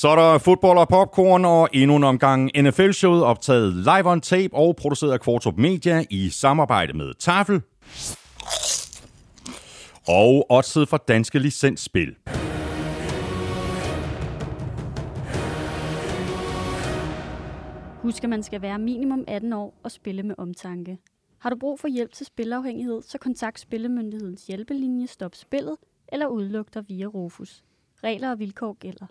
Så er der fodbold og popcorn og endnu en omgang NFL-showet optaget live on tape og produceret af Kvartrup Media i samarbejde med Tafel og oddset for danske licensspil. Husk, at man skal være minimum 18 år og spille med omtanke. Har du brug for hjælp til spilafhængighed, så kontakt Spillemyndighedens hjælpelinje Stop Spillet eller udluk dig via Rufus. Regler og vilkår gælder.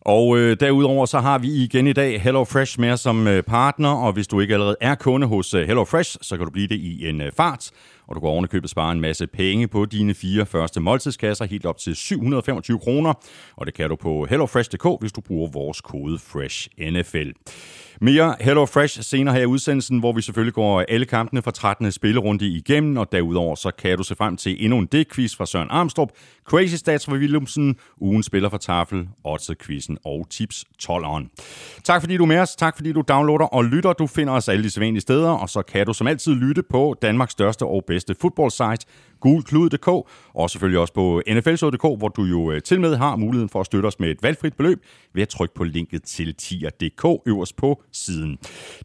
Og øh, derudover så har vi igen i dag HelloFresh med som øh, partner, og hvis du ikke allerede er kunde hos øh, HelloFresh, så kan du blive det i en øh, fart, og du kan ovenikøbet spare en masse penge på dine fire første måltidskasser, helt op til 725 kroner, og det kan du på hellofresh.dk, hvis du bruger vores kode FRESHNFL. Mere Hello Fresh senere her i udsendelsen, hvor vi selvfølgelig går alle kampene fra 13. spillerunde igennem, og derudover så kan du se frem til endnu en D-quiz fra Søren Armstrong, Crazy Stats fra Willumsen, ugen spiller for Tafel, Otze-quizzen og Tips 12'eren. Tak fordi du er med os, tak fordi du downloader og lytter. Du finder os alle de sædvanlige steder, og så kan du som altid lytte på Danmarks største og bedste fodboldsite, gulklud.dk, og selvfølgelig også på nflshow.dk, hvor du jo øh, til med har muligheden for at støtte os med et valgfrit beløb ved at trykke på linket til tier.dk øverst på siden.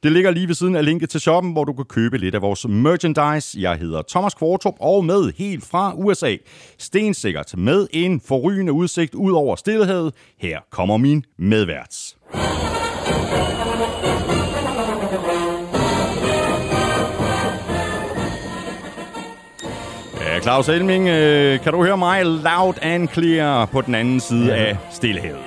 Det ligger lige ved siden af linket til shoppen, hvor du kan købe lidt af vores merchandise. Jeg hedder Thomas Kvartrup, og med helt fra USA. Stensikkert med en forrygende udsigt ud over stillhed, Her kommer min medvært. Claus Elming, øh, kan du høre mig loud and clear på den anden side ja. af Stillehavet?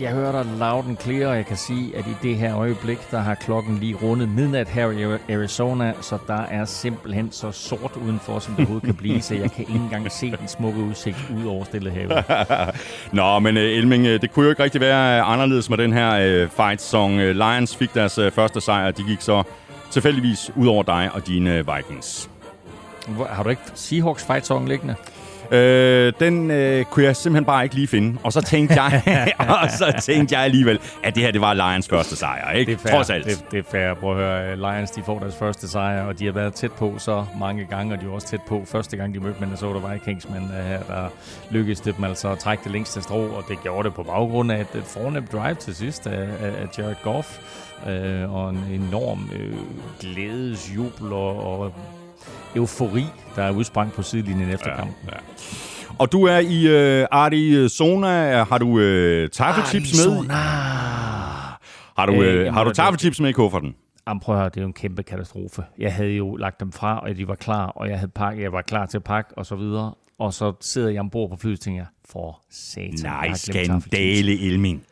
Jeg hører dig loud and clear, og jeg kan sige, at i det her øjeblik, der har klokken lige rundet midnat her i Arizona, så der er simpelthen så sort udenfor, som det overhovedet kan blive, så jeg kan ikke engang se den smukke udsigt ud over Stillehavet. Nå, men uh, Elming, uh, det kunne jo ikke rigtig være anderledes med den her fight-song. Uh, Lions fik deres første sejr, de gik så tilfældigvis ud over dig og dine Vikings. Hvor, har du ikke Seahawks fight song liggende? Øh, den øh, kunne jeg simpelthen bare ikke lige finde. Og så tænkte jeg, og så tænkte jeg alligevel, at det her det var Lions første sejr, ikke? Det er fair. Trods alt. Det, det er fair. Prøv at høre, Lions de får deres første sejr, og de har været tæt på så mange gange, og de var også tæt på første gang, de mødte Minnesota Vikings, men uh, her der lykkedes det dem altså at trække det længste strå, og det gjorde det på baggrund af et, fornemt drive til sidst af, af Jared Goff, øh, og en enorm øh, glædesjubel og, og eufori, der er udsprang på sidelinjen efter ja, kampen. Ja. Og du er i øh, Arizona. Har du øh, taffelchips med? Har du, øh, øh har du taffelchips med i kufferten? Jamen prøv at høre, det er jo en kæmpe katastrofe. Jeg havde jo lagt dem fra, og de var klar, og jeg, havde pakket, jeg var klar til at pakke, og så videre. Og så sidder jeg ombord på flyet og tænker, for satan. Nej, skandale, Elmin.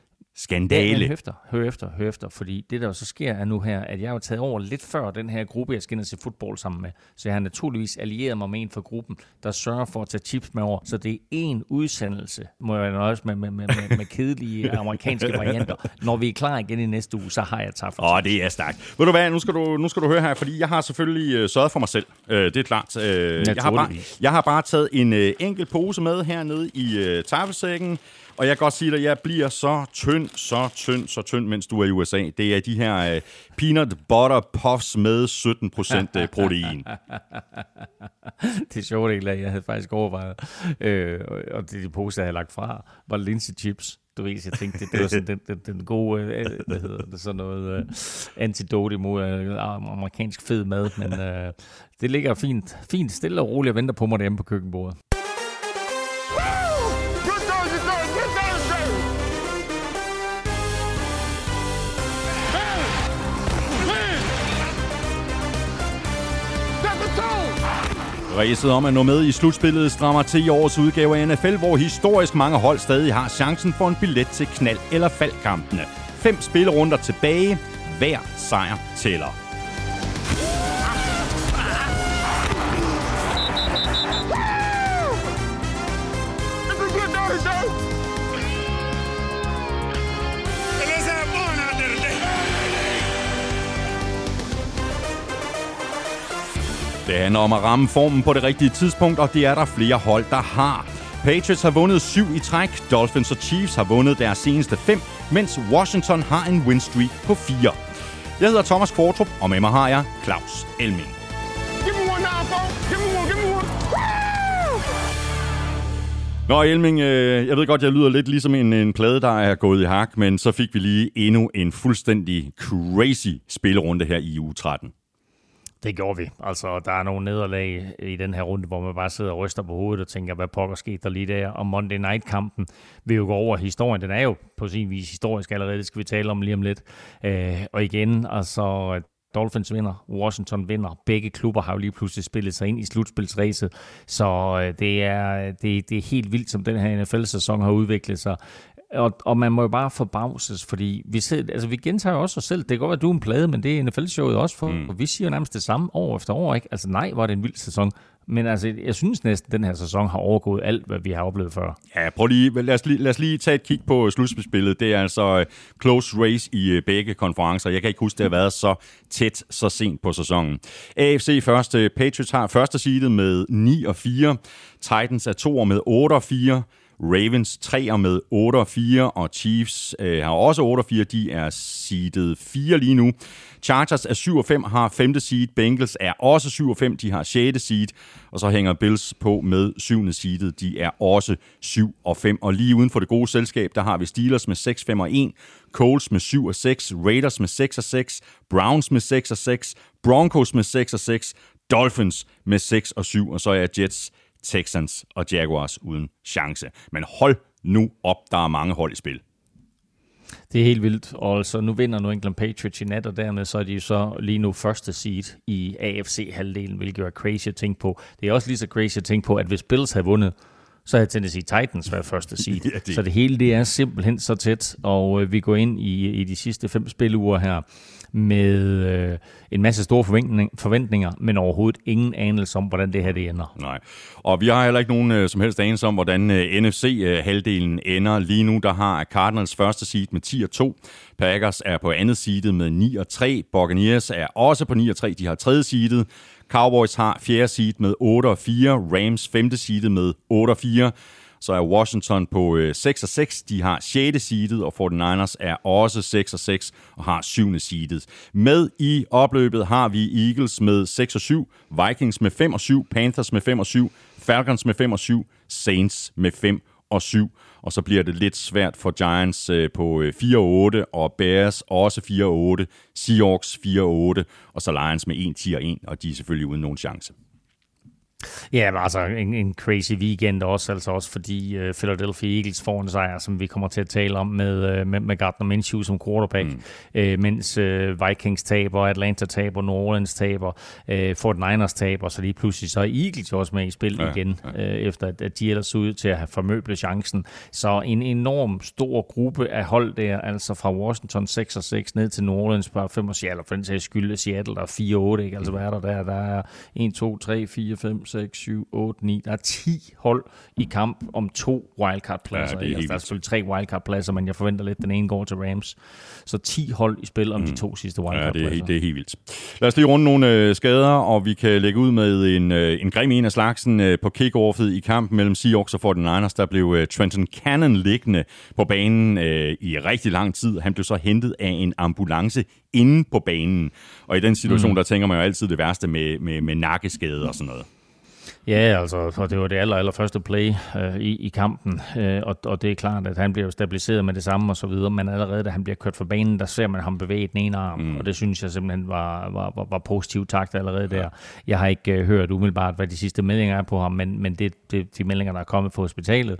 Skandale. hør efter, hør efter, hør efter, fordi det der jo så sker er nu her, at jeg har taget over lidt før den her gruppe, jeg skal ind og se fodbold sammen med. Så jeg har naturligvis allieret mig med en fra gruppen, der sørger for at tage chips med over. Så det er en udsendelse, må jeg nøjes med, med, med, med, med kedelige amerikanske varianter. Når vi er klar igen i næste uge, så har jeg taget for Åh, oh, det er stærkt. Ved du hvad, nu skal du, nu skal du høre her, fordi jeg har selvfølgelig uh, sørget for mig selv. Uh, det er klart. Uh, jeg, har bare, jeg har bare taget en uh, enkelt pose med hernede i uh, tafelsækken. Og jeg kan godt sige dig, at jeg bliver så tynd, så tynd, så tynd, mens du er i USA. Det er de her øh, peanut butter puffs med 17% øh, protein. det er sjovt egentlig, jeg havde faktisk overvejet, øh, og det de poser, jeg havde lagt fra, var linse chips. Du ved, jeg tænkte, det, det var sådan den, den, den gode, øh, øh, hvad hedder det, sådan noget øh, antidote imod øh, amerikansk fed mad, men øh, det ligger fint, fint stille og roligt og venter på mig derhjemme på køkkenbordet. Ræset om at nå med i slutspillet strammer til i årets udgave af NFL, hvor historisk mange hold stadig har chancen for en billet til knald- eller faldkampene. Fem spillerunder tilbage. Hver sejr tæller. Det handler om at ramme formen på det rigtige tidspunkt, og det er der flere hold, der har. Patriots har vundet syv i træk, Dolphins og Chiefs har vundet deres seneste fem, mens Washington har en win streak på fire. Jeg hedder Thomas Kvartrup, og med mig har jeg Claus Elming. Nå, Elming, øh, jeg ved godt, jeg lyder lidt ligesom en, en plade, der er gået i hak, men så fik vi lige endnu en fuldstændig crazy spillerunde her i uge 13. Det gjorde vi. Altså, der er nogle nederlag i den her runde, hvor man bare sidder og ryster på hovedet og tænker, hvad pokker skete der lige der? Og Monday Night-kampen vil jo gå over historien. Den er jo på sin vis historisk allerede, det skal vi tale om lige om lidt. Øh, og igen, altså, Dolphins vinder, Washington vinder. Begge klubber har jo lige pludselig spillet sig ind i slutspilsræset, så øh, det er, det, det er helt vildt, som den her NFL-sæson har udviklet sig. Og, og man må jo bare forbavses, fordi vi, selv, altså vi gentager også os selv. Det kan godt være, at du er en plade, men det er NFL-showet også for. Mm. Og vi siger jo nærmest det samme år efter år. Ikke? Altså nej, var det en vild sæson. Men altså, jeg synes næsten, at den her sæson har overgået alt, hvad vi har oplevet før. Ja, prøv lige, lad os lige, lad os lige tage et kig på slutspillet. Det er altså øh, close race i øh, begge konferencer. Jeg kan ikke huske, det har været så tæt, så sent på sæsonen. AFC første, Patriots har første seedet med 9 og 4. Titans er to med 8 og 4. Ravens 3 med 8 og 4, og Chiefs øh, har også 8 og 4. De er seedet 4 lige nu. Chargers er 7 og 5, har 5. seed. Bengals er også 7 og 5, de har 6. seed. Og så hænger Bills på med 7. seedet. De er også 7 og 5. Og lige uden for det gode selskab, der har vi Steelers med 6, 5 og 1. Coles med 7 og 6. Raiders med 6 og 6. Browns med 6 og 6. Broncos med 6 og 6. Dolphins med 6 og 7. Og så er Jets Texans og Jaguars uden chance. Men hold nu op, der er mange hold i spil. Det er helt vildt, og altså nu vinder New England Patriots i nat, og dermed så er de så lige nu første seed i AFC-halvdelen, hvilket er crazy at tænke på. Det er også lige så crazy at tænke på, at hvis Bills havde vundet, så havde Tennessee Titans været første seed. ja, det... Så det hele det er simpelthen så tæt, og øh, vi går ind i, i de sidste fem spiluger her med øh, en masse store forventning, forventninger, men overhovedet ingen anelse om, hvordan det her det ender. Nej, og vi har heller ikke nogen øh, som helst anelse om, hvordan øh, NFC-halvdelen øh, ender. Lige nu der har Cardinals første seed med 10 og 2, Packers er på andet seedet med 9 og 3, Buccaneers er også på 9 og 3, de har tredje seedet, Cowboys har fjerde seed med 8 og 4, Rams femte seedet med 8 og 4, så er Washington på øh, 6 og 6. De har 6. seedet, og 49ers er også 6 og 6 og har 7. seedet. Med i opløbet har vi Eagles med 6 og 7, Vikings med 5 og 7, Panthers med 5 og 7, Falcons med 5 og 7, Saints med 5 og 7. Og så bliver det lidt svært for Giants øh, på øh, 4-8, og Bears også 4-8, Seahawks 4-8, og så Lions med 1, 10 og 1, og de er selvfølgelig uden nogen chance. Ja, men altså en, en crazy weekend også, altså også fordi uh, Philadelphia Eagles får en sejr, som vi kommer til at tale om med, uh, med, med Gardner Minshew som quarterback, mm. uh, mens uh, Vikings taber, Atlanta taber, New Orleans taber, uh, Fort Niners taber, så lige pludselig så er Eagles også med i spil ja, igen, ja. Uh, efter at, at de ellers så ud til at have formøblet chancen. Så en enorm stor gruppe af hold der, altså fra Washington 6 og 6 ned til New Orleans på 5 og Seattle, for den sags skyld Seattle der er 4 8, ikke? altså hvad er der der? Der er 1, 2, 3, 4, 5, 6, 7, 8, 9. Der er 10 hold i kamp om to wildcard-pladser. Ja, altså, der er selvfølgelig tre wildcard-pladser, men jeg forventer lidt, at den ene går til Rams. Så 10 hold i spil om mm. de to sidste wildcard-pladser. Ja, det er, det er helt vildt. Lad os lige runde nogle øh, skader, og vi kan lægge ud med en, øh, en grim en af slagsen øh, på kick-offet i kampen mellem Seahawks og 49ers. Der blev øh, Trenton Cannon liggende på banen øh, i rigtig lang tid. Han blev så hentet af en ambulance inde på banen. Og i den situation, mm. der tænker man jo altid det værste med, med, med nakkeskade og sådan noget. Ja, altså, og det var det aller, aller første play øh, i, i kampen, øh, og, og det er klart, at han bliver jo stabiliseret med det samme og så videre, men allerede da han bliver kørt for banen, der ser man ham bevæge den ene arm, mm. og det synes jeg simpelthen var, var, var, var positiv takt allerede ja. der. Jeg har ikke øh, hørt umiddelbart, hvad de sidste meldinger er på ham, men, men det, det, de meldinger, der er kommet fra hospitalet,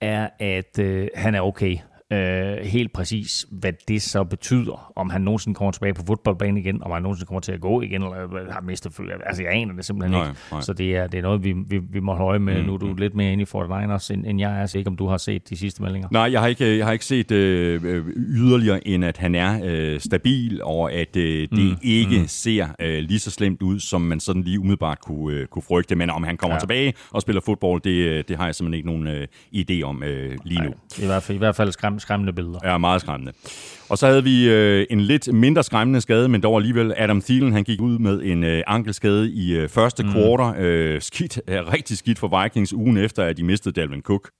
er, at øh, han er okay øh, helt præcis, hvad det så betyder, om han nogensinde kommer tilbage på fodboldbanen igen, om han nogensinde kommer til at gå igen, eller har mistet følge. Altså, jeg aner det simpelthen nej, ikke. Nej. Så det er, det er noget, vi, vi, vi må holde med. Mm, nu er du mm. lidt mere inde i Fort Niners, end, end jeg er. Så ikke, om du har set de sidste meldinger. Nej, jeg har ikke, jeg har ikke set øh, øh yderligere, end at han er øh, stabil, og at øh, det mm, ikke mm. ser øh, lige så slemt ud, som man sådan lige umiddelbart kunne, øh, kunne frygte. Men om han kommer ja. tilbage og spiller fodbold, det, øh, det har jeg simpelthen ikke nogen øh, idé om øh, lige nu. I hvert fald, i hvert fald skræm, skræmmende billeder. Ja, meget skræmmende. Og så havde vi øh, en lidt mindre skræmmende skade, men dog alligevel Adam Thielen, han gik ud med en øh, ankelskade i øh, første mm. quarter. Øh, skidt, øh, rigtig skidt for Vikings ugen efter, at de mistede Dalvin Cook.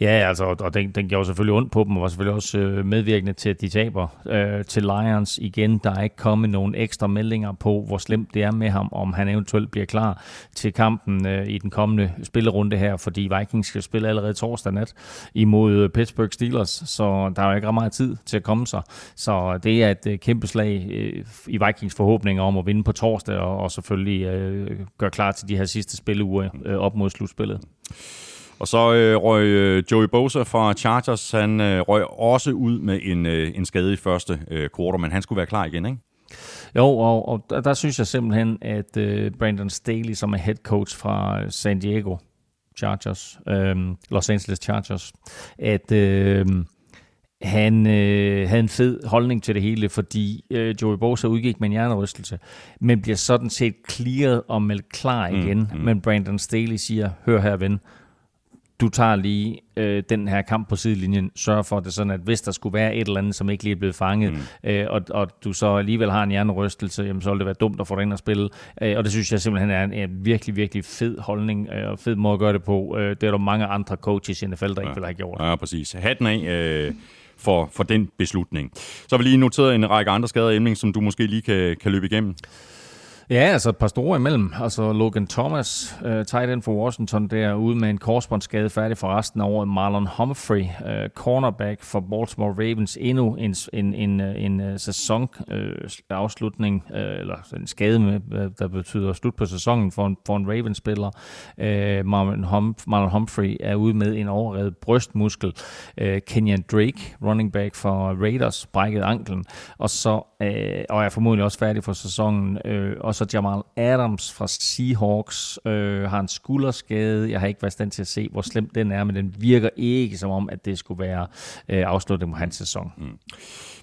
Ja, altså, og den, den gjorde selvfølgelig ondt på dem, og var selvfølgelig også øh, medvirkende til, at de taber øh, til Lions igen. Der er ikke kommet nogen ekstra meldinger på, hvor slemt det er med ham, om han eventuelt bliver klar til kampen øh, i den kommende spillerunde her, fordi Vikings skal spille allerede torsdag nat imod øh, Pittsburgh Steelers, så der er jo ikke ret meget tid til at komme sig. Så det er et øh, kæmpe slag øh, i Vikings forhåbninger om at vinde på torsdag, og, og selvfølgelig øh, gøre klar til de her sidste spilleuger øh, op mod slutspillet. Og så øh, røg øh, Joey Bosa fra Chargers, han øh, røg også ud med en, øh, en skade i første øh, quarter, men han skulle være klar igen, ikke? Jo, og, og der, der synes jeg simpelthen, at øh, Brandon Staley, som er head coach fra San Diego Chargers, øh, Los Angeles Chargers, at øh, han øh, havde en fed holdning til det hele, fordi øh, Joey Bosa udgik med en hjernerystelse, men bliver sådan set clearet og meldt klar igen. Mm, mm. Men Brandon Staley siger, hør her ven, du tager lige øh, den her kamp på sidelinjen, sørger for det sådan, at hvis der skulle være et eller andet, som ikke lige er blevet fanget, mm. øh, og, og du så alligevel har en hjernerystelse, jamen, så vil det være dumt at få dig ind og spille. Øh, og det synes jeg simpelthen er en, en virkelig, virkelig fed holdning øh, og fed måde at gøre det på. Øh, det er der mange andre coaches i NFL, der ja. ikke vil have gjort. Ja, præcis. Hatten af... Øh for, for den beslutning. Så har vi lige noteret en række andre skader, Emling, som du måske lige kan, kan løbe igennem. Ja, altså et par store imellem. Altså Logan Thomas, uh, tight end for Washington, der ude med en korsbåndsskade færdig for resten af året. Marlon Humphrey, uh, cornerback for Baltimore Ravens, endnu en, en, en, øh, en, en sæson uh, afslutning, uh, eller en skade, med, der betyder slut på sæsonen for en, for en Ravens-spiller. Uh, Marlon, hum, Marlon Humphrey er ude med en overrevet brystmuskel. Uh, Kenyan Drake, running back for Raiders, brækket anklen. Og så uh, og er formodentlig også færdig for sæsonen. Uh, og så Jamal Adams fra Seahawks øh, har en skulderskade. Jeg har ikke været stand til at se, hvor slem den er, men den virker ikke som om, at det skulle være øh, afslutning på hans sæson. Mm.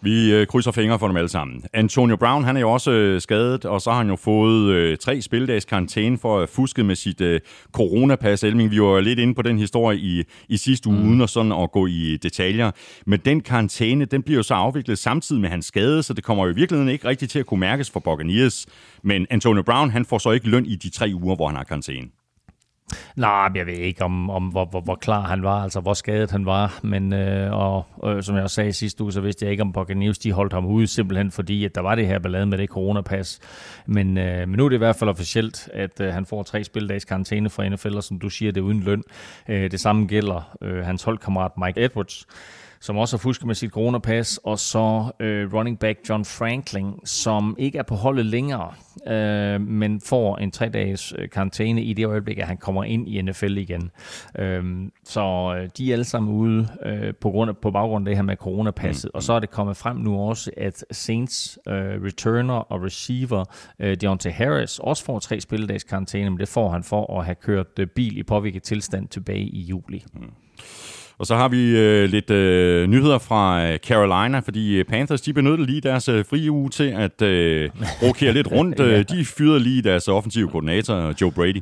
Vi øh, krydser fingre for dem alle sammen. Antonio Brown, han er jo også øh, skadet, og så har han jo fået øh, tre spildags karantæne for at fuske med sit øh, coronapas. Elming, vi var lidt inde på den historie i, i sidste uge, mm. uden at, sådan at gå i detaljer. Men den karantæne, den bliver jo så afviklet samtidig med hans skade, så det kommer jo i virkeligheden ikke rigtigt til at kunne mærkes for Buccaneers. Men Antonio Brown, han får så ikke løn i de tre uger, hvor han har karantæne. Nej, jeg ved ikke, om, om hvor, hvor, hvor klar han var, altså hvor skadet han var. Men øh, og, øh, som jeg også sagde sidste uge, så vidste jeg ikke, om Buccaneers de holdt ham ude, simpelthen fordi, at der var det her ballade med det coronapas. Men, øh, men nu er det i hvert fald officielt, at øh, han får tre spildags karantæne fra NFL, og som du siger, det er uden løn. Øh, det samme gælder øh, hans holdkammerat Mike Edwards som også har fusket med sit coronapas, og så øh, running back John Franklin, som ikke er på holdet længere, øh, men får en tre-dages øh, karantæne i det øjeblik, at han kommer ind i NFL igen. Øh, så øh, de er alle sammen ude øh, på, grund af, på baggrund af det her med coronapasset, mm. og så er det kommet frem nu også, at Saints øh, returner og receiver øh, Deontay Harris også får tre spilledags karantæne, men det får han for at have kørt øh, bil i påvirket tilstand tilbage i juli. Mm. Og så har vi øh, lidt øh, nyheder fra øh, Carolina, fordi øh, Panthers de benyttede lige deres øh, frie uge til at øh, rokere lidt rundt. ja. De fyrede lige deres offensive koordinator, Joe Brady.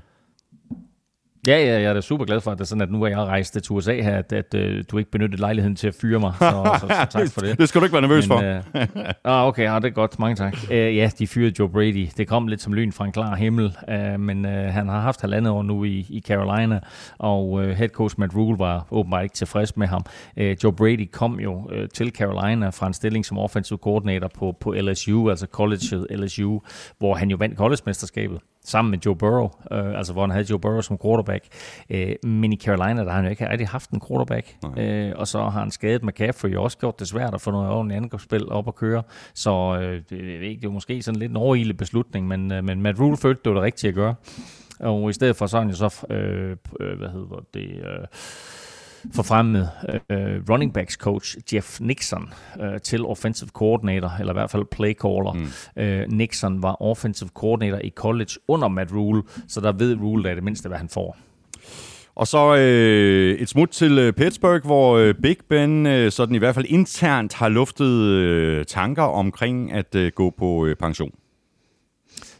Ja, ja, jeg er da super glad for, at det er sådan, at nu er jeg rejst til USA her, at, at, uh, du ikke benyttede lejligheden til at fyre mig. Så, så, så tak for det. det skal du ikke være nervøs Men, for. uh, ah, okay, ja, det er godt. Mange tak. Uh, ja, de fyrede Joe Brady. Det kom lidt som lyn fra en klar himmel, uh, men uh, han har haft halvandet år nu i, i Carolina, og uh, head coach Matt Rule var åbenbart ikke tilfreds med ham. Uh, Joe Brady kom jo uh, til Carolina fra en stilling som offensive coordinator på, på LSU, altså college LSU, hvor han jo vandt college-mesterskabet sammen med Joe Burrow, øh, altså hvor han havde Joe Burrow som quarterback. Øh, men i Carolina, der har han jo ikke rigtig haft en quarterback, øh, og så har han skadet McCaffrey og også gjort det svært at få noget ordentligt angrebsspil op at køre. Så øh, det, det er måske sådan lidt en overhældet beslutning, men, øh, men Matt Rule følte, det var det rigtige at gøre. Og i stedet for så han jo så, øh, øh, hvad hedder det... Øh, forfremmet øh, running backs coach Jeff Nixon øh, til offensive coordinator, eller i hvert fald play caller. Mm. Øh, Nixon var offensive coordinator i college under Matt Rule, så der ved Rule da det mindste, hvad han får. Og så øh, et smut til øh, Pittsburgh, hvor øh, Big Ben øh, sådan i hvert fald internt har luftet øh, tanker omkring at øh, gå på øh, pension.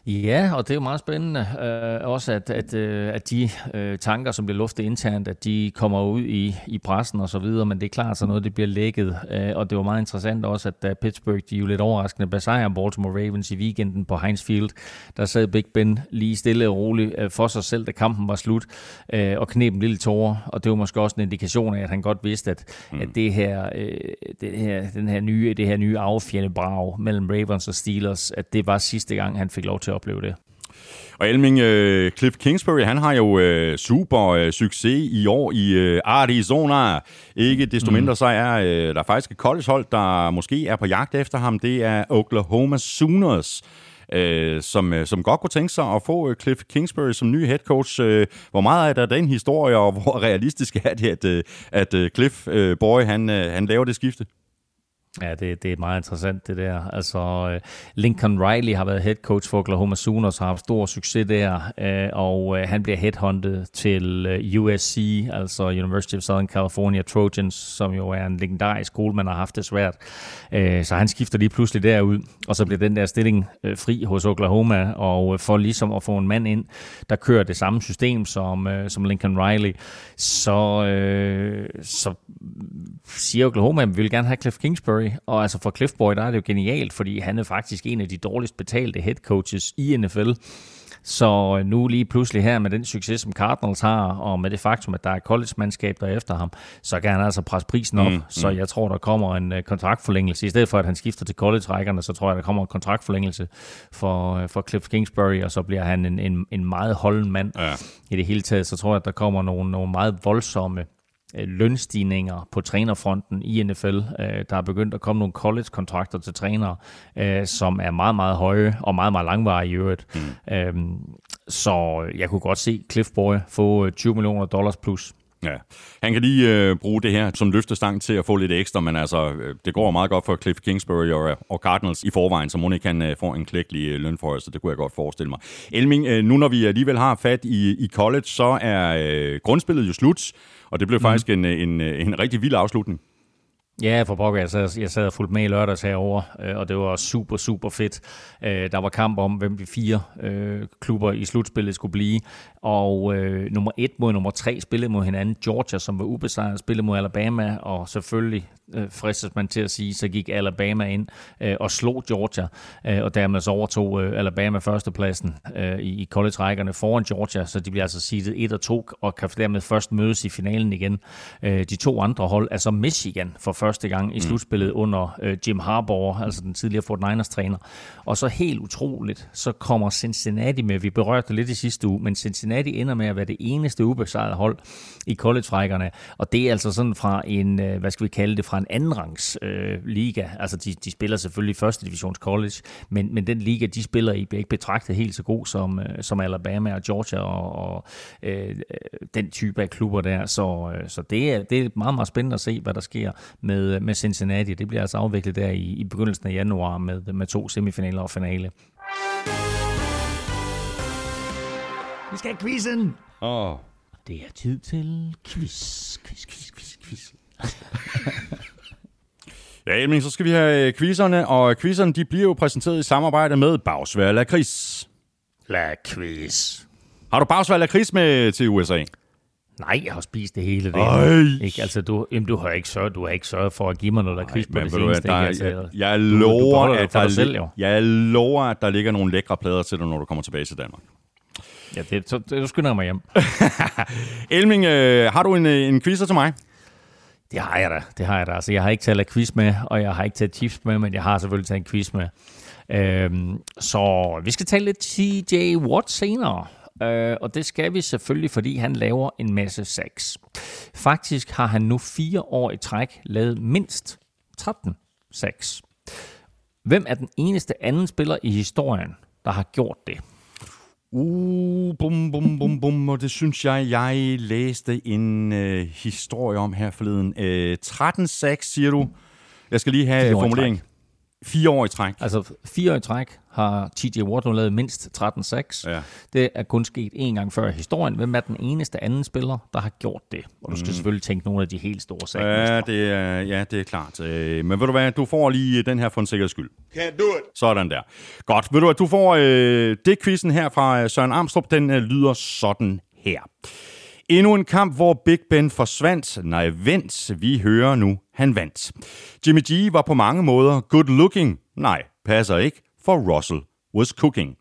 Ja, og det er jo meget spændende øh, også, at, at, øh, at de øh, tanker, som bliver luftet internt, at de kommer ud i, i pressen og så videre, men det er klart, så noget det bliver lækket, øh, og det var meget interessant også, at da Pittsburgh, de jo lidt overraskende, besejrer Baltimore Ravens i weekenden på Heinz Field, der sad Big Ben lige stille og roligt øh, for sig selv, da kampen var slut, øh, og knep en lille tårer, og det var måske også en indikation af, at han godt vidste, at, mm. at det her, øh, det her, den her nye, det her nye affjendebrag mellem Ravens og Steelers, at det var sidste gang, han fik lov til opleve det. Og Elming, uh, Cliff Kingsbury, han har jo uh, super uh, succes i år i uh, Arizona. Ikke desto mindre mm. så er uh, der faktisk et collegehold, der måske er på jagt efter ham. Det er Oklahoma Sooners. Uh, som, uh, som godt kunne tænke sig at få uh, Cliff Kingsbury som ny head coach. Uh, hvor meget er der den historie, og hvor realistisk er det, at, uh, at Cliff uh, Boy han, han laver det skifte? Ja, det, det er meget interessant det der. Altså, øh, Lincoln Riley har været head coach for Oklahoma Sooners og har haft stor succes der, øh, og øh, han bliver headhunted til USC, altså University of Southern California Trojans, som jo er en legendarisk skole, man har haft det svært. Så han skifter lige pludselig derud, og så bliver den der stilling fri hos Oklahoma, og for ligesom at få en mand ind, der kører det samme system som, som Lincoln Riley, så, så siger Oklahoma, at vi vil gerne have Cliff Kingsbury, og altså for Cliff Boy, der er det jo genialt, fordi han er faktisk en af de dårligst betalte head coaches i NFL. Så nu lige pludselig her med den succes, som Cardinals har, og med det faktum, at der er college-mandskab der efter ham, så kan han altså presse prisen op. Mm, mm. Så jeg tror, der kommer en uh, kontraktforlængelse. I stedet for, at han skifter til college-rækkerne, så tror jeg, der kommer en kontraktforlængelse for, uh, for Cliff Kingsbury, og så bliver han en, en, en meget holden mand. Ja. I det hele taget, så tror jeg, at der kommer nogle, nogle meget voldsomme Øh, lønstigninger på trænerfronten i NFL. Øh, der er begyndt at komme nogle college-kontrakter til trænere, øh, som er meget, meget høje og meget, meget langvarige i øvrigt. Mm. Øhm, så jeg kunne godt se Cliff Boy få 20 millioner dollars plus. Ja, han kan lige øh, bruge det her som løftestang til at få lidt ekstra, men altså, øh, det går meget godt for Cliff Kingsbury og, og Cardinals i forvejen, så Monika kan øh, få en klækkelig øh, lønforhøjelse, det kunne jeg godt forestille mig. Elming, øh, nu når vi alligevel har fat i, i college, så er øh, grundspillet jo slut. Og det blev mm. faktisk en, en, en rigtig vild afslutning. Ja, for pokker, jeg sad, jeg sad og fulgte med i lørdags herovre, øh, og det var super, super fedt. Øh, der var kamp om, hvem de fire øh, klubber i slutspillet skulle blive, og øh, nummer et mod nummer tre spillede mod hinanden. Georgia, som var ubesejret, spillede mod Alabama, og selvfølgelig øh, fristes man til at sige, så gik Alabama ind øh, og slog Georgia, øh, og dermed så overtog øh, Alabama førstepladsen øh, i, i college-rækkerne foran Georgia, så de bliver altså seedet 1 og 2, og kan dermed først mødes i finalen igen. Øh, de to andre hold er så Michigan for første gang i mm. slutspillet under øh, Jim Harbaugh, altså den tidligere Fort Niners træner. Og så helt utroligt, så kommer Cincinnati med, vi berørte lidt i sidste uge, men Cincinnati ender med at være det eneste ubesejrede hold i college-rækkerne, og det er altså sådan fra en, øh, hvad skal vi kalde det, fra en andenrangs øh, liga. Altså de, de spiller selvfølgelig første divisions college, men, men den liga, de spiller i, bliver ikke betragtet helt så god som, øh, som Alabama og Georgia og, og øh, den type af klubber der. Så, øh, så det, er, det er meget, meget spændende at se, hvad der sker med, med Cincinnati. Det bliver altså afviklet der i, i begyndelsen af januar med, med to semifinaler og finale. Vi skal have quizzen! Åh. Oh. Det er tid til quiz, quiz, quiz, quiz, quiz. Ja, men så skal vi have quizzerne, og quizzerne de bliver jo præsenteret i samarbejde med Bagsvær Lakris. Lakris. Har du Bagsvær Lakris med til USA? Nej, jeg har spist det hele det. Ikke? Altså, du, jamen, du, har ikke sørget, du har ikke sørget for at give mig noget lakrids på det seneste. Der, altså, jeg, jeg, lover, du, du at der, selv, jo. jeg lover, at der ligger nogle lækre plader til dig, når du kommer tilbage til Danmark. Ja, det, så, det, du skynder mig hjem. Elming, øh, har du en, øh, en quizzer til mig? Det har jeg da, det har jeg da. Altså, jeg har ikke taget quiz med, og jeg har ikke taget tips med, men jeg har selvfølgelig taget en quiz med. Øhm, så vi skal tale lidt TJ Watt senere. Øh, og det skal vi selvfølgelig, fordi han laver en masse sex. Faktisk har han nu fire år i træk lavet mindst 13 sex. Hvem er den eneste anden spiller i historien, der har gjort det? Uh, bum, bum, bum, bum, og det synes jeg, jeg læste en øh, historie om her forleden. Øh, 13 6, siger du. Jeg skal lige have formulering. Fire år i træk. Altså fire år i træk har TJ Watt nu lavet mindst 13-6. Ja. Det er kun sket en gang før i historien. Hvem er den eneste anden spiller, der har gjort det? Og du skal mm. selvfølgelig tænke nogle af de helt store sager. Ja, det er, ja, det er klart. Øh, Men ved du hvad, du får lige den her for en sikkerheds skyld. Can't do it. Sådan der. Godt. Ved du hvad, du får øh, det quizzen her fra øh, Søren Armstrong. Den øh, lyder sådan her. Endnu en kamp, hvor Big Ben forsvandt. Nej, vent. Vi hører nu, han vandt. Jimmy G var på mange måder good looking. Nej, passer ikke, for Russell was cooking.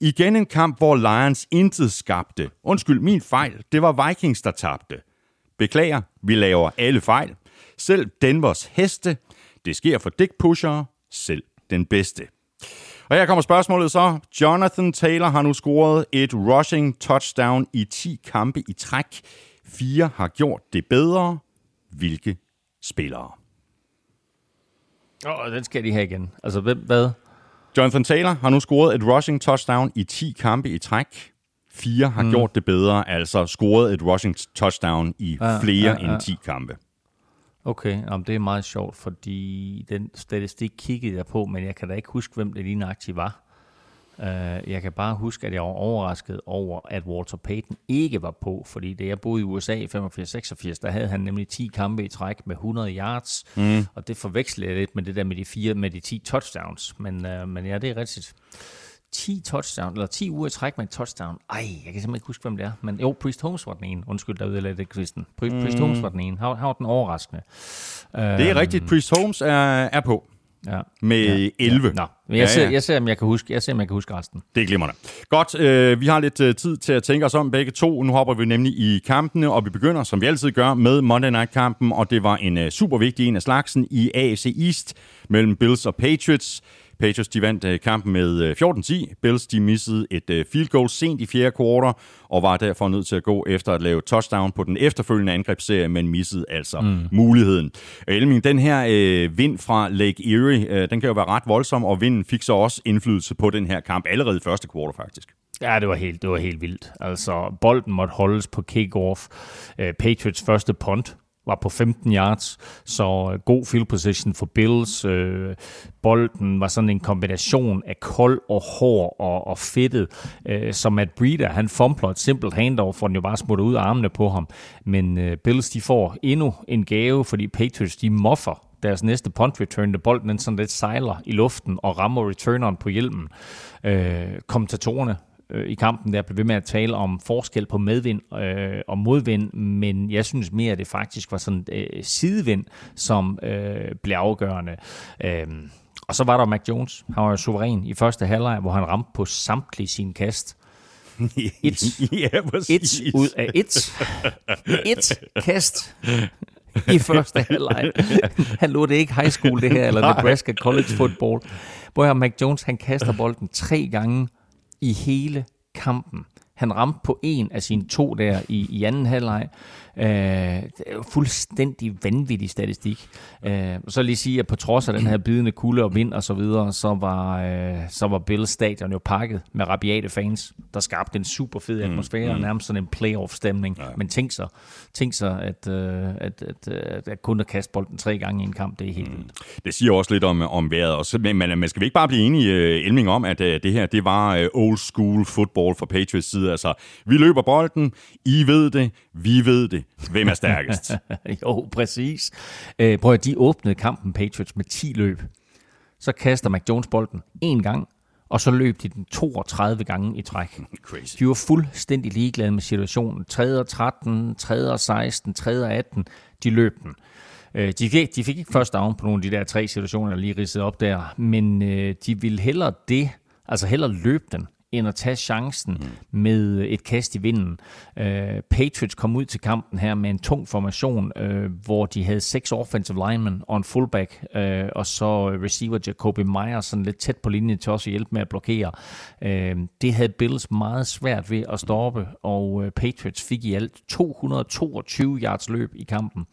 Igen en kamp, hvor Lions intet skabte. Undskyld, min fejl. Det var Vikings, der tabte. Beklager, vi laver alle fejl. Selv Denvers heste. Det sker for dick pusher. Selv den bedste. Og her kommer spørgsmålet så. Jonathan Taylor har nu scoret et rushing touchdown i 10 kampe i træk. Fire har gjort det bedre. Hvilke spillere? Åh, oh, den skal de have igen. Altså, hvem, hvad? Jonathan Taylor har nu scoret et rushing touchdown i 10 kampe i træk. Fire har mm. gjort det bedre, altså scoret et rushing touchdown i Ja, flere ja, ja. end 10 kampe. Okay, jamen, det er meget sjovt, fordi den statistik kiggede jeg på, men jeg kan da ikke huske, hvem det lige nøjagtigt var. Uh, jeg kan bare huske, at jeg var overrasket over, at Walter Payton ikke var på, fordi da jeg boede i USA i 85-86, der havde han nemlig 10 kampe i træk med 100 yards, mm. og det forvekslede jeg lidt med det der med de, fire, med de 10 touchdowns, men, uh, men ja, det er rigtigt. 10 touchdown, eller 10 uger i træk med en touchdown. Ej, jeg kan simpelthen ikke huske, hvem det er. Men jo, Priest Holmes var den ene. Undskyld, der udlagde det kvisten. Priest, mm. Priest Holmes var den ene. Han var den overraskende. Det er rigtigt. Priest Holmes er, er på Ja. med 11. Nå, men jeg, ser, jeg, ser, om jeg kan huske, jeg ser, om jeg kan huske resten. Det er glimrende. Godt, øh, vi har lidt øh, tid til at tænke os om begge to. Nu hopper vi nemlig i kampene, og vi begynder, som vi altid gør, med Monday Night-kampen, og det var en øh, super vigtig en af slagsen i AFC East mellem Bills og Patriots. Patriots de vandt øh, kampen med øh, 14-10. Bills de missede et øh, field goal sent i fjerde kvartal og var derfor nødt til at gå efter at lave touchdown på den efterfølgende angrebsserie, men missede altså mm. muligheden. Elming, den her øh, vind fra Lake Erie, øh, den kan jo være ret voldsom, og vinden fik så også indflydelse på den her kamp allerede i første kvartal faktisk. Ja, det var helt, det var helt vildt. Altså, bolden måtte holdes på kick-off. Patriots første punt var på 15 yards, så øh, god field position for Bills. Øh, bolden var sådan en kombination af kold og hård og, og fedtet, øh, som Matt Breeder, han fumbler et simpelt handoff, for den jo bare smutter ud af armene på ham. Men øh, Bills, de får endnu en gave, fordi Patriots, de moffer deres næste punt return, da bolden den sådan lidt sejler i luften og rammer returneren på hjelmen. Øh, kommentatorerne øh, i kampen der blev ved med at tale om forskel på medvind øh, og modvind, men jeg synes mere, at det faktisk var sådan øh, sidevind, som øh, blev afgørende. Øh, og så var der Mac Jones. Han var jo suveræn i første halvleg, hvor han ramte på samtlige sine kast. Et, ja, et præcis. ud af et. Et kast i første halvleg. Han lå det ikke high school, det her, eller Nebraska College Football. Hvor Mac Jones, han kaster bolden tre gange i hele kampen. Han ramte på en af sine to der i, i anden halvleg. Øh, det er jo fuldstændig vanvittig statistik. Øh, så lige sige, at på trods af den her bidende kulde og vind og så videre, så var, øh, så var Bills stadion jo pakket med rabiate fans, der skabte en super fed atmosfære, mm, mm. nærmest sådan en playoff-stemning. Ja. Men tænk så, tænk så at, øh, at, at, at, at kun at kaste bolden tre gange i en kamp, det er helt vildt. Det siger også lidt om, om vejret. Også, men, men, men skal vi ikke bare blive enige, uh, Elming, om, at uh, det her det var uh, old school football fra Patriots side? Altså, vi løber bolden, I ved det, vi ved det. Hvem er stærkest? jo, præcis. Øh, prøv at de åbnede kampen Patriots med 10 løb. Så kaster Mac Jones bolden en gang, og så løb de den 32 gange i træk. Crazy. De var fuldstændig ligeglade med situationen. 3. og 13, 3. og 16, 3. og 18, de løb den. Øh, De fik, de fik ikke først down på nogle af de der tre situationer, der lige ridsede op der, men øh, de ville hellere det, altså hellere løbe den, end at tage chancen mm. med et kast i vinden. Øh, Patriots kom ud til kampen her med en tung formation, øh, hvor de havde seks offensive linemen og en fullback, øh, og så receiver Jacoby Meyer sådan lidt tæt på linjen til også at hjælpe med at blokere. Øh, det havde Bills meget svært ved at stoppe, og øh, Patriots fik i alt 222 yards løb i kampen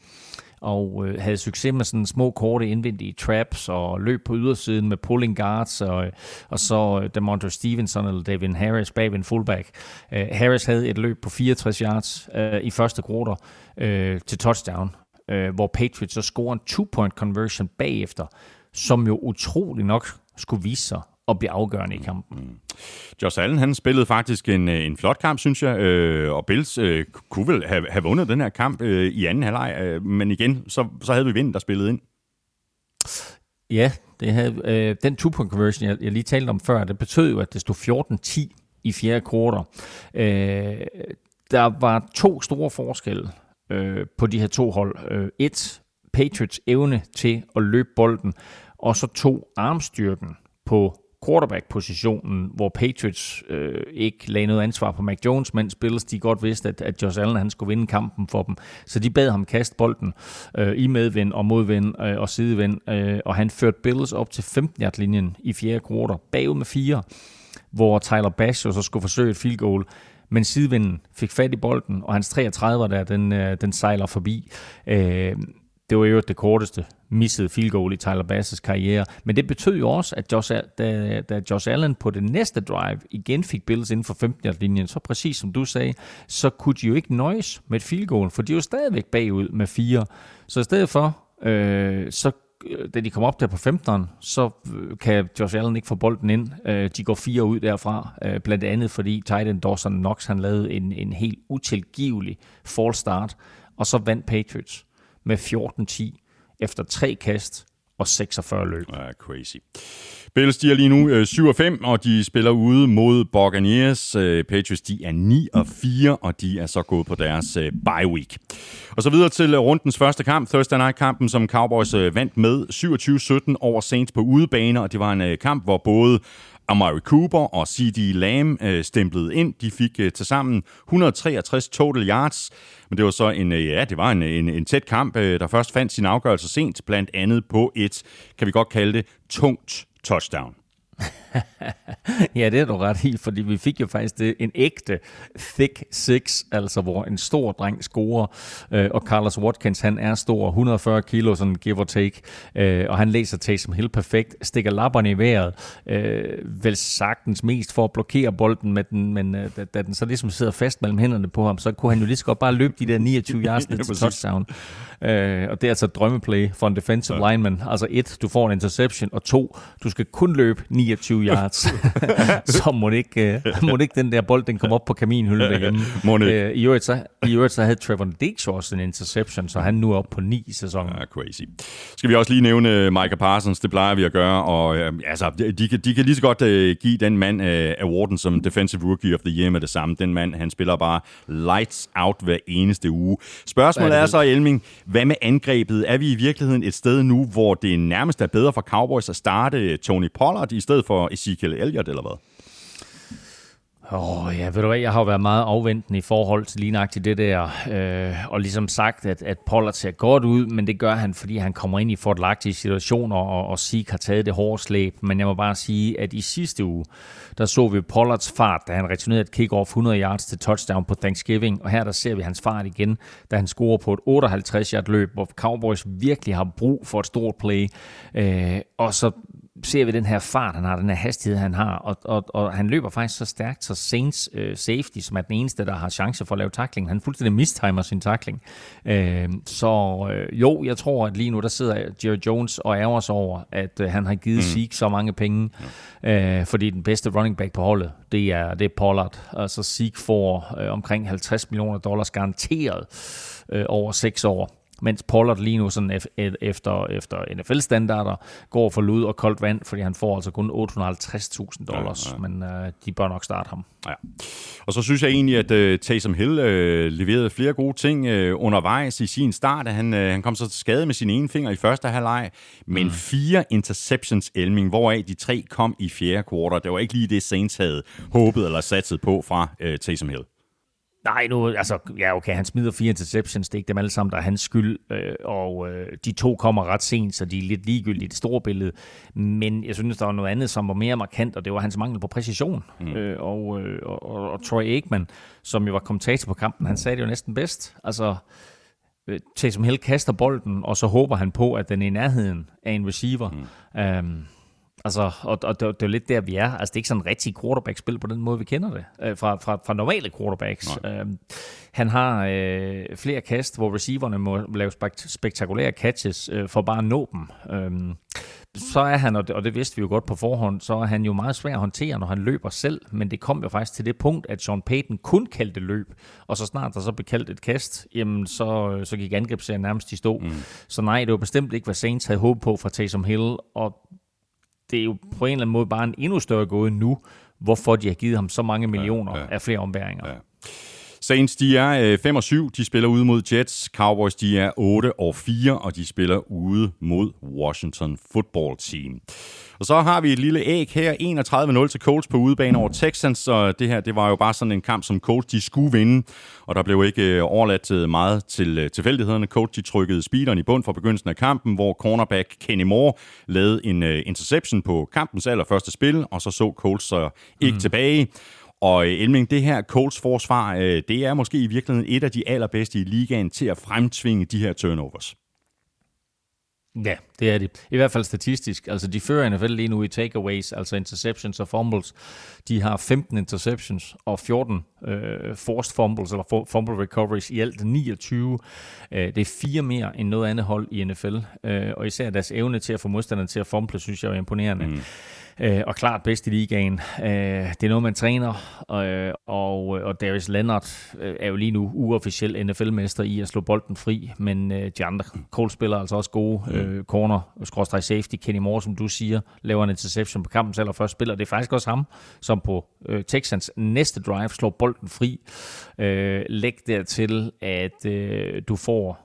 og øh, havde succes med sådan små, korte indvendige traps og løb på ydersiden med pulling guards og, øh, og så øh, Demontre Stevenson eller Devin Harris bag ved en fullback. Øh, Harris havde et løb på 64 yards øh, i første kvartal øh, til touchdown, øh, hvor Patriots så scorer en two-point conversion bagefter, som jo utrolig nok skulle vise sig at blive afgørende i kampen. Mm. Josh Allen, han spillede faktisk en, øh, en flot kamp, synes jeg, øh, og Bills øh, kunne vel have, have vundet den her kamp øh, i anden halvleg, øh, men igen, så, så havde vi vind, der spillede ind. Ja, det havde, øh, den two-point conversion, jeg, jeg lige talte om før, det betød jo, at det stod 14-10 i fjerde kvartal. Øh, der var to store forskelle øh, på de her to hold. Øh, et, Patriots evne til at løbe bolden, og så to, armstyrken på quarterback-positionen, hvor Patriots øh, ikke lagde noget ansvar på Mac Jones, mens Bills de godt vidste, at, at Josh Allen han skulle vinde kampen for dem. Så de bad ham kaste bolden øh, i medvind og modvind øh, og sidevind, øh, og han førte Bills op til 15-yard-linjen i fjerde kvartal, bagud med fire, hvor Tyler Bass jo så skulle forsøge et field goal, men sidevinden fik fat i bolden, og hans 33 der, den, øh, den sejler forbi. Øh, det var jo det korteste missede field goal i Tyler Basses karriere. Men det betød jo også, at Josh, da, da Josh Allen på det næste drive igen fik Bills inden for 15-linjen, så præcis som du sagde, så kunne de jo ikke nøjes med et field goal, for de var stadigvæk bagud med fire. Så i stedet for, øh, så øh, da de kom op der på 15'eren, så øh, kan Josh Allen ikke få bolden ind. Øh, de går fire ud derfra, blandt andet fordi Titan Dawson Knox han lavede en, en helt utilgivelig false start, og så vandt Patriots med 14-10 efter tre kast og 46 løb. Ja, crazy. Bills, de er lige nu øh, 7 og 5, og de spiller ude mod Buccaneers. Øh, Patriots, de er 9 og 4, og de er så gået på deres øh, bye week. Og så videre til øh, rundens første kamp, Thursday Night-kampen, som Cowboys øh, vandt med 27-17 over Saints på udebane, og det var en øh, kamp, hvor både Amari Cooper og C.D. Lamb øh, stemplede ind. De fik øh, til sammen 163 total yards, men det var så en, øh, ja, det var en, en, en tæt kamp, øh, der først fandt sin afgørelse sent, blandt andet på et, kan vi godt kalde det, tungt touchdown. ja, det er du ret i, fordi vi fik jo faktisk det, en ægte thick six, altså hvor en stor dreng scorer, øh, og Carlos Watkins, han er stor, 140 kilo, sådan give or take, øh, og han læser Taysom Hill perfekt, stikker lapperne i vejret, øh, vel sagtens mest for at blokere bolden med den, men øh, da, da den så ligesom sidder fast mellem hænderne på ham, så kunne han jo lige så godt bare løbe de der 29 yards ned til touchdown. Øh, og det er altså drømmeplay for en defensive ja. lineman. Altså et, du får en interception, og to, du skal kun løbe 29 yards. så må det, ikke, uh, må det ikke den der bold, den kom op på kaminhylden derhjemme. uh, I, øvrigt så, I øvrigt så havde Trevor Dix også en interception, så han nu er oppe på ni i sæsonen. Ja, crazy. Skal vi også lige nævne Micah Parsons, det plejer vi at gøre, og uh, altså, de, kan, de kan lige så godt uh, give den mand uh, awarden som Defensive Rookie of the Year med det samme. Den mand, han spiller bare lights out hver eneste uge. Spørgsmålet er, er så, Elming, hvad med angrebet? Er vi i virkeligheden et sted nu, hvor det nærmest er bedre for Cowboys at starte Tony Pollard i stedet for Ezekiel Elliott, eller hvad? Åh, oh, ja, ved du hvad, jeg har jo været meget afventende i forhold til lignagtigt det der, øh, og ligesom sagt, at, at Pollard ser godt ud, men det gør han, fordi han kommer ind i fordelagtige situationer, og, og Sik har taget det hårde slæb. Men jeg må bare sige, at i sidste uge, der så vi Pollards fart, da han returnerede et kick-off 100 yards til touchdown på Thanksgiving, og her der ser vi hans fart igen, da han scorer på et 58 yard løb, hvor Cowboys virkelig har brug for et stort play, øh, og så ser vi den her fart, han har, den her hastighed, han har, og, og, og han løber faktisk så stærkt, så Saints øh, safety, som er den eneste, der har chance for at lave takling, han fuldstændig mistimer sin takling. Øh, så øh, jo, jeg tror, at lige nu, der sidder Jerry Jones og ærger sig over, at øh, han har givet mm. Zeke så mange penge, øh, fordi den bedste running back på holdet, det er, det er Pollard. Altså Zeke får øh, omkring 50 millioner dollars garanteret øh, over 6 år mens Pollard lige nu sådan efter, efter NFL-standarder går for lud og koldt vand, fordi han får altså kun 850.000 dollars, ja, ja. men øh, de bør nok starte ham. Ja. Og så synes jeg egentlig, at uh, Taysom Hill uh, leverede flere gode ting uh, undervejs i sin start. Han, uh, han kom så til skade med sin ene finger i første halvleg, men mm. fire interceptions Elming, hvoraf de tre kom i fjerde kvartal. Det var ikke lige det, Saints havde håbet eller satset på fra uh, Taysom Hill. Nej, nu, altså, ja, okay, han smider fire interceptions, det er ikke dem alle sammen, der er hans skyld, øh, og øh, de to kommer ret sent, så de er lidt ligegyldige i det store billede. Men jeg synes, der var noget andet, som var mere markant, og det var hans mangel på præcision. Mm. Øh, og, øh, og, og, og Troy Aikman, som jo var kommentator på kampen, han sagde det jo næsten bedst. Altså, øh, Taysom Hill kaster bolden, og så håber han på, at den er i nærheden af en receiver. Mm. Øhm, Altså, og, og det, det er jo lidt der, vi er. Altså, det er ikke sådan en rigtig quarterback-spil på den måde, vi kender det, øh, fra, fra, fra normale quarterbacks. Øh, han har øh, flere kast, hvor receiverne må lave spekt- spektakulære catches øh, for bare at nå dem. Øh, så er han, og det, og det vidste vi jo godt på forhånd, så er han jo meget svær at håndtere, når han løber selv, men det kom jo faktisk til det punkt, at Sean Payton kun kaldte løb, og så snart der så blev kaldt et kast, jamen så, så gik angrebsserien nærmest i stå. Mm. Så nej, det var bestemt ikke, hvad Saints havde håbet på fra Taysom Hill, og det er jo på en eller anden måde bare en endnu større gåde nu, hvorfor de har givet ham så mange millioner ja, ja. af flere ombæringer. Ja. Saints, de er 5 øh, og 7, de spiller ude mod Jets. Cowboys, de er 8 og 4, og de spiller ude mod Washington Football Team. Og så har vi et lille æg her, 31-0 til Colts på udebane over Texans, så det her, det var jo bare sådan en kamp, som Colts de skulle vinde, og der blev ikke øh, overladt øh, meget til tilfældighederne. Colts de trykkede speederen i bund for begyndelsen af kampen, hvor cornerback Kenny Moore lavede en interception på kampens allerførste spil, og så så Colts så ikke mm. tilbage. Og øh, Elming, det her Colts forsvar, øh, det er måske i virkeligheden et af de allerbedste i ligaen til at fremtvinge de her turnovers. Ja, det er det. I hvert fald statistisk. Altså, de fører NFL lige nu i takeaways, altså interceptions og fumbles. De har 15 interceptions og 14 øh, forced fumbles, eller fumble recoveries, i alt 29. Øh, det er fire mere end noget andet hold i NFL. Øh, og især deres evne til at få modstanderne til at fumble, synes jeg er imponerende. Mm øh, og klart bedst i ligaen. Øh, det er noget, man træner, øh, og, og Darius Leonard øh, er jo lige nu uofficiel NFL-mester i at slå bolden fri, men øh, de andre Colts-spillere er altså også gode. Øh, corner, skråstrej safety, Kenny Moore, som du siger, laver en interception på kampen selv og først spiller. Det er faktisk også ham, som på øh, Texans næste drive slår bolden fri. Øh, læg dertil, at øh, du får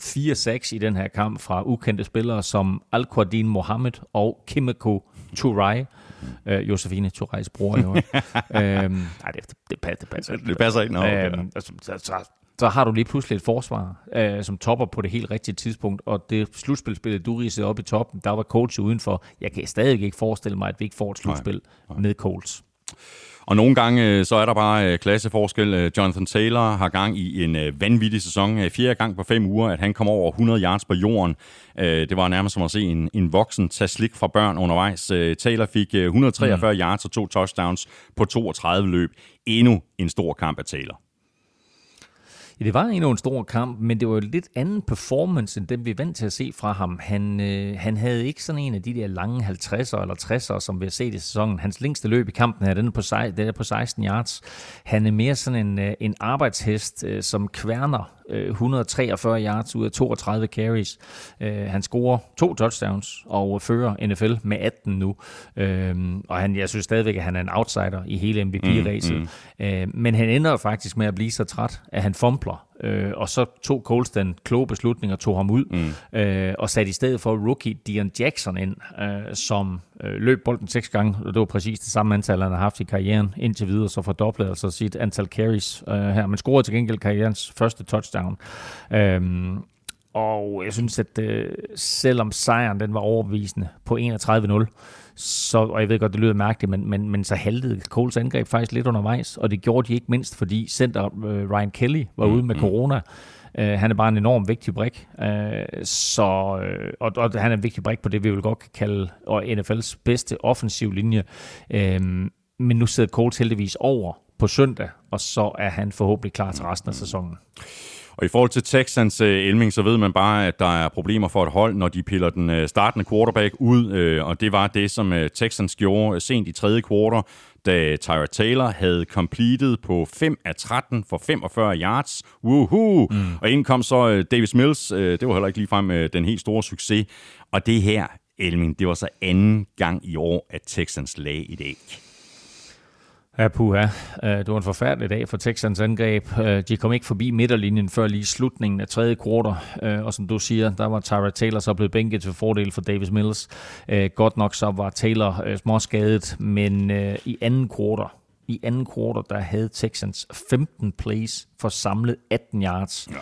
4-6 i den her kamp fra ukendte spillere som Al-Qadin Mohammed og Kimiko Turai. Øh, Josefine Turais bror jo. øhm, nej, det, det, det, passer, det passer ikke. Det passer ikke, no, okay. øhm, altså, så, så, har du lige pludselig et forsvar, øh, som topper på det helt rigtige tidspunkt, og det slutspilspil, du ridsede op i toppen, der var coach udenfor. Jeg kan stadig ikke forestille mig, at vi ikke får et slutspil nej, nej. med Colts. Og nogle gange, øh, så er der bare øh, klasseforskel. Øh, Jonathan Taylor har gang i en vanvittig sæson. Fjerde gang på fem uger, at han kom over 100 yards på jorden. Det var nærmest som at se en, en voksen tage slik fra børn undervejs. Taylor fik 143 mm. yards og to touchdowns på 32 løb. Endnu en stor kamp af Taylor. Ja, det var endnu en stor kamp, men det var jo lidt anden performance, end den vi er vant til at se fra ham. Han, øh, han havde ikke sådan en af de der lange 50'er eller 60'er, som vi har set i sæsonen. Hans længste løb i kampen her, den er på, den er på 16 yards. Han er mere sådan en, øh, en arbejdshest, øh, som kværner 143 øh, yards ud af 32 carries. Øh, han scorer to touchdowns og fører NFL med 18 nu. Øh, og han, jeg synes stadigvæk, at han er en outsider i hele MVP-ræset. Mm, mm. Men han ender faktisk med at blive så træt, at han fumbler Øh, og så tog Coles den kloge beslutning og tog ham ud, mm. øh, og satte i stedet for rookie Dion Jackson ind, øh, som øh, løb bolden seks gange, og det var præcis det samme antal, han har haft i karrieren indtil videre, så fordoblede altså sit antal carries øh, her, men scorede til gengæld karrierens første touchdown. Øh, og jeg synes, at øh, selvom sejren den var overbevisende på 31-0, så, og jeg ved godt, det lyder mærkeligt, men, men, men så haltede Coles angreb faktisk lidt undervejs, og det gjorde de ikke mindst, fordi center øh, Ryan Kelly var mm, ude med mm. corona. Uh, han er bare en enorm vigtig brik, uh, så, og, og han er en vigtig brik på det, vi vil godt kan kalde og NFL's bedste offensiv linje. Uh, men nu sidder Coles heldigvis over på søndag, og så er han forhåbentlig klar til resten af sæsonen. Og i forhold til Texans uh, Elming, så ved man bare, at der er problemer for et hold, når de piller den uh, startende quarterback ud, uh, og det var det, som uh, Texans gjorde sent i tredje kvartal, da Tyra Taylor havde completed på 5 af 13 for 45 yards. Woohoo! Mm. Og ind kom så uh, Davis Mills. Uh, det var heller ikke ligefrem uh, den helt store succes. Og det her, Elming, det var så anden gang i år, at Texans lagde et æg. Ja, puha. Øh, det var en forfærdelig dag for Texans angreb. Øh, de kom ikke forbi midterlinjen før lige slutningen af tredje kvartal. Øh, og som du siger, der var Tyra Taylor så blevet bænket til fordel for Davis Mills. Godt nok så var Taylor småskadet, men i anden kvartal, i anden kvartal, der havde Texans 15 plays for samlet 18 yards. Ja.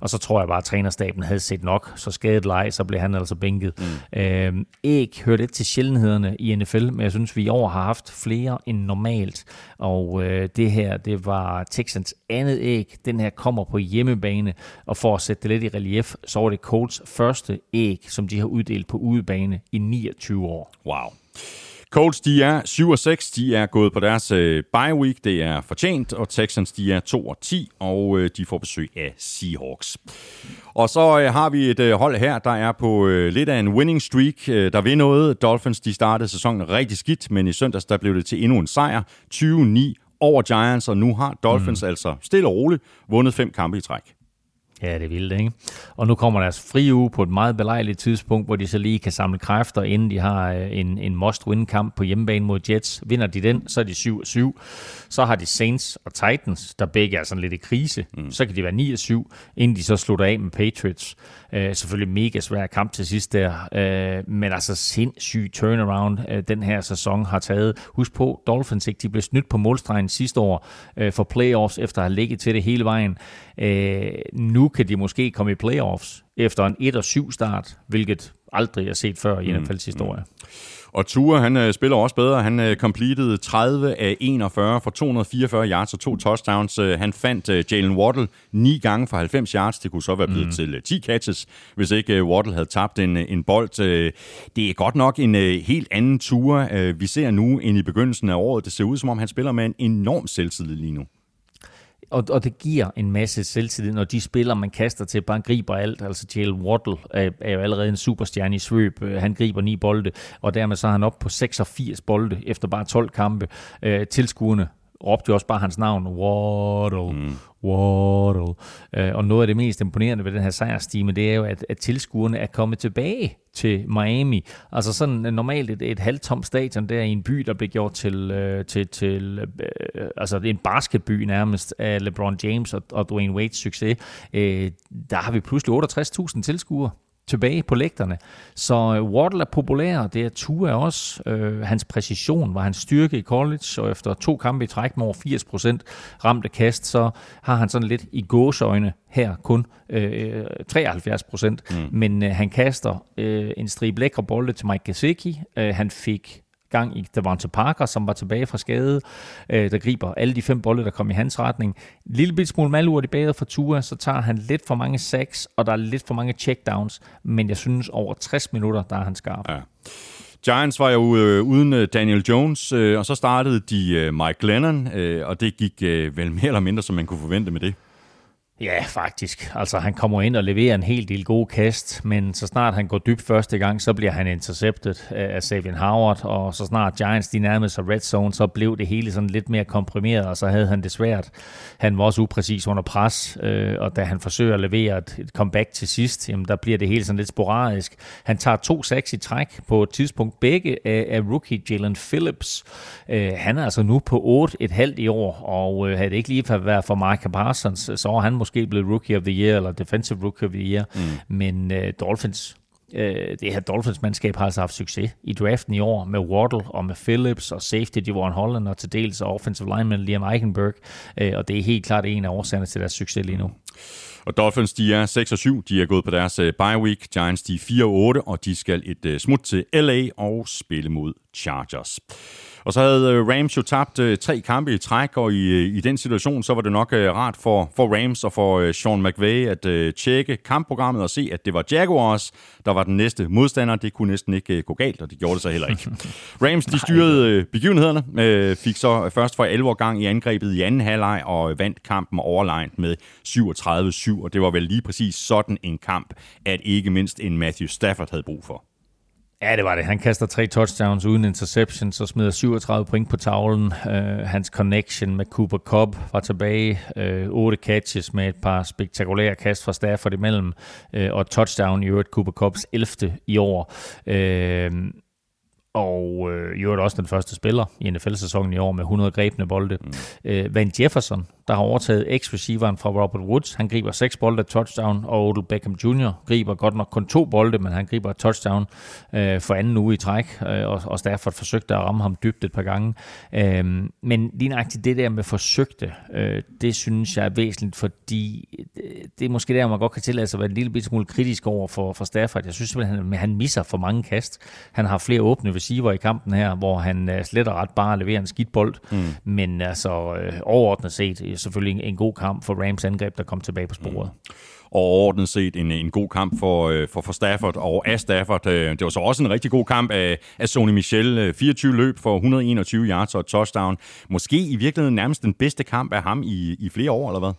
Og så tror jeg bare, at trænerstaben havde set nok, så skadet leg, så blev han altså bænket. Mm. Øhm, æg hører lidt til sjældenhederne i NFL, men jeg synes, vi i år har haft flere end normalt. Og øh, det her, det var Texans andet æg. Den her kommer på hjemmebane, og for at sætte det lidt i relief, så var det Colts første æg, som de har uddelt på udebane i 29 år. Wow. Colts, de er 7 og 6. De er gået på deres øh, bye week. Det er fortjent. Og Texans, de er 2 og 10. Og øh, de får besøg af Seahawks. Og så øh, har vi et øh, hold her, der er på øh, lidt af en winning streak. Øh, der vil noget. Dolphins, de startede sæsonen rigtig skidt, men i søndags, der blev det til endnu en sejr. 20-9 over Giants, og nu har Dolphins mm. altså stille og roligt vundet fem kampe i træk. Ja, det er vildt, ikke? Og nu kommer deres fri uge på et meget belejligt tidspunkt, hvor de så lige kan samle kræfter, inden de har øh, en, en must-win-kamp på hjemmebane mod Jets. Vinder de den, så er de 7-7. Så har de Saints og Titans, der begge er sådan lidt i krise. Mm. Så kan de være 9-7, inden de så slutter af med Patriots. Uh, selvfølgelig mega svær kamp til sidst der, uh, men altså sindssyg turnaround, uh, den her sæson har taget. Husk på, Dolphins ikke, de blev snydt på målstregen sidste år uh, for playoffs, efter at have ligget til det hele vejen. Uh, nu kan de måske komme i playoffs efter en 1-7 start, hvilket aldrig er set før i NFL's mm. historie. Mm. Og Tua, han øh, spiller også bedre. Han øh, completed 30 af 41 for 244 yards og to touchdowns. Øh, han fandt øh, Jalen Waddle ni gange for 90 yards. Det kunne så være blevet mm. til øh, 10 catches, hvis ikke øh, Waddle havde tabt en, en bold. Øh, det er godt nok en øh, helt anden Tua, øh, vi ser nu end i begyndelsen af året. Det ser ud som om, han spiller med en enorm selvtillid lige nu og, og det giver en masse selvtillid, når de spiller, man kaster til, bare griber alt. Altså Jalen Waddle er, er jo allerede en superstjerne i svøb. Øh, han griber ni bolde, og dermed så er han op på 86 bolde efter bare 12 kampe. Øh, tilskuerne råbte jo også bare hans navn, Waddle, mm. Waddle. Øh, og noget af det mest imponerende ved den her sejrstime, det er jo, at, at tilskuerne er kommet tilbage til Miami. Altså sådan normalt et, et halvtomt stadion der i en by, der blev gjort til, øh, til, til øh, altså en basketby nærmest af LeBron James og, og Dwayne Wade's succes. Øh, der har vi pludselig 68.000 tilskuere tilbage på lægterne. Så øh, Waddle er populær, det er Tua også. Øh, hans præcision var hans styrke i college, og efter to kampe i træk med over 80% ramte kast, så har han sådan lidt i gåsøjne her kun øh, 73%. Mm. Men øh, han kaster øh, en strib lækre bolde til Mike Gesicki. Øh, han fik gang i Devonta Parker, som var tilbage fra skade, øh, der griber alle de fem bolde, der kom i hans retning. En lille bit smule malurt i badet for Tua, så tager han lidt for mange sacks, og der er lidt for mange checkdowns, men jeg synes over 60 minutter, der er han skarp. Ja. Giants var jo øh, uden øh, Daniel Jones, øh, og så startede de øh, Mike Glennon, øh, og det gik øh, vel mere eller mindre, som man kunne forvente med det. Ja, faktisk. Altså, han kommer ind og leverer en hel del gode kast, men så snart han går dybt første gang, så bliver han intercepted af Savian Howard, og så snart Giants de nærmede sig red zone, så blev det hele sådan lidt mere komprimeret, og så havde han det svært. Han var også upræcis under pres, øh, og da han forsøger at levere et comeback til sidst, jamen, der bliver det hele sådan lidt sporadisk. Han tager to sacks i træk på et tidspunkt, begge af, af rookie Jalen Phillips. Øh, han er altså nu på 8,5 i år, og øh, havde det ikke lige været for Micah Parsons, så var han måske blevet Rookie of the Year, eller Defensive Rookie of the Year. Mm. Men uh, Dolphins, uh, det her Dolphins-mandskab har altså haft succes i draften i år med Waddle og med Phillips og safety Devon Holland og til dels offensive lineman Liam Eichenberg. Uh, og det er helt klart en af årsagerne til deres succes lige nu. Og Dolphins, de er 6 og 7. De er gået på deres uh, bye week. Giants, de er 4 og 8, og de skal et uh, smut til LA og spille mod Chargers. Og så havde øh, Rams jo tabt øh, tre kampe i træk, og i, øh, i den situation, så var det nok øh, rart for, for Rams og for øh, Sean McVay at øh, tjekke kampprogrammet og se, at det var Jaguars, der var den næste modstander. Det kunne næsten ikke øh, gå galt, og det gjorde det så heller ikke. Rams, de styrede øh, begivenhederne, øh, fik så først for 11 gang i angrebet i anden halvleg og vandt kampen overlegnet med 37-7, og det var vel lige præcis sådan en kamp, at ikke mindst en Matthew Stafford havde brug for. Ja, det var det. Han kaster tre touchdowns uden interception, så smider 37 point på tavlen. Uh, hans connection med Cooper Cobb var tilbage. Øh, uh, 8 catches med et par spektakulære kast fra Stafford imellem, uh, og touchdown i øvrigt Cooper Cobbs 11. i år. Uh, og øh, i øvrigt også den første spiller i NFL-sæsonen i år med 100 grebne bolde. Mm. Øh, Van Jefferson, der har overtaget ex-receiveren fra Robert Woods, han griber seks bolde touchdown, og Odell Beckham Jr. griber godt nok kun to bolde, men han griber touchdown øh, for anden uge i træk, øh, og, og Stafford forsøgte at ramme ham dybt et par gange. Øh, men lige nøjagtigt det der med forsøgte, øh, det synes jeg er væsentligt, fordi det er måske der, man godt kan tillade sig at være en lille smule kritisk over for, for Stafford. Jeg synes simpelthen, at han misser for mange kast. Han har flere åbne receiver i kampen her, hvor han uh, slet og ret bare leverer en skidt bold. Mm. Men altså uh, overordnet set selvfølgelig en, en god kamp for Rams angreb, der kom tilbage på sporet. Mm og overordnet set en, en god kamp for, øh, for, for Stafford og af Stafford. Øh, det var så også en rigtig god kamp af, af Sony Michel. 24 løb for 121 yards og touchdown. Måske i virkeligheden nærmest den bedste kamp af ham i, i flere år, eller hvad?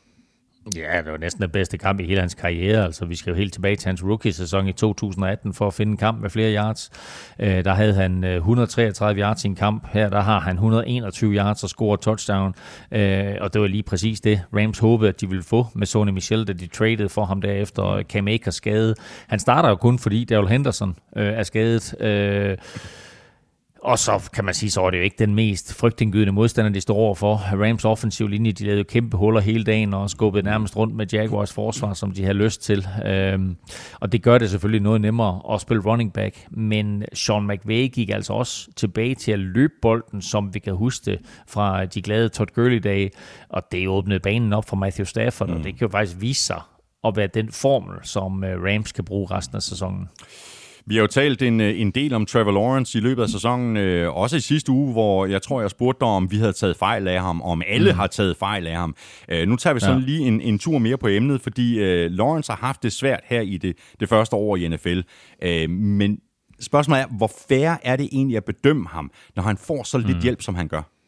Ja, det var næsten den bedste kamp i hele hans karriere. Altså, vi skal jo helt tilbage til hans rookie-sæson i 2018 for at finde en kamp med flere yards. Øh, der havde han øh, 133 yards i en kamp. Her der har han 121 yards og scorer touchdown. Øh, og det var lige præcis det, Rams håbede, at de ville få med Sony Michel, da de traded for ham derefter. Cam Akers skade. Han starter jo kun, fordi Daryl Henderson øh, er skadet. Øh, og så kan man sige, så er det jo ikke den mest frygtindgydende modstander, de står overfor. Rams offensiv linje, de lavede jo kæmpe huller hele dagen og skubbede nærmest rundt med Jaguars forsvar, som de havde lyst til. Øhm, og det gør det selvfølgelig noget nemmere at spille running back. Men Sean McVay gik altså også tilbage til at løbe bolden, som vi kan huske det fra de glade Todd Gurley-dage. Og det åbnede banen op for Matthew Stafford, mm. og det kan jo faktisk vise sig at være den formel, som øh, Rams kan bruge resten af sæsonen. Vi har jo talt en, øh, en del om Trevor Lawrence i løbet af sæsonen, øh, også i sidste uge, hvor jeg tror, jeg spurgte dig, om vi havde taget fejl af ham, om alle mm. har taget fejl af ham. Øh, nu tager vi sådan ja. lige en, en tur mere på emnet, fordi øh, Lawrence har haft det svært her i det, det første år i NFL. Øh, men spørgsmålet er, hvor fair er det egentlig at bedømme ham, når han får så lidt mm. hjælp, som han gør?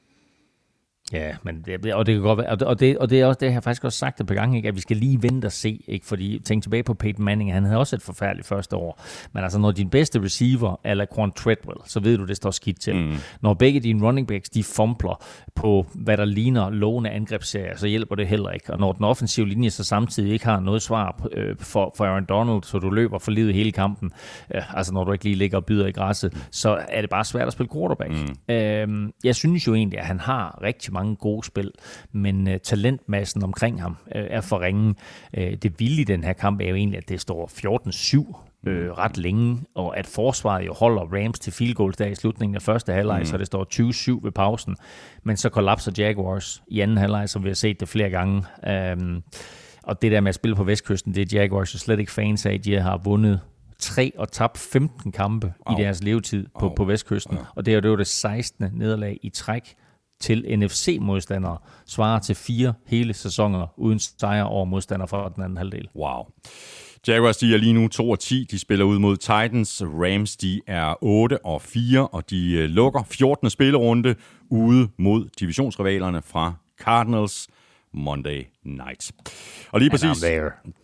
Ja, men det, og det kan godt være, og det, og det er også det, jeg har faktisk også sagt et par gange, ikke, at vi skal lige vente og se, ikke, fordi tænk tilbage på Peyton Manning, han havde også et forfærdeligt første år, men altså når din bedste receiver er Laquan Treadwell, så ved du, det står skidt til. Mm. Når begge dine running backs, de fumbler på, hvad der ligner lovende angrebsserier, så hjælper det heller ikke, og når den offensive linje så samtidig ikke har noget svar øh, for, for Aaron Donald, så du løber for livet hele kampen, øh, altså når du ikke lige ligger og byder i græsset, så er det bare svært at spille quarterback. Mm. Øh, jeg synes jo egentlig, at han har rigtig mange mange gode spil, men uh, talentmassen omkring ham uh, er for ringe. Uh, det vilde i den her kamp er jo egentlig, at det står 14-7 øh, ret længe, og at forsvaret jo holder Rams til field goals der i slutningen af første halvleg, mm. så det står 20-7 ved pausen, men så kollapser Jaguars i anden halvleg, som vi har set det flere gange. Um, og det der med at spille på Vestkysten, det er Jaguars jo slet ikke fans af. De har vundet 3 og tabt 15 kampe oh. i deres levetid på, oh. på Vestkysten. Ja. Og det er jo det, var det 16. nederlag i træk til NFC-modstandere svarer til fire hele sæsoner uden sejr over modstandere fra den anden halvdel. Wow. Jaguars de er lige nu 2 og 10. De spiller ud mod Titans. Rams de er 8 og 4, og de øh, lukker 14. spillerunde ude mod divisionsrivalerne fra Cardinals. Monday night. Og lige præcis,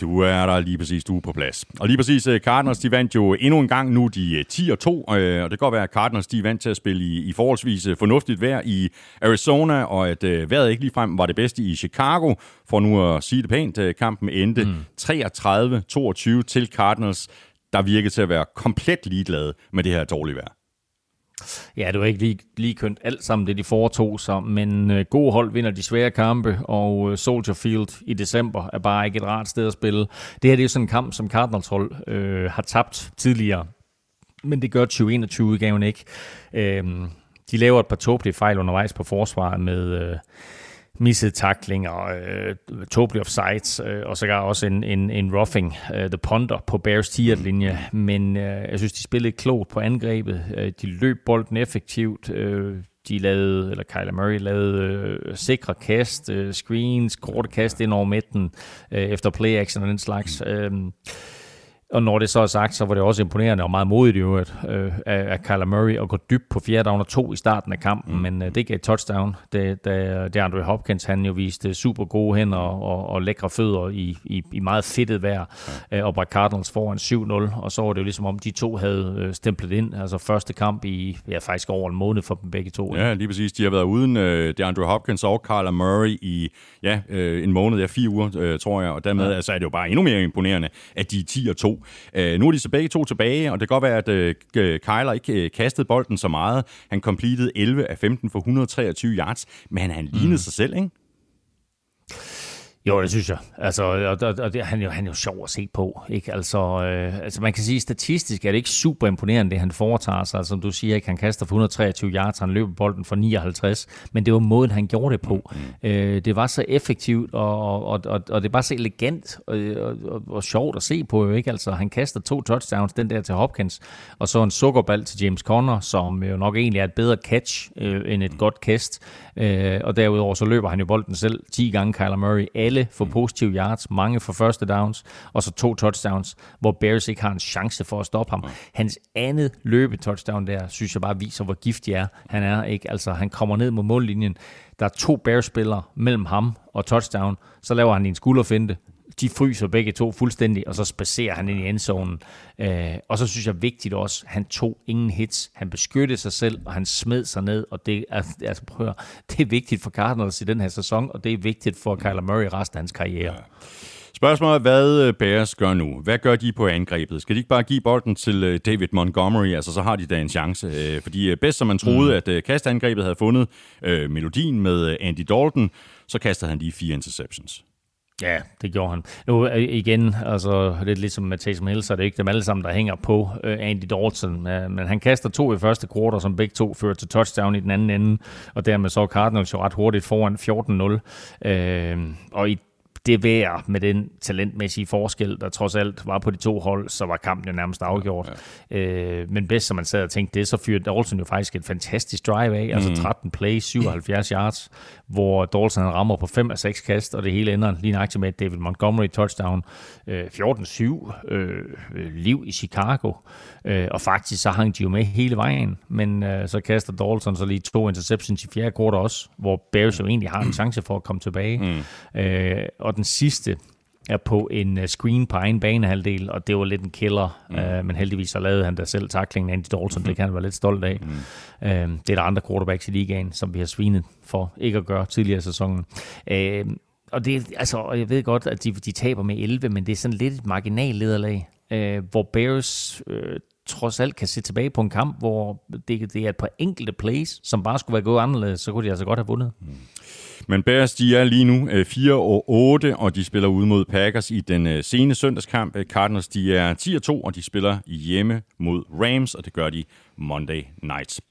du er der lige præcis, du er på plads. Og lige præcis, uh, Cardinals, de vandt jo endnu en gang, nu de 10 og 2, og det kan godt være, at Cardinals, de vant til at spille i, i forholdsvis fornuftigt vejr i Arizona, og at uh, vejret ikke ligefrem var det bedste i Chicago, for nu at sige det pænt. Kampen endte mm. 33-22 til Cardinals, der virkede til at være komplet ligeglade med det her dårlige vejr. Ja, det var ikke lige, lige kønt alt sammen, det de foretog sig, men øh, god hold vinder de svære kampe, og øh, Soldier Field i december er bare ikke et rart sted at spille. Det her det er sådan en kamp, som Cardinals hold øh, har tabt tidligere, men det gør 2021-udgaven ikke. Øh, de laver et par tåbelige fejl undervejs på forsvaret med... Øh, missede taklinger, øh, totally offsides, øh, og så også en, en, en roughing uh, the ponder på Bears tier linje men øh, jeg synes, de spillede klogt på angrebet. Øh, de løb bolden effektivt. Øh, de lavede, eller Kyler Murray lavede øh, sikre kast, øh, screens, korte kast ind over midten øh, efter play action og den slags. Øh, og når det så er sagt, så var det også imponerende og meget modigt i øvrigt øh, af Kyler Murray at gå dybt på fjerde down og to i starten af kampen, mm. men øh, det gav touchdown, da, da, da Andre Hopkins han jo viste super gode hænder og, og, lækre fødder i, i, i meget fedtet vejr, øh, og bragte Cardinals foran 7-0, og så var det jo ligesom om de to havde øh, stemplet ind, altså første kamp i ja, faktisk over en måned for dem begge to. Ja, lige præcis. De har været uden øh, Andre Hopkins og Kyler Murray i ja, øh, en måned, ja fire uger, øh, tror jeg, og dermed ja. altså, er det jo bare endnu mere imponerende, at de er 10 og 2 Øh, nu er de så begge to tilbage, og det kan godt være, at øh, Kyler ikke øh, kastede bolden så meget. Han completed 11 af 15 for 123 yards, men han lignede mm. sig selv, ikke? Jo, det synes jeg. Altså, og, og, og det, han, er jo, han er jo sjov at se på. Ikke? Altså, øh, altså, man kan sige, statistisk er det ikke super imponerende, det han foretager sig. Altså, som du siger, ikke? han kaster for 123 yards, han løber bolden for 59, men det var måden, han gjorde det på. Mm. Øh, det var så effektivt, og, og, og, og det var så elegant og, og, og, og sjovt at se på. Ikke? Altså, han kaster to touchdowns, den der til Hopkins, og så en sukkerball til James Conner, som jo nok egentlig er et bedre catch øh, end et mm. godt kast. Øh, og derudover så løber han jo bolden selv 10 gange Kyler Murray. Alle for positive yards, mange for første downs, og så to touchdowns, hvor Bears ikke har en chance for at stoppe ham. Hans andet løbe-touchdown der, synes jeg bare viser, hvor giftig er. Han er ikke, altså han kommer ned mod mållinjen, der er to Bears-spillere mellem ham og touchdown, så laver han en skulderfinte, de fryser begge to fuldstændig, og så spacerer han ind i endzonen. Øh, og så synes jeg vigtigt også, han tog ingen hits. Han beskyttede sig selv, og han smed sig ned, og det er, altså, prøv at, det er vigtigt for Cardinals i den her sæson, og det er vigtigt for Kyler Murray resten af hans karriere. Ja. Spørgsmålet er, hvad øh, Bears gør nu? Hvad gør de på angrebet? Skal de ikke bare give bolden til øh, David Montgomery? Altså, så har de da en chance. Øh, fordi bedst som man troede, mm. at kastangrebet havde fundet øh, melodien med Andy Dalton, så kastede han lige fire interceptions. Ja, det gjorde han. Nu igen, altså lidt ligesom med Taysom Hill, så er det ikke dem alle sammen, der hænger på uh, Andy Dalton. Uh, men han kaster to i første kvartal, som begge to fører til touchdown i den anden ende, og dermed så Cardinals jo ret hurtigt foran 14-0. Uh, og i det værd med den talentmæssige forskel, der trods alt var på de to hold, så var kampen jo nærmest afgjort. Ja, ja. Øh, men bedst som man sad og tænkte det, så fyrede Dalton jo faktisk et fantastisk drive af, altså 13 mhm. plays, 77 yards, hvor Dalton han rammer på 5 af 6 kast, og det hele ender lige nøjagtigt med David Montgomery touchdown. Øh, 14-7 øh, liv i Chicago, øh, og faktisk så hang de jo med hele vejen, men øh, så kaster Dalton så lige to interceptions i fjerde kvartal også, hvor Bears jo egentlig har en chance for at komme tilbage. Mm. Øh, og den sidste er på en øh, screen på egen banehalvdel, og det var lidt en killer, mm. uh, men heldigvis så lavede han da selv taklingen Andy Dalton, mm. det kan han være lidt stolt af. Mm. Uh, det er der andre quarterbacks i ligaen, som vi har svinet for ikke at gøre tidligere i sæsonen. Uh, og det, altså, jeg ved godt, at de, de taber med 11, men det er sådan lidt et marginallederlag, uh, hvor Bears uh, trods alt kan se tilbage på en kamp, hvor det, det er et par enkelte plays, som bare skulle være gået anderledes, så kunne de altså godt have vundet. Mm. Men Bears, de er lige nu øh, 4 og 8, og de spiller ud mod Packers i den øh, sene søndagskamp. Øh, Cardinals, de er 10 og 2, og de spiller hjemme mod Rams, og det gør de Monday night.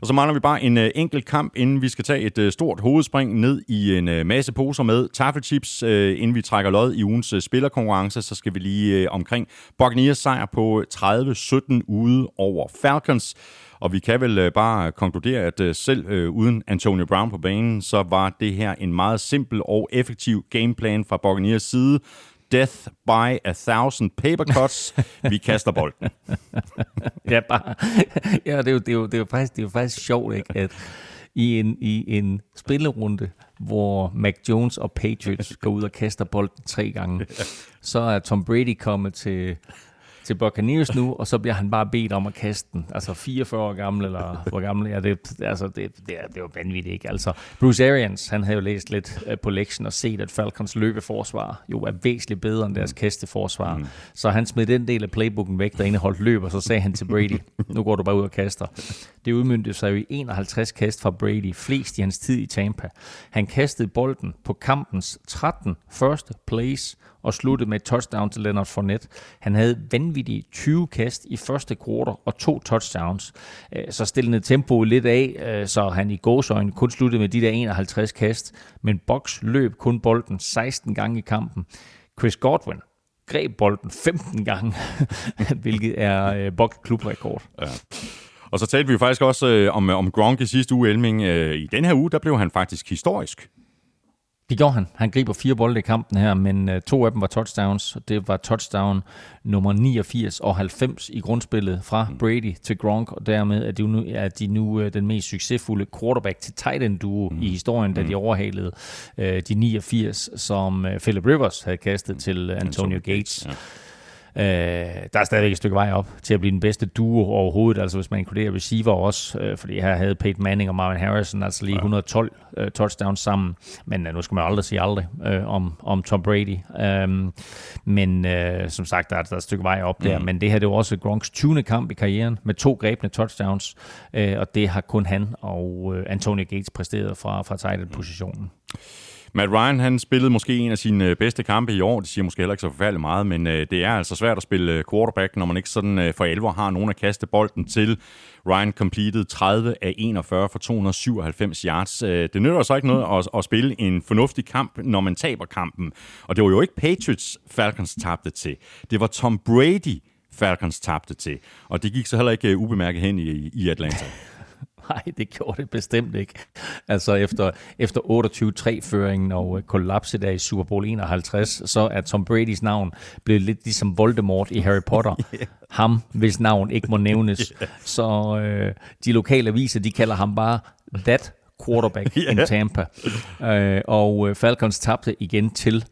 Og så mangler vi bare en enkelt kamp, inden vi skal tage et stort hovedspring ned i en masse poser med taffelchips. Inden vi trækker lod i ugens spillerkonkurrence, så skal vi lige omkring Buccaneers sejr på 30-17 ude over Falcons. Og vi kan vel øh, bare konkludere, at øh, selv øh, uden Antonio Brown på banen, så var det her en meget simpel og effektiv gameplan fra Buccaneers side. Death by a thousand paper cuts. Vi kaster bolden. ja, bare, ja det, er jo, det, er jo, det, er jo faktisk, det er jo faktisk sjovt, ikke? at i en, i en spillerunde, hvor Mac Jones og Patriots går ud og kaster bolden tre gange, så er Tom Brady kommet til til Buccaneers nu, og så bliver han bare bedt om at kaste den. Altså 44 år gammel, eller hvor gammel er det? Altså, det, det, er, det jo vanvittigt, ikke? Altså, Bruce Arians, han havde jo læst lidt øh, på lektionen og set, at Falcons løbeforsvar jo er væsentligt bedre end deres kasteforsvar. Mm. Så han smed den del af playbooken væk, der indeholdt løb, og så sagde han til Brady, nu går du bare ud og kaster. Det udmyndte sig jo i 51 kast fra Brady, flest i hans tid i Tampa. Han kastede bolden på kampens 13 første plays, og sluttede med et touchdown til Leonard Fournette. Han havde vanvittige 20 kast i første kvartal og to touchdowns. Øh, så stillede tempoet lidt af, øh, så han i gåsøjne kun sluttede med de der 51 kast, men Box løb kun bolden 16 gange i kampen. Chris Godwin greb bolden 15 gange, hvilket er øh, Box klubrekord. Ja. Og så talte vi jo faktisk også øh, om, om Gronk i sidste uge, Elming. I den her uge, der blev han faktisk historisk. Det gjorde han. Han griber fire bolde i kampen her, men uh, to af dem var touchdowns. Det var touchdown nummer 89 og 90 i grundspillet fra mm. Brady til Gronk, og dermed er de nu, er de nu uh, den mest succesfulde quarterback til tight end duo mm. i historien, da de mm. overhalede uh, de 89, som Philip Rivers havde kastet til Antonio Gates. Ja. Øh, der er stadigvæk et stykke vej op til at blive den bedste duo overhovedet, altså hvis man inkluderer receiver også, øh, fordi her havde Peyton Manning og Marvin Harrison altså lige 112 øh, touchdowns sammen, men øh, nu skal man aldrig sige aldrig øh, om, om Tom Brady. Øh, men øh, som sagt, der er, der er et stykke vej op der, mm. men det her det var også Gronks 20. kamp i karrieren med to grebne touchdowns, øh, og det har kun han og øh, Antonio Gates præsteret fra, fra tight positionen Matt Ryan, han spillede måske en af sine øh, bedste kampe i år. Det siger måske heller ikke så forfærdeligt meget, men øh, det er altså svært at spille øh, quarterback, når man ikke sådan øh, for alvor har nogen at kaste bolden til. Ryan completed 30 af 41 for 297 yards. Øh, det nytter så ikke noget at, at spille en fornuftig kamp, når man taber kampen. Og det var jo ikke Patriots, Falcons tabte til. Det var Tom Brady, Falcons tabte til. Og det gik så heller ikke øh, ubemærket hen i, i Atlanta. Nej, det gjorde det bestemt ikke. Altså efter, efter 28-3-føringen og uh, kollapset der i Super Bowl 51, så er Tom Bradys navn blevet lidt ligesom Voldemort i Harry Potter. yeah. Ham, hvis navn ikke må nævnes. Yeah. Så uh, de lokale aviser, de kalder ham bare That Quarterback yeah. in Tampa. Uh, og uh, Falcons tabte igen til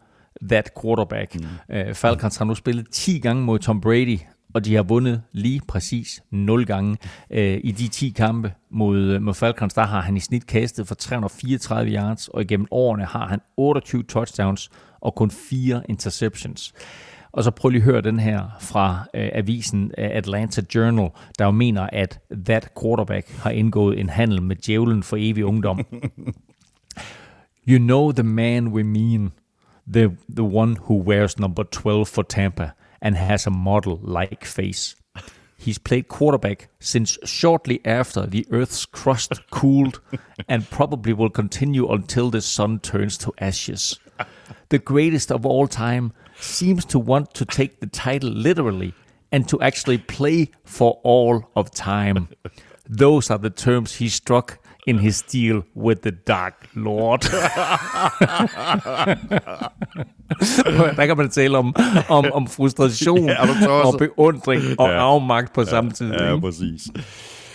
that quarterback. Mm. Uh, Falcons har nu spillet 10 gange mod Tom Brady, og de har vundet lige præcis 0 gange. Øh, I de 10 kampe mod, mod Falcons, der har han i snit kastet for 334 yards, og igennem årene har han 28 touchdowns og kun 4 interceptions. Og så prøv lige at høre den her fra øh, avisen øh, Atlanta Journal, der jo mener, at that quarterback har indgået en handel med djævlen for evig ungdom. you know the man we mean, the, the one who wears number 12 for Tampa – and has a model like face. He's played quarterback since shortly after the Earth's crust cooled and probably will continue until the sun turns to ashes. The greatest of all time seems to want to take the title literally and to actually play for all of time. Those are the terms he struck in his deal with the Dark Lord. der kan man tale om, om, om frustration ja, og beundring og ja. afmagt på ja, samme tid. Ja, ikke? præcis.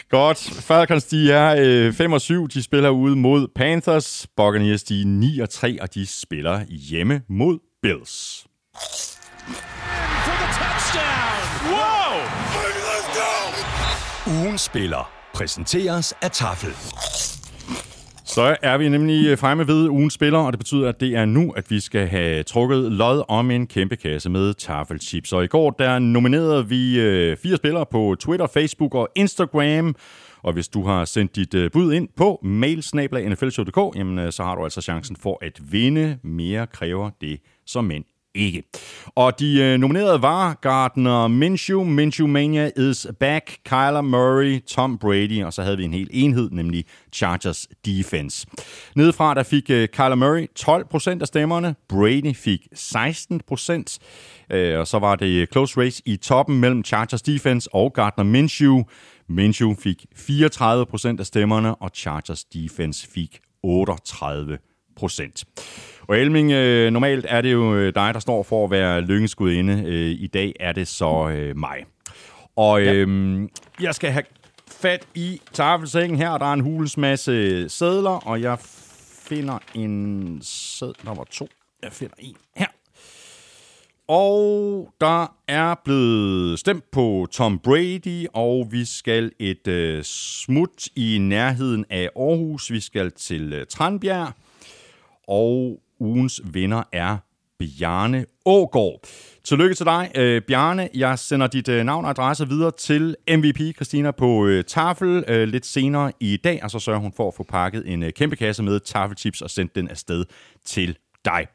Godt. Falcons, de er øh, 5 og 7. De spiller ude mod Panthers. Buccaneers, de er 9 og 3, og de spiller hjemme mod Bills. Ugen spiller præsenteres af Tafel. Så er vi nemlig øh, fremme ved ugens spiller, og det betyder, at det er nu, at vi skal have trukket lod om en kæmpe kasse med taffelchips. Og i går, der nominerede vi øh, fire spillere på Twitter, Facebook og Instagram. Og hvis du har sendt dit øh, bud ind på mailsnabla.nflshow.dk, jamen øh, så har du altså chancen for at vinde. Mere kræver det som mænd ikke. Og de øh, nominerede var Gardner Minshew, Minshew Mania is back, Kyler Murray, Tom Brady, og så havde vi en hel enhed, nemlig Chargers Defense. Nedefra der fik øh, Kyler Murray 12% af stemmerne, Brady fik 16%, øh, og så var det øh, close race i toppen mellem Chargers Defense og Gardner Minshew. Minshew fik 34% af stemmerne, og Chargers Defense fik 38 procent. Og Elming, øh, normalt er det jo øh, dig, der står for at være lykkesgudinde. Øh, I dag er det så øh, mig. Og øh, ja. jeg skal have fat i tafelsengen her. Der er en hulens masse sædler, og jeg finder en sæd. Var to. Jeg finder en her. Og der er blevet stemt på Tom Brady, og vi skal et øh, smut i nærheden af Aarhus. Vi skal til øh, Tranbjerg og ugens vinder er Bjarne Ågård. Tillykke til dig, øh, Bjarne. Jeg sender dit øh, navn og adresse videre til MVP Christina på øh, tafel øh, lidt senere i dag, og så sørger hun for at få pakket en øh, kæmpe kasse med tafelchips og sendt den afsted til dig.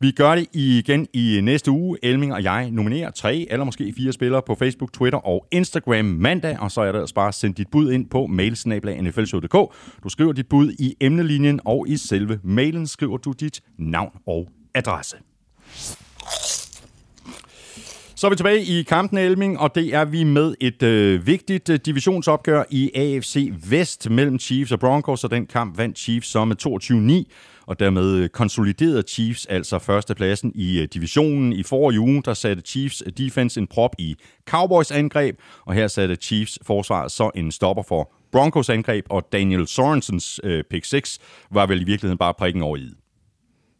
Vi gør det igen i næste uge. Elming og jeg nominerer tre eller måske fire spillere på Facebook, Twitter og Instagram mandag, og så er det altså bare at sende dit bud ind på mailsnabla.nflshow.dk. Du skriver dit bud i emnelinjen, og i selve mailen skriver du dit navn og adresse. Så er vi tilbage i kampen, Elming, og det er vi med et øh, vigtigt øh, divisionsopgør i AFC Vest mellem Chiefs og Broncos, og den kamp vandt Chiefs så med 22-9 og dermed øh, konsoliderede Chiefs altså førstepladsen i øh, divisionen. I forrige uge, der satte Chiefs øh, defense en prop i Cowboys angreb, og her satte Chiefs forsvar så en stopper for Broncos angreb, og Daniel Sorensens øh, pick 6 var vel i virkeligheden bare prikken over i.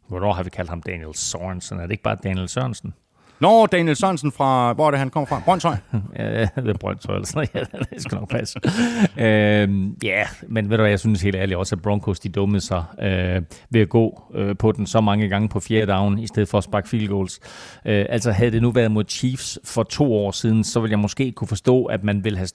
Hvornår har vi kaldt ham Daniel Sorensen? Er det ikke bare Daniel Sørensen? Nå, Daniel Sørensen fra, hvor er det, han kommer fra? Brøndshøj? ja, det er Brøndshøj eller sådan noget. Ja, det skal nok passe. øhm, ja, men ved du hvad, jeg synes helt ærligt også, at Broncos de dummede sig øh, ved at gå øh, på den så mange gange på fjerde down, i stedet for at sparke field goals. Øh, altså havde det nu været mod Chiefs for to år siden, så ville jeg måske kunne forstå, at man vil have,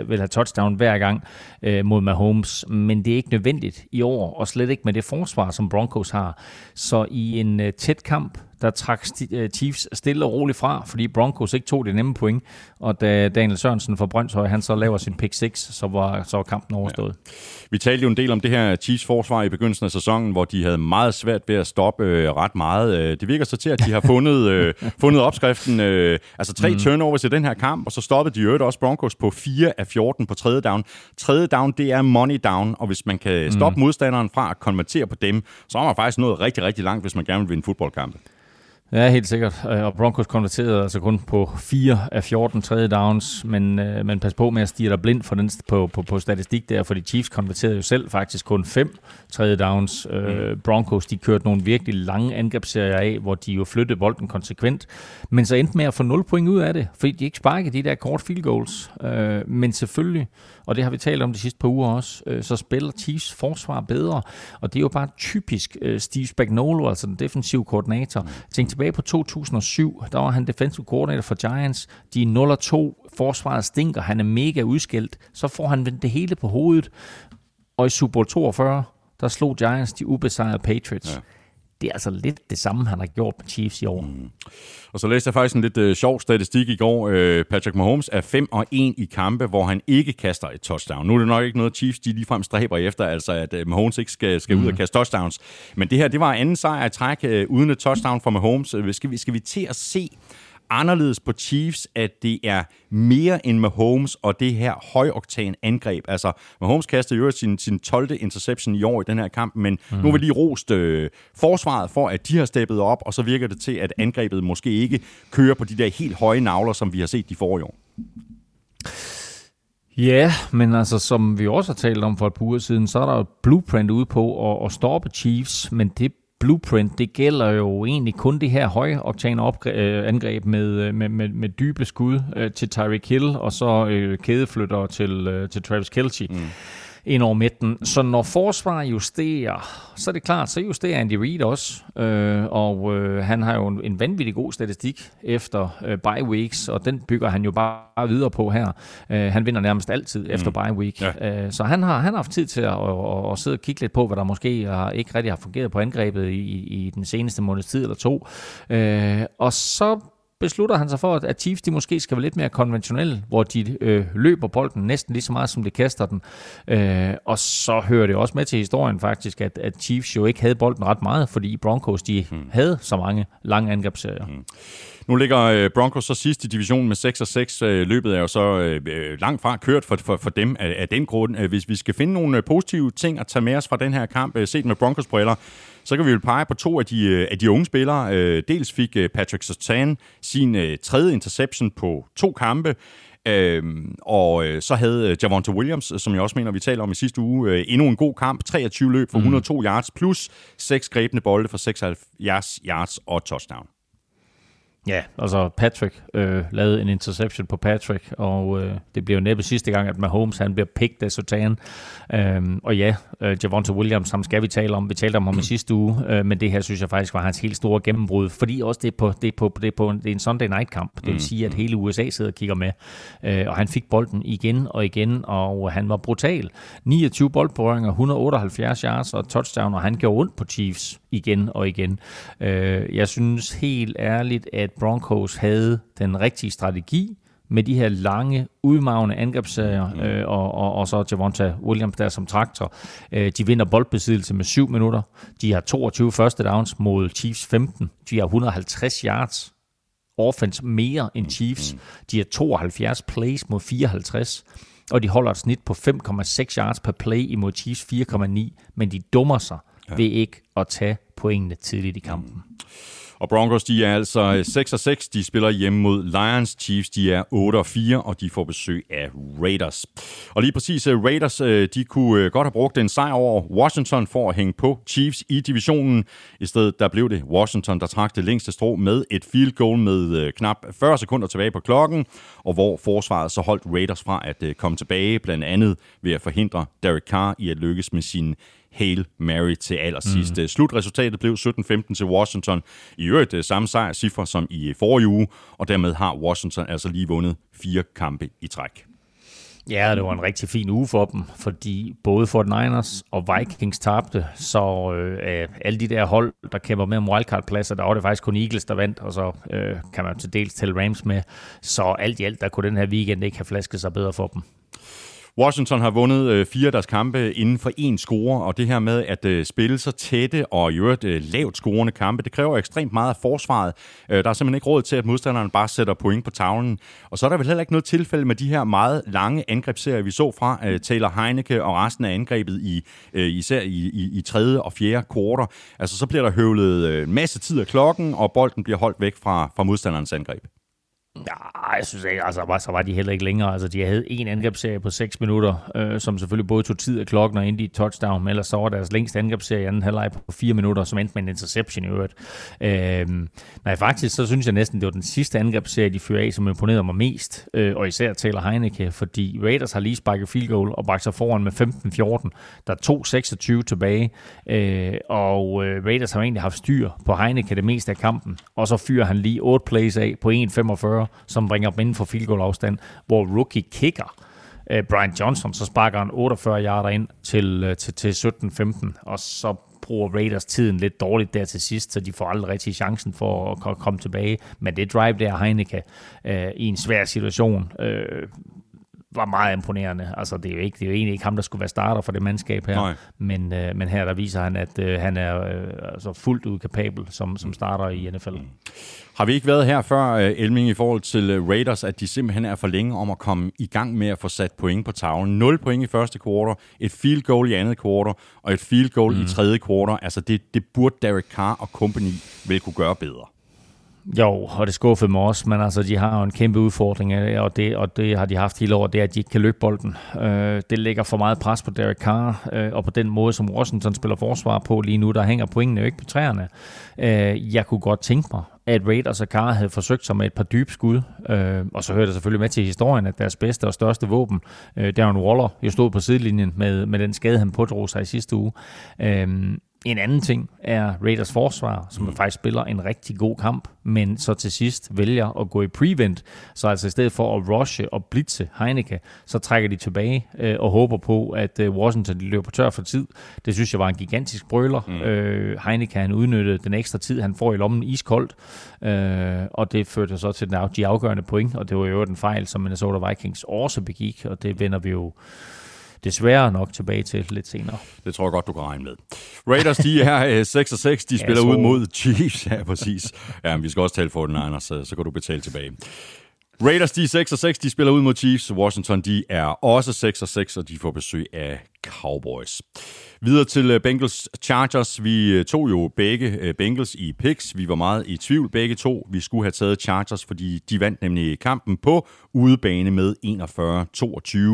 øh, vil have touchdown hver gang øh, mod Mahomes, men det er ikke nødvendigt i år, og slet ikke med det forsvar, som Broncos har. Så i en øh, tæt kamp, der trak øh, Chiefs stille og roligt fra, fordi Broncos ikke tog det nemme point, og da Daniel Sørensen fra Brøndshøj, han så laver sin pick 6, så var, så var kampen overstået. Ja. Vi talte jo en del om det her Chiefs-forsvar i begyndelsen af sæsonen, hvor de havde meget svært ved at stoppe øh, ret meget. Øh, det virker så til, at de har fundet, øh, fundet opskriften. Øh, altså tre mm. turnovers i den her kamp, og så stoppede de jo også Broncos på 4 af 14 på tredje down. Tredje down, det er money down, og hvis man kan stoppe mm. modstanderen fra at konvertere på dem, så har man faktisk nået rigtig, rigtig langt, hvis man gerne vil vinde fodboldkampe. Ja, helt sikkert. Øh, og Broncos konverterede altså kun på 4 af 14 tredje downs, men, øh, men pas på med at stige dig blind for den, på, på, på statistik der, fordi Chiefs konverterede jo selv faktisk kun 5 tredje downs. Øh, mm. Broncos, de kørte nogle virkelig lange angrebsserier af, hvor de jo flyttede bolden konsekvent, men så endte med at få 0 point ud af det, fordi de ikke sparkede de der kort field goals. Øh, men selvfølgelig, og det har vi talt om de sidste par uger også, øh, så spiller Chiefs forsvar bedre, og det er jo bare typisk øh, Steve Spagnuolo, altså den defensive koordinator. Tænk tilbage på 2007, der var han defensive coordinator for Giants. De er 0-2, forsvaret stinker, han er mega udskilt. Så får han vendt det hele på hovedet, og i Super Bowl 42, der slog Giants de ubesejrede Patriots. Ja det er altså lidt det samme, han har gjort med Chiefs i år. Mm. Og så læste jeg faktisk en lidt uh, sjov statistik i går. Uh, Patrick Mahomes er 5 og 1 i kampe, hvor han ikke kaster et touchdown. Nu er det nok ikke noget, Chiefs de ligefrem stræber efter, altså at uh, Mahomes ikke skal, skal mm. ud og kaste touchdowns. Men det her, det var anden sejr i træk uh, uden et touchdown for Mahomes. Uh, skal, vi, skal vi til at se anderledes på Chiefs, at det er mere end Mahomes og det her højoktan angreb. Altså, Mahomes kastede jo sin, sin 12. interception i år i den her kamp, men mm. nu vil lige rost øh, forsvaret for, at de har steppet op, og så virker det til, at angrebet måske ikke kører på de der helt høje navler, som vi har set de forrige år. Ja, men altså, som vi også har talt om for et par uger siden, så er der et blueprint ude på at, at stoppe Chiefs, men det blueprint, det gælder jo egentlig kun det her højoktan øh, angreb med, øh, med, med, med dybe skud øh, til Tyreek Hill, og så øh, kædeflytter til, øh, til Travis Kelce. Mm ind over midten. Så når forsvaret justerer, så er det klart, så justerer Andy Reid også. Øh, og øh, han har jo en, en vanvittig god statistik efter øh, bye weeks, og den bygger han jo bare videre på her. Øh, han vinder nærmest altid efter mm. bye week. Ja. Øh, så han har, han har haft tid til at, at, at, at sidde og kigge lidt på, hvad der måske har, ikke rigtig har fungeret på angrebet i, i den seneste måneds tid eller to. Øh, og så beslutter han sig for, at Chiefs de måske skal være lidt mere konventionelle, hvor de øh, løber bolden næsten lige så meget, som de kaster den. Øh, og så hører det også med til historien faktisk, at, at Chiefs jo ikke havde bolden ret meget, fordi Broncos de hmm. havde så mange lange angrebsserier. Hmm. Nu ligger øh, Broncos så sidst i divisionen med 6 og 6. Øh, løbet er jo så øh, langt fra kørt for, for, for dem af, af den grund. Hvis vi skal finde nogle positive ting at tage med os fra den her kamp, set med Broncos briller, så kan vi jo pege på to af de, af de unge spillere. Dels fik Patrick Sertan sin tredje interception på to kampe. Øhm, og øh, så havde Javonte Williams, som jeg også mener, vi taler om i sidste uge, øh, endnu en god kamp. 23 løb for 102 mm. yards, plus 6 grebne bolde for 76 yards og touchdown. Ja, altså Patrick øh, lavede en interception på Patrick, og øh, det bliver jo næppe sidste gang, at Mahomes han bliver picked af Sotan. Øhm, og ja, øh, Javonte Williams, ham skal vi tale om. Vi talte om ham i sidste uge, øh, men det her synes jeg faktisk var hans helt store gennembrud, fordi også det er, på, det er, på, det er, på, det er en Sunday night kamp. Det vil mm. sige, at hele USA sidder og kigger med. Øh, og han fik bolden igen og igen, og han var brutal. 29 boldberøringer, 178 yards og touchdown, og han gjorde ondt på Chiefs igen og igen. Øh, jeg synes helt ærligt, at Broncos havde den rigtige strategi med de her lange, udmavne angrebsserier, mm. øh, og, og, og så Javonta Williams der som traktor. Øh, de vinder boldbesiddelse med 7 minutter. De har 22 første downs mod Chiefs 15. De har 150 yards offense mere end Chiefs. Mm. De har 72 plays mod 54 og de holder et snit på 5,6 yards per play imod Chiefs 4,9, men de dummer sig ja. ved ikke at tage pointene tidligt i kampen. Mm. Og Broncos, de er altså 6 og 6. De spiller hjemme mod Lions. Chiefs, de er 8 og 4, og de får besøg af Raiders. Og lige præcis øh, Raiders, øh, de kunne øh, godt have brugt en sejr over Washington for at hænge på Chiefs i divisionen. I stedet der blev det Washington, der trak det længste strå med et field goal med knap 40 sekunder tilbage på klokken, og hvor forsvaret så holdt Raiders fra at komme tilbage, blandt andet ved at forhindre Derek Carr i at lykkes med sin Hail Mary til allersidst. Mm. Slutresultatet blev 17-15 til Washington. I øvrigt øh, samme sejrscifre som i forrige uge, og dermed har Washington altså lige vundet fire kampe i træk. Ja, det var en rigtig fin uge for dem, fordi både for Niners og Vikings tabte, så øh, alle de der hold, der kæmper med om wildcard-pladser, der var det faktisk kun Eagles, der vandt, og så øh, kan man til dels tælle Rams med. Så alt i alt, der kunne den her weekend ikke have flasket sig bedre for dem. Washington har vundet øh, fire af deres kampe inden for én score, og det her med at øh, spille så tætte og i øvrigt øh, lavt scorende kampe, det kræver ekstremt meget af forsvaret. Øh, der er simpelthen ikke råd til, at modstanderen bare sætter point på tavlen. Og så er der vel heller ikke noget tilfælde med de her meget lange angrebsserier, vi så fra øh, Taylor Heineke og resten af angrebet i øh, især i, i, i tredje og fjerde korter. Altså så bliver der høvlet øh, masse tid af klokken, og bolden bliver holdt væk fra, fra modstanderens angreb. Ja, jeg synes ikke, altså var, så var de heller ikke længere. Altså, de havde en angrebsserie på 6 minutter, øh, som selvfølgelig både tog tid af klokken og endte i touchdown, men ellers så var deres længste angrebsserie i anden halvleg på 4 minutter, som endte med en interception i øvrigt. Øh, nej, faktisk så synes jeg næsten, det var den sidste angrebsserie, de fører af, som imponerede mig mest, øh, og især Taylor Heineke, fordi Raiders har lige sparket field goal og bragt sig foran med 15-14. Der er 2-26 tilbage, øh, og øh, Raiders har egentlig haft styr på Heineke det meste af kampen, og så fyrer han lige 8 plays af på 1-45 som bringer dem inden for field goal afstand, hvor rookie kicker øh, Brian Johnson, så sparker han 48 yarder ind til, øh, til, til 17-15, og så bruger Raiders tiden lidt dårligt der til sidst, så de får aldrig rigtig chancen for at komme tilbage. Men det drive der, Heineke, øh, i en svær situation, øh, var meget imponerende. Altså, det er jo, ikke, det er jo egentlig ikke ham, der skulle være starter for det mandskab her. Men, øh, men her der viser han, at øh, han er øh, altså fuldt ud kapabel som, som starter i NFL. Mm. Har vi ikke været her før, øh, Elming, i forhold til øh, Raiders, at de simpelthen er for længe om at komme i gang med at få sat point på tavlen? 0 point i første kvartal, et field goal i andet kvartal, og et field goal mm. i tredje kvartal. Altså, det, det burde Derek Carr og company vel kunne gøre bedre. Jo, og det skuffede mig også, men altså, de har jo en kæmpe udfordring, øh, og det, og det har de haft hele året, det er, at de ikke kan løbe bolden. Øh, det lægger for meget pres på Derek Carr, øh, og på den måde, som Washington spiller forsvar på lige nu, der hænger pointene jo ikke på træerne. Øh, jeg kunne godt tænke mig, at Raiders og Carr havde forsøgt sig med et par dybe skud, øh, og så hører det selvfølgelig med til historien, at deres bedste og største våben, øh, Darren Waller, jo stod på sidelinjen med, med den skade, han pådrog sig i sidste uge. Øh, en anden ting er Raiders forsvar, som mm. faktisk spiller en rigtig god kamp, men så til sidst vælger at gå i prevent. Så altså i stedet for at rushe og blitse Heineke, så trækker de tilbage øh, og håber på, at øh, Washington løber tør for tid. Det synes jeg var en gigantisk brøler. Mm. Øh, Heineke han udnyttede den ekstra tid, han får i lommen iskoldt, øh, og det førte så til de afgørende point, og det var jo den fejl, som Minnesota Vikings også begik, og det vender vi jo desværre nok tilbage til lidt senere. Det tror jeg godt, du kan regne med. Raiders, de er 6 og 6. De spiller ud mod Chiefs. Ja, præcis. Ja, men vi skal også tale for den, Anders, så, så kan du betale tilbage. Raiders, de er 6 og 6. De spiller ud mod Chiefs. Washington, de er også 6 og 6, og de får besøg af Cowboys. Videre til øh, Bengals Chargers. Vi øh, tog jo begge øh, Bengals i picks. Vi var meget i tvivl begge to. Vi skulle have taget Chargers, fordi de vandt nemlig kampen på udebane med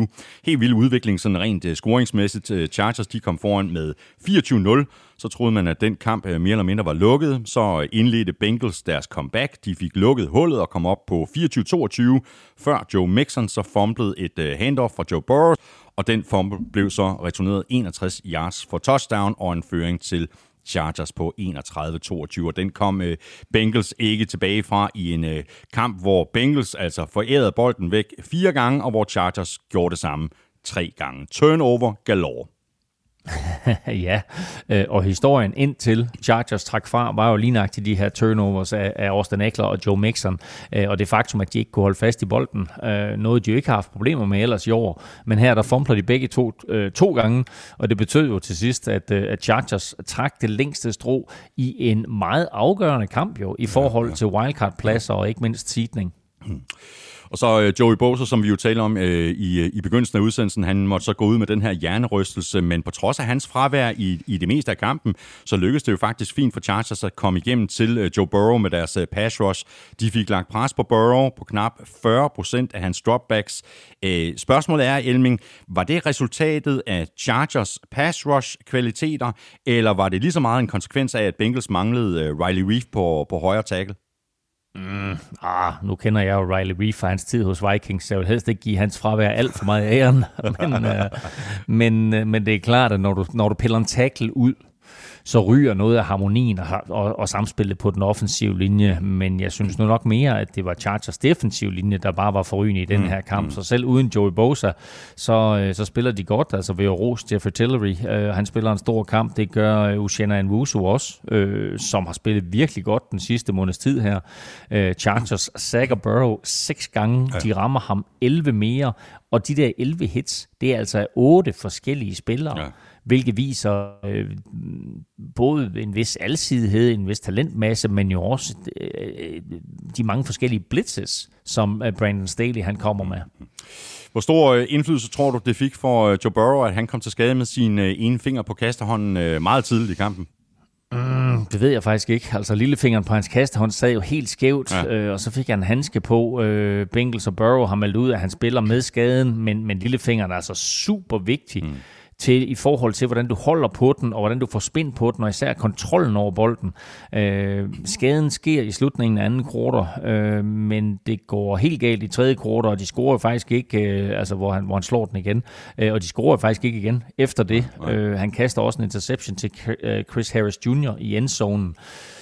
41-22. Helt vild udvikling, sådan rent scoringsmæssigt. Chargers de kom foran med 24-0. Så troede man, at den kamp øh, mere eller mindre var lukket. Så øh, indledte Bengals deres comeback. De fik lukket hullet og kom op på 24-22, før Joe Mixon så fumblede et øh, handoff fra Joe Burrow og den fumble blev så returneret 61 yards for touchdown og en føring til Chargers på 31-22, og den kom øh, Bengals ikke tilbage fra i en øh, kamp, hvor Bengals altså forærede bolden væk fire gange, og hvor Chargers gjorde det samme tre gange. Turnover galore. ja, øh, og historien indtil Chargers trak fra, var jo lige nøjagtigt de her turnovers af, af Austin Eckler og Joe Mixon, øh, og det faktum, at de ikke kunne holde fast i bolden, øh, noget de jo ikke har haft problemer med ellers i år, men her der fumbler de begge to, to gange, og det betød jo til sidst, at, at Chargers trak det længste strå i en meget afgørende kamp jo, i forhold ja, ja. til wildcard-pladser og ikke mindst seedning. Hmm. Og så øh, Joey Bosa, som vi jo talte om øh, i, øh, i begyndelsen af udsendelsen, han måtte så gå ud med den her hjernerystelse, men på trods af hans fravær i, i det meste af kampen, så lykkedes det jo faktisk fint for Chargers at komme igennem til øh, Joe Burrow med deres øh, pass rush. De fik lagt pres på Burrow på knap 40% af hans dropbacks. Øh, spørgsmålet er, Elming, var det resultatet af Chargers pass rush kvaliteter, eller var det lige så meget en konsekvens af, at Bengals manglede øh, Riley Reef på, på højre tackle? Mm, ah, nu kender jeg jo Riley Reef hans tid hos Vikings, så jeg vil helst ikke give hans fravær alt for meget æren. men, uh, men, uh, men det er klart, at når du, når du piller en tackle ud, så ryger noget af harmonien og, og, og samspillet på den offensive linje. Men jeg synes nu nok mere, at det var Chargers defensive linje, der bare var forrygende i den mm, her kamp. Mm. Så selv uden Joey Bosa, så, øh, så spiller de godt. Altså ved at rose Jeffrey Tillery. Uh, han spiller en stor kamp. Det gør uh, Uchenna Nwosu også, uh, som har spillet virkelig godt den sidste måneds tid her. Uh, Chargers sacker Burrow seks gange. Ja. De rammer ham 11 mere. Og de der 11 hits, det er altså otte forskellige spillere. Ja hvilket viser øh, både en vis alsidighed, en vis talentmasse, men jo også øh, de mange forskellige blitzes, som øh, Brandon Staley han kommer med. Hvor stor øh, indflydelse tror du, det fik for øh, Joe Burrow, at han kom til skade med sin ene finger på kasterhånden meget tidligt i kampen? Mm, det ved jeg faktisk ikke. Altså lillefingeren på hans kastehånd sad jo helt skævt, ja. øh, og så fik han en handske på. Øh, Bengals og Burrow har meldt ud, at han spiller med skaden, men, men lillefingeren er altså super vigtig. Mm til i forhold til, hvordan du holder på den, og hvordan du får spind på den, og især kontrollen over bolden. Øh, skaden sker i slutningen af anden kvartal, øh, men det går helt galt i tredje kvartal, og de scorer faktisk ikke, øh, altså hvor han, hvor han slår den igen, øh, og de scorer faktisk ikke igen efter det. Øh, han kaster også en interception til Chris Harris Jr. i endzonen. Øh,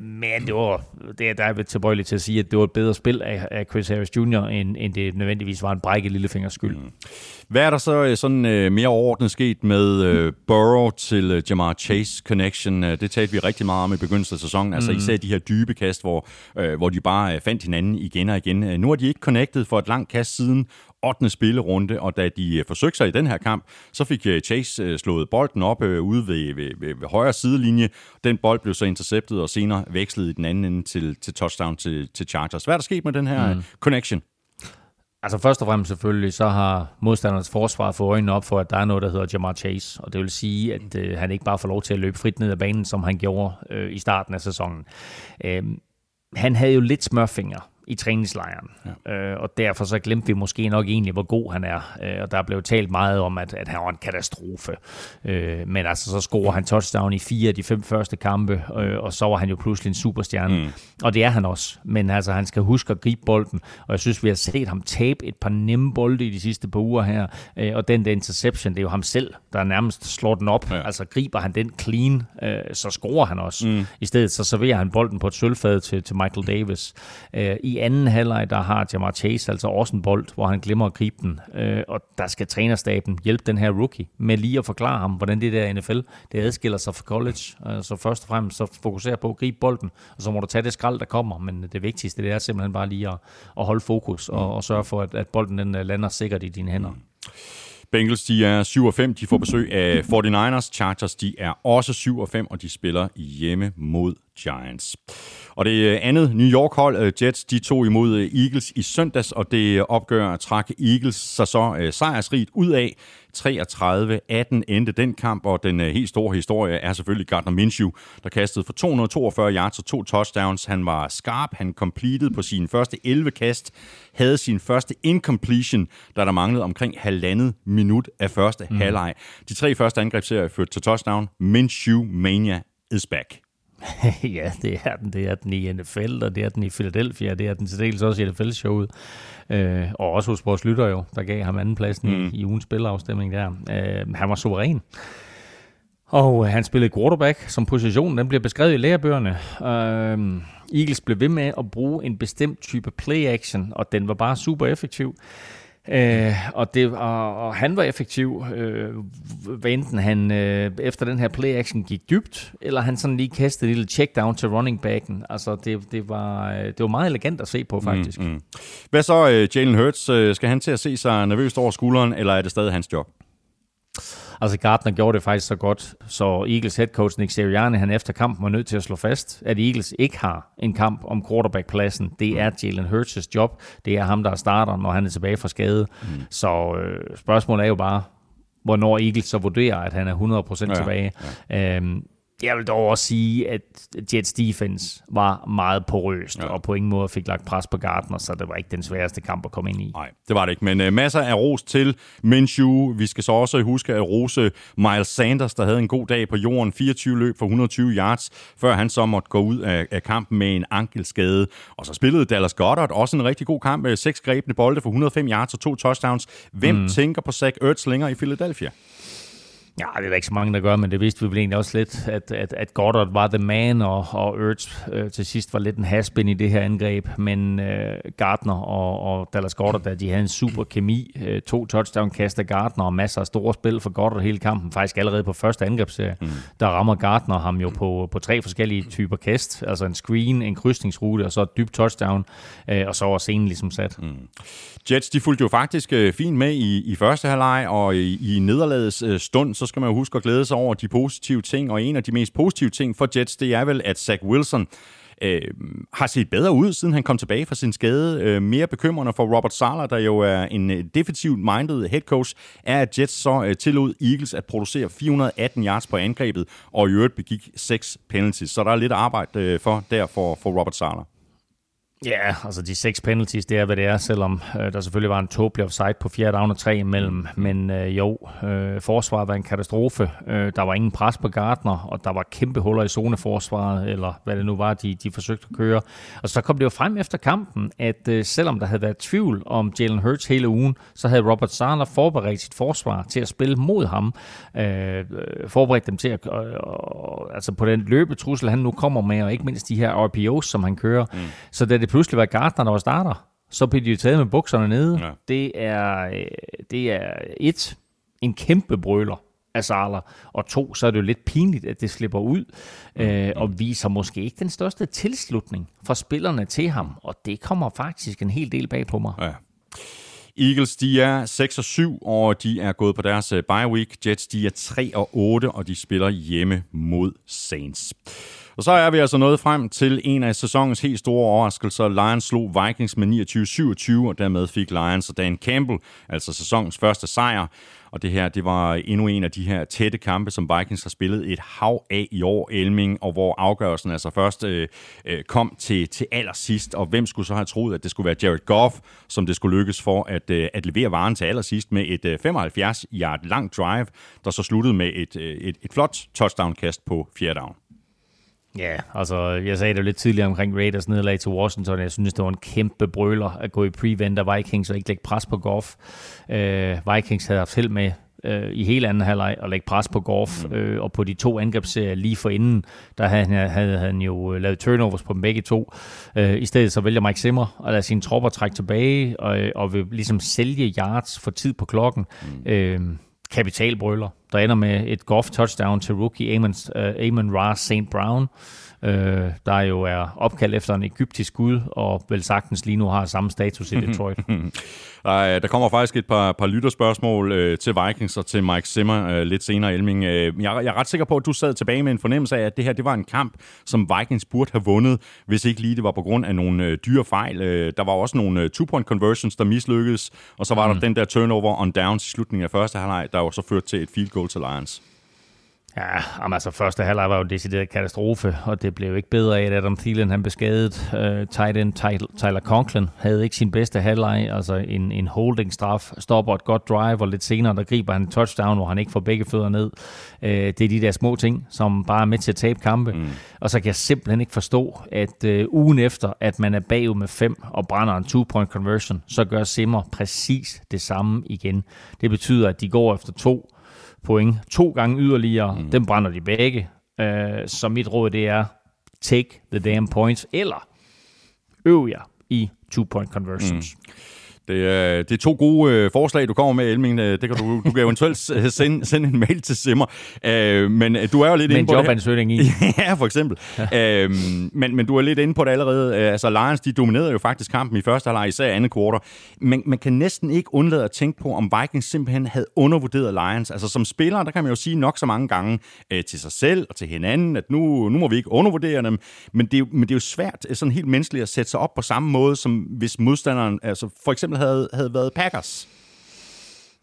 men det var, det, der er tilbøjelig til at sige, at det var et bedre spil af, af Chris Harris Jr., end, end det nødvendigvis var en brække lillefingers skyld. Mm. Hvad er der så øh, sådan uh, mere overordnet sket med uh, Burrow til uh, Jamar Chase connection? Uh, det talte vi rigtig meget om i begyndelsen af sæsonen. Altså mm. især de her dybe kast, hvor, uh, hvor de bare uh, fandt hinanden igen og igen. Uh, nu har de ikke connected for et langt kast siden 8. spillerunde, og da de uh, forsøgte sig i den her kamp, så fik uh, Chase uh, slået bolden op ude ved, ved, ved, ved højre sidelinje. Den bold blev så interceptet og senere vekslet i den anden ende til, til touchdown til, til Chargers. Hvad er der sket med den her mm. connection? Altså først og fremmest selvfølgelig, så har modstandernes forsvar fået øjnene op for, at der er noget, der hedder Jamar Chase. Og det vil sige, at øh, han ikke bare får lov til at løbe frit ned ad banen, som han gjorde øh, i starten af sæsonen. Øh, han havde jo lidt smørfinger i træningslejren. Ja. Øh, og derfor så glemte vi måske nok egentlig, hvor god han er. Øh, og der blev talt meget om, at, at han var en katastrofe. Øh, men altså, så scorer han touchdown i fire af de fem første kampe, øh, og så var han jo pludselig en superstjerne. Mm. Og det er han også. Men altså, han skal huske at gribe bolden. Og jeg synes, vi har set ham tabe et par nemme bolde i de sidste par uger her. Øh, og den der interception, det er jo ham selv, der nærmest slår den op. Ja. Altså, griber han den clean, øh, så scorer han også. Mm. I stedet så serverer han bolden på et sølvfad til, til Michael Davis. Øh, I anden halvleg, der har Jamar Chase altså også en bold, hvor han glemmer at gribe den. Øh, og der skal trænerstaben hjælpe den her rookie med lige at forklare ham, hvordan det der NFL, det adskiller sig fra college. Øh, så først og fremmest så fokuser på at gribe bolden, og så må du tage det skrald, der kommer. Men det vigtigste, det er simpelthen bare lige at, at holde fokus og, og sørge for, at, at bolden den øh, lander sikkert i dine hænder. Mm. Bengals de er 7 og 5, de får besøg af 49ers. Chargers de er også 7 og 5, og de spiller hjemme mod Giants. Og det andet New York-hold, øh, Jets, de tog imod øh, Eagles i søndags, og det opgør trak Eagles sig så øh, sejrsrigt ud af. 33-18 endte den kamp, og den helt store historie er selvfølgelig Gardner Minshew, der kastede for 242 yards og to touchdowns. Han var skarp, han completed på sine første 11 kast, havde sin første incompletion, da der manglede omkring halvandet minut af første mm. halvleg. De tre første angrebsserier førte til touchdown. Minshew Mania is back. ja, det er den. Det er den i NFL, og det er den i Philadelphia, det er den til dels også i NFL-showet. Øh, og også hos vores lytter jo, der gav ham andenpladsen mm. i, i ugens spilafstemning der. Øh, han var suveræn. Og øh, han spillede quarterback, som position den bliver beskrevet i lærebøgerne. Øh, Eagles blev ved med at bruge en bestemt type play-action, og den var bare super effektiv. Øh, og, det, og, og han var effektiv, øh, hvad enten han øh, efter den her play-action gik dybt, eller han sådan lige kastede et lille check-down til running backen. Altså, det, det, var, øh, det var meget elegant at se på, mm, faktisk. Mm, mm. Hvad så, uh, Jalen Hurts? Uh, skal han til at se sig nervøst over skulderen, eller er det stadig hans job? Altså Gardner gjorde det faktisk så godt, så Eagles head coach Nick Sirianni, han efter kampen var nødt til at slå fast, at Eagles ikke har en kamp om quarterback-pladsen. Det er Jalen Hurts' job. Det er ham, der starter, når han er tilbage fra skade. Mm. Så øh, spørgsmålet er jo bare, hvornår Eagles så vurderer, at han er 100% ja, tilbage. Ja. Øhm, jeg vil dog også sige, at Jets defense var meget porøst, ja. og på ingen måde fik lagt pres på Gardner, så det var ikke den sværeste kamp at komme ind i. Nej, det var det ikke, men uh, masser af ros til Minshew. Vi skal så også huske at rose Miles Sanders, der havde en god dag på jorden, 24 løb for 120 yards, før han så måtte gå ud af, af kampen med en ankelskade. Og så spillede Dallas Goddard også en rigtig god kamp med seks grebne bolde for 105 yards og to touchdowns. Hvem mm. tænker på Zach Ertz længere i Philadelphia? Ja, det er der ikke så mange, der gør, men det vidste vi vel egentlig også lidt, at, at, at Goddard var the man, og, og Ertz øh, til sidst var lidt en haspin i det her angreb, men øh, Gardner og, og Dallas Goddard, der de havde en super kemi, øh, to touchdown-kast af Gardner og masser af store spil for Goddard hele kampen, faktisk allerede på første angrebsserie, mm. der rammer Gardner ham jo på, på tre forskellige typer kast, altså en screen, en krydsningsrute og så et dybt touchdown, øh, og så var scenen ligesom sat. Mm. Jets, de fulgte jo faktisk øh, fint med i, i første halvleg, og i, i nederlagets øh, stund, så skal man jo huske at glæde sig over de positive ting, og en af de mest positive ting for Jets, det er vel, at Zach Wilson øh, har set bedre ud, siden han kom tilbage fra sin skade. Øh, mere bekymrende for Robert Sala, der jo er en øh, defensivt minded head coach, er, at Jets så øh, tillod Eagles at producere 418 yards på angrebet, og i øvrigt begik seks penalties. Så der er lidt arbejde øh, for der for, for Robert Sala. Ja, altså de seks penalties, det er, hvad det er, selvom øh, der selvfølgelig var en tåbelig offside på fjerde down og tre imellem. Men øh, jo, øh, forsvaret var en katastrofe. Øh, der var ingen pres på Gardner, og der var kæmpe huller i zoneforsvaret, eller hvad det nu var, de, de forsøgte at køre. Og så kom det jo frem efter kampen, at øh, selvom der havde været tvivl om Jalen Hurts hele ugen, så havde Robert Sala forberedt sit forsvar til at spille mod ham. Øh, forberedt dem til at, øh, øh, altså på den løbetrussel, han nu kommer med, og ikke mindst de her RPOs, som han kører. Mm. Så da det pludselig var Gardner, der var starter, så blev de jo taget med bukserne nede. Ja. Det, er, øh, det er et, en kæmpe brøler af Salah, og to, så er det jo lidt pinligt, at det slipper ud, mm. øh, og viser måske ikke den største tilslutning fra spillerne til ham, og det kommer faktisk en hel del bag på mig. Ja. Eagles, de er 6 og 7, og de er gået på deres øh, bye week. Jets, de er 3 og 8, og de spiller hjemme mod Saints. Og så er vi altså nået frem til en af sæsonens helt store overraskelser. Lions slog Vikings med 29-27, og dermed fik Lions og Dan Campbell, altså sæsonens første sejr. Og det her, det var endnu en af de her tætte kampe, som Vikings har spillet et hav af i år, Elming, og hvor afgørelsen altså først øh, øh kom til, til allersidst. Og hvem skulle så have troet, at det skulle være Jared Goff, som det skulle lykkes for at, øh, at levere varen til allersidst med et øh, 75-yard langt drive, der så sluttede med et, øh, et, et flot touchdown-kast på fjerde down. Ja, altså jeg sagde det jo lidt tidligere omkring Raiders nederlag til Washington. Jeg synes, det var en kæmpe brøler at gå i prevent af Vikings og ikke lægge pres på Goff. Uh, Vikings havde haft held med uh, i hele anden halvleg at lægge pres på Goff, mm. uh, og på de to angrebsserier lige for inden, der havde, han, havde han jo lavet turnovers på dem begge to. Uh, I stedet så vælger Mike Zimmer at lade sine tropper trække tilbage, og, og vil ligesom sælge yards for tid på klokken. Mm. Uh, kapitalbrøler, der ender med et golf touchdown til rookie Amon, øh, uh, Amon Ra St. Brown, øh, der jo er opkaldt efter en egyptisk gud, og vel sagtens lige nu har samme status i Detroit. der, der kommer faktisk et par, par lytterspørgsmål øh, til Vikings og til Mike Zimmer øh, lidt senere, Elming. Øh, jeg, jeg er ret sikker på, at du sad tilbage med en fornemmelse af, at det her det var en kamp, som Vikings burde have vundet, hvis ikke lige det var på grund af nogle øh, dyre fejl. Øh, der var også nogle øh, two-point conversions, der mislykkedes, og så var mm. der den der turnover on downs i slutningen af første halvleg, der jo så førte til et field goal til Lions. Ja, altså første halvleg var jo en decideret katastrofe, og det blev ikke bedre af, at Adam Thielen han blev skadet. Uh, tight end Tyler Conklin havde ikke sin bedste halvleg, altså en, en holding-straf, stopper et godt drive, og lidt senere der griber han en touchdown, hvor han ikke får begge fødder ned. Uh, det er de der små ting, som bare er med til at tabe kampe. Mm. Og så kan jeg simpelthen ikke forstå, at uh, ugen efter, at man er bagud med fem og brænder en two-point conversion, så gør Simmer præcis det samme igen. Det betyder, at de går efter to, point to gange yderligere. Mm. Dem brænder de begge. Uh, så mit råd det er, take the damn points, eller øv jer i two-point conversions. Mm. Det er, det er to gode øh, forslag, du kommer med, Elming. Øh, det kan du, du kan eventuelt sende, sende en mail til Simmer. Øh, men øh, du er jo lidt inde på jobansøgning i. ja, for eksempel. øh, men, men du er lidt inde på det allerede. Altså, Lions, de dominerede jo faktisk kampen i første halvleg, især andet kvartal. Men man kan næsten ikke undlade at tænke på, om Vikings simpelthen havde undervurderet Lions. Altså, som spiller, der kan man jo sige nok så mange gange øh, til sig selv og til hinanden, at nu, nu må vi ikke undervurdere dem. Men det, men det er jo svært sådan helt menneskeligt at sætte sig op på samme måde, som hvis modstanderen altså for eksempel havde, havde været Packers?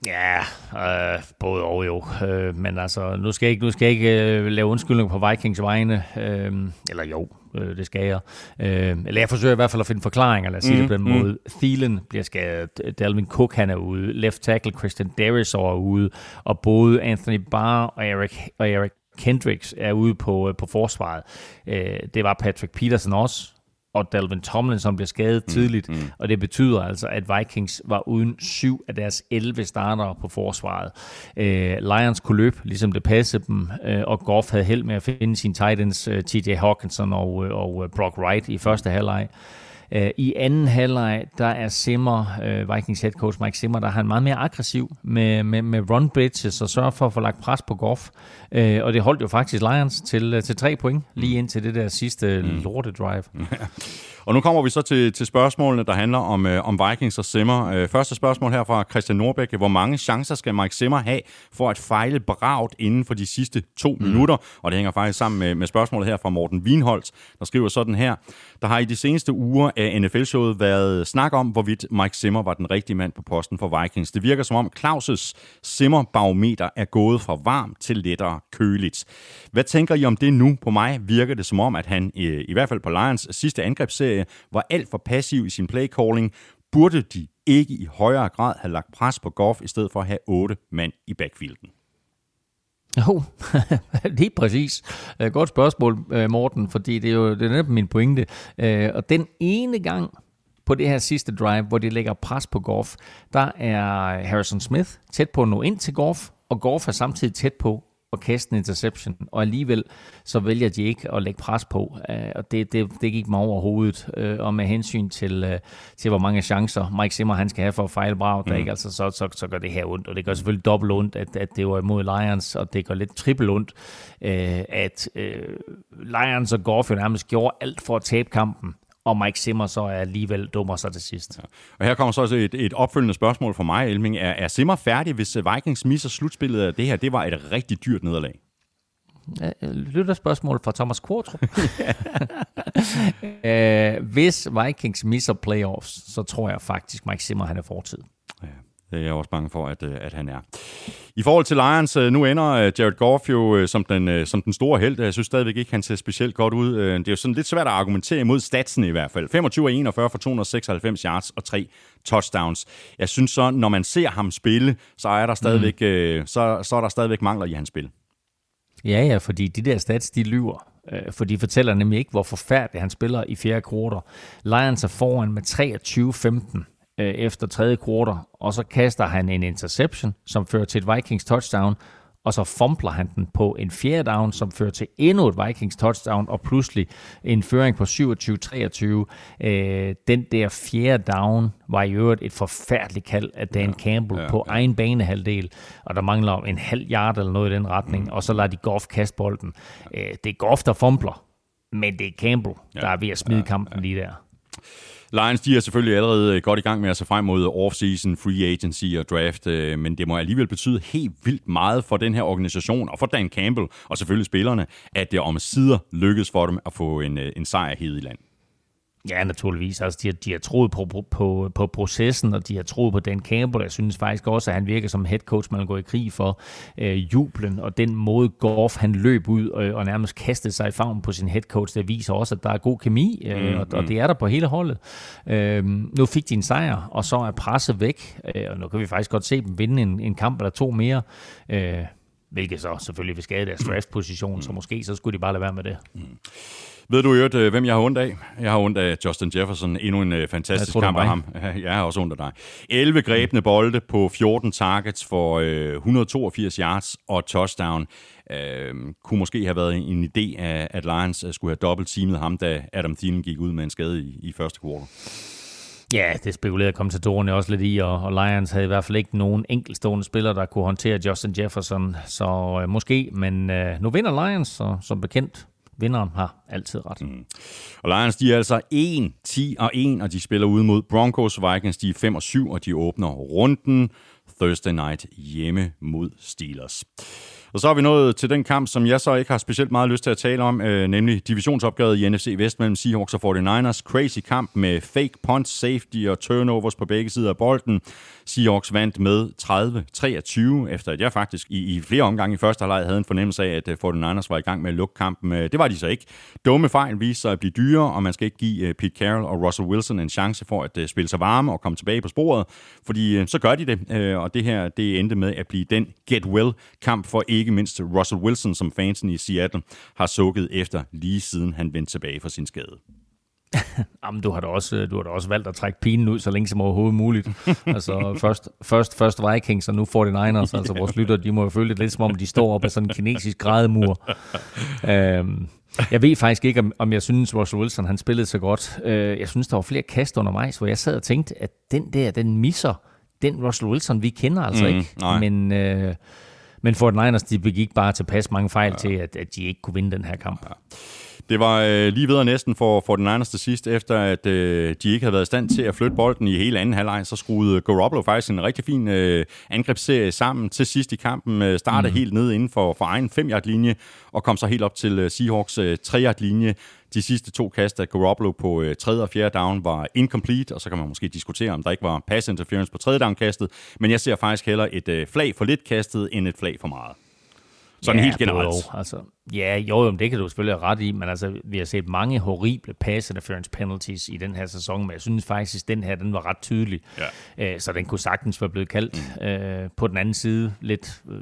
Ja, øh, både og jo. Øh, men altså, nu skal jeg ikke, nu skal jeg ikke øh, lave undskyldning på Vikings vegne. Øh, eller jo, øh, det skal jeg. Øh, eller jeg forsøger i hvert fald at finde forklaringer, lad os sige mm, det på den mm. måde. Thielen bliver skadet, Dalvin Cook han er ude, left tackle Christian Darius er ude, og både Anthony Barr og Eric, og Eric Kendricks er ude på, øh, på forsvaret. Øh, det var Patrick Peterson også, og Dalvin Tomlinson blev skadet mm, tidligt, mm. og det betyder altså, at Vikings var uden syv af deres 11 starter på forsvaret. Øh, Lions kunne løbe, ligesom det passede dem, øh, og Goff havde held med at finde sine tight ends, øh, TJ Hawkinson og, øh, og øh, Brock Wright i første halvleg. Øh, I anden halvleg, der er Simmer, Vikings head coach Mike Simmer, der har han meget mere aggressiv med, med, med run bridges og sørger for at få lagt pres på Goff. Øh, og det holdt jo faktisk Lions til, til tre point, lige ind til det der sidste mm. lorte drive. Og nu kommer vi så til, til spørgsmålene, der handler om, øh, om Vikings og Simmer. Øh, første spørgsmål her fra Christian Norbæk. Hvor mange chancer skal Mike Simmer have for at fejle bragt inden for de sidste to mm. minutter? Og det hænger faktisk sammen med, med spørgsmålet her fra Morten Wienholz, der skriver sådan her. Der har i de seneste uger af NFL-showet været snak om, hvorvidt Mike Simmer var den rigtige mand på posten for Vikings. Det virker som om Claus' Simmer-barometer er gået fra varm til lettere køligt. Hvad tænker I om det nu? På mig virker det som om, at han i, hvert fald på Lions sidste angrebsserie var alt for passiv i sin playcalling. Burde de ikke i højere grad have lagt pres på Goff, i stedet for at have otte mand i backfielden? Jo, lige præcis. Øh, godt spørgsmål, øh, Morten, fordi det er jo det er netop min pointe. Øh, og den ene gang på det her sidste drive, hvor de lægger pres på Goff, der er Harrison Smith tæt på at nå ind til Goff, og Goff er samtidig tæt på at kaste en interception, og alligevel så vælger de ikke at lægge pres på, øh, og det, det, det gik mig over hovedet, øh, og med hensyn til, øh, til hvor mange chancer Mike Zimmer han skal have for at fejle brav, mm. ikke? Altså, så, så, så gør det her ondt, og det gør selvfølgelig dobbelt ondt, at, at det var imod Lions, og det gør lidt trippelt ondt, at Lions og Goff jo nærmest gjorde alt for at tabe kampen, og Mike Zimmer så er alligevel dummer sig til sidst. Ja. Og her kommer så også et, et opfølgende spørgsmål fra mig, Elming. Er, er Zimmer færdig, hvis Vikings misser slutspillet af det her? Det var et rigtig dyrt nederlag. Lytter spørgsmål fra Thomas Kvartrup. uh, hvis Vikings misser playoffs, så tror jeg faktisk, Mike Zimmer han er fortid. Det er jeg også bange for, at, øh, at han er. I forhold til Lions, øh, nu ender øh, Jared Goff jo som den, som den store held. Jeg synes stadigvæk ikke, han ser specielt godt ud. Det er jo sådan lidt svært at argumentere imod statsen i hvert fald. 25 41 for 296 yards og tre touchdowns. Jeg synes så, når man ser ham spille, så er der stadigvæk, mm. så, så er der stadigvæk mangler i hans spil. Ja, ja, fordi de der stats, de lyver. For de fortæller nemlig ikke, hvor forfærdeligt han spiller i fjerde kvartal. Lions er foran med 23-15 øh, efter tredje kvartal, og så kaster han en interception, som fører til et Vikings touchdown, og så fumbler han den på en fjerde down, som fører til endnu et Vikings touchdown, og pludselig en føring på 27-23. Øh, den der fjerde down var i øvrigt et forfærdeligt kald af Dan ja, Campbell ja, på ja. egen banehalvdel, og der mangler en halv yard eller noget i den retning, mm. og så lader de Goff kaste bolden. Øh, det er Goff, der fumbler, men det er Campbell, ja, der er ved at smide ja, kampen ja. lige der. Lions, de er selvfølgelig allerede øh, godt i gang med at se frem mod off-season, free agency og draft, øh, men det må alligevel betyde helt vildt meget for den her organisation og for Dan Campbell og selvfølgelig spillerne, at det om sider lykkes for dem at få en, øh, en sejr hed i land. Ja, naturligvis. Altså, de, har, de har troet på, på, på, på processen, og de har troet på Dan Campbell. Jeg synes faktisk også, at han virker som head coach, man går i krig for øh, jublen, og den måde Goff han løb ud og, og nærmest kastede sig i favn på sin head coach, det viser også, at der er god kemi, øh, mm, og, og det er der på hele holdet. Øh, nu fik de en sejr, og så er presset væk, øh, og nu kan vi faktisk godt se dem vinde en, en kamp eller to mere. Øh, hvilket så selvfølgelig vil skade deres draft-position, mm. så måske så skulle de bare lade være med det. Mm. Ved du øvrigt, øh, hvem jeg har ondt af? Jeg har ondt af Justin Jefferson. Endnu en uh, fantastisk kamp af ham. Jeg har også ondt af dig. 11 grebne bolde på 14 targets for uh, 182 yards og touchdown. Uh, kunne måske have været en idé, at Lions skulle have dobbelt teamet ham, da Adam Thielen gik ud med en skade i, i første kvartal. Ja, det spekulerede kommentatorerne også lidt i, og, og Lions havde i hvert fald ikke nogen enkeltstående spillere, der kunne håndtere Justin Jefferson, så øh, måske, men øh, nu vinder Lions, så som bekendt vinderen har altid ret. Mm. Og Lions, de er altså 1, 10 og 1, og de spiller ud mod Broncos. Vikings, de er 5 og 7, og de åbner runden Thursday night hjemme mod Steelers. Og så har vi nået til den kamp, som jeg så ikke har specielt meget lyst til at tale om, øh, nemlig divisionsopgøret i NFC Vest mellem Seahawks og 49ers. Crazy kamp med fake punts, safety og turnovers på begge sider af bolden. Seahawks vandt med 30-23, efter at jeg faktisk i, i flere omgange i første halvleg havde en fornemmelse af, at øh, 49ers var i gang med at lukke kampen. Øh, det var de så ikke. Dumme fejl viste sig at blive dyre, og man skal ikke give øh, Pete Carroll og Russell Wilson en chance for at spille sig varme og komme tilbage på sporet, fordi så gør de det, og det her det endte med at blive den get well kamp for ikke mindst Russell Wilson, som fansen i Seattle har sukket efter lige siden han vendte tilbage fra sin skade. Jamen, du har, da også, du har da også valgt at trække pinen ud så længe som overhovedet muligt. altså, først, først, først Vikings, og nu 49ers. Altså, vores lytter, de må jo føle det lidt som om, de står op ad sådan en kinesisk grædemur. øhm, jeg ved faktisk ikke, om, om jeg synes, Russell Wilson han spillede så godt. Øh, jeg synes, der var flere kast undervejs, hvor jeg sad og tænkte, at den der, den misser den Russell Wilson, vi kender altså mm, ikke. Nej. Men... Øh, men 49ers, de begik bare tilpas mange fejl ja. til, at, at de ikke kunne vinde den her kamp. Ja. Det var øh, lige videre næsten for, for den Niners til sidst, efter at øh, de ikke havde været i stand til at flytte bolden i hele anden halvleg, så skruede Garoppolo faktisk en rigtig fin øh, angrebsserie sammen til sidst i kampen. Øh, startede mm. helt ned inden for, for egen 5 linje og kom så helt op til øh, Seahawks øh, 3 linje de sidste to kast af Garoppolo på øh, tredje og fjerde down var incomplete, og så kan man måske diskutere, om der ikke var pass interference på tredje down kastet, men jeg ser faktisk hellere et øh, flag for lidt kastet, end et flag for meget. Sådan ja, helt generelt. Jo, altså, ja, jo, jo, det kan du selvfølgelig have ret i, men altså, vi har set mange horrible pass interference penalties i den her sæson, men jeg synes faktisk, at den her, den var ret tydelig. Ja. Øh, så den kunne sagtens være blevet kaldt. Mm. Øh, på den anden side, lidt øh,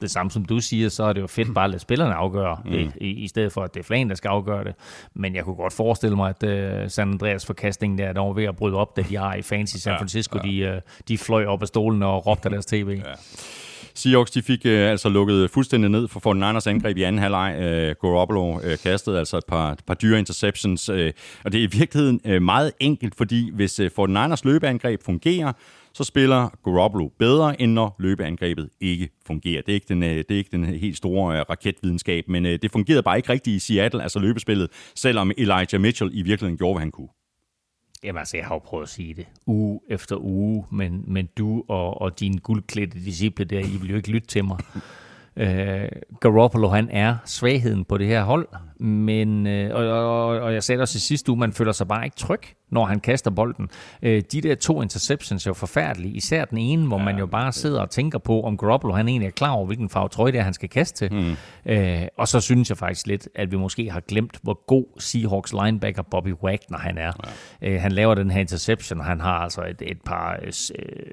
det samme som du siger, så er det jo fedt bare at lade spillerne afgøre mm. det, i, i stedet for, at det er flagen, der skal afgøre det. Men jeg kunne godt forestille mig, at uh, San Andreas forkastning der, der var ved at bryde op, da de har i Fancy San Francisco, ja, ja. De, uh, de fløj op af stolen og råbte af deres tv. Ja. Seahawks de fik øh, altså lukket fuldstændig ned for 49ers angreb i anden halvleg. Øh, Garoppolo øh, kastede altså et par, par dyre interceptions, øh, og det er i virkeligheden øh, meget enkelt, fordi hvis øh, 49ers løbeangreb fungerer, så spiller Garoppolo bedre, end når løbeangrebet ikke fungerer. Det er ikke den, øh, det er ikke den helt store øh, raketvidenskab, men øh, det fungerede bare ikke rigtigt i Seattle, altså løbespillet, selvom Elijah Mitchell i virkeligheden gjorde, hvad han kunne. Jamen altså, jeg har jo prøvet at sige det uge efter uge, men, men du og, og din guldklædte disciple der, I vil jo ikke lytte til mig. Uh, Garoppolo, han er svagheden på det her hold, men, uh, og, og, og jeg sagde også i sidste uge, man føler sig bare ikke tryg når han kaster bolden. Øh, de der to interceptions er jo forfærdelige. Især den ene, hvor ja, man jo bare sidder og tænker på, om Garoppolo han egentlig er klar over, hvilken farve trøje det er, han skal kaste til. Mm. Øh, og så synes jeg faktisk lidt, at vi måske har glemt, hvor god Seahawks linebacker Bobby Wagner han er. Ja. Øh, han laver den her interception, og han har altså et, et par øh,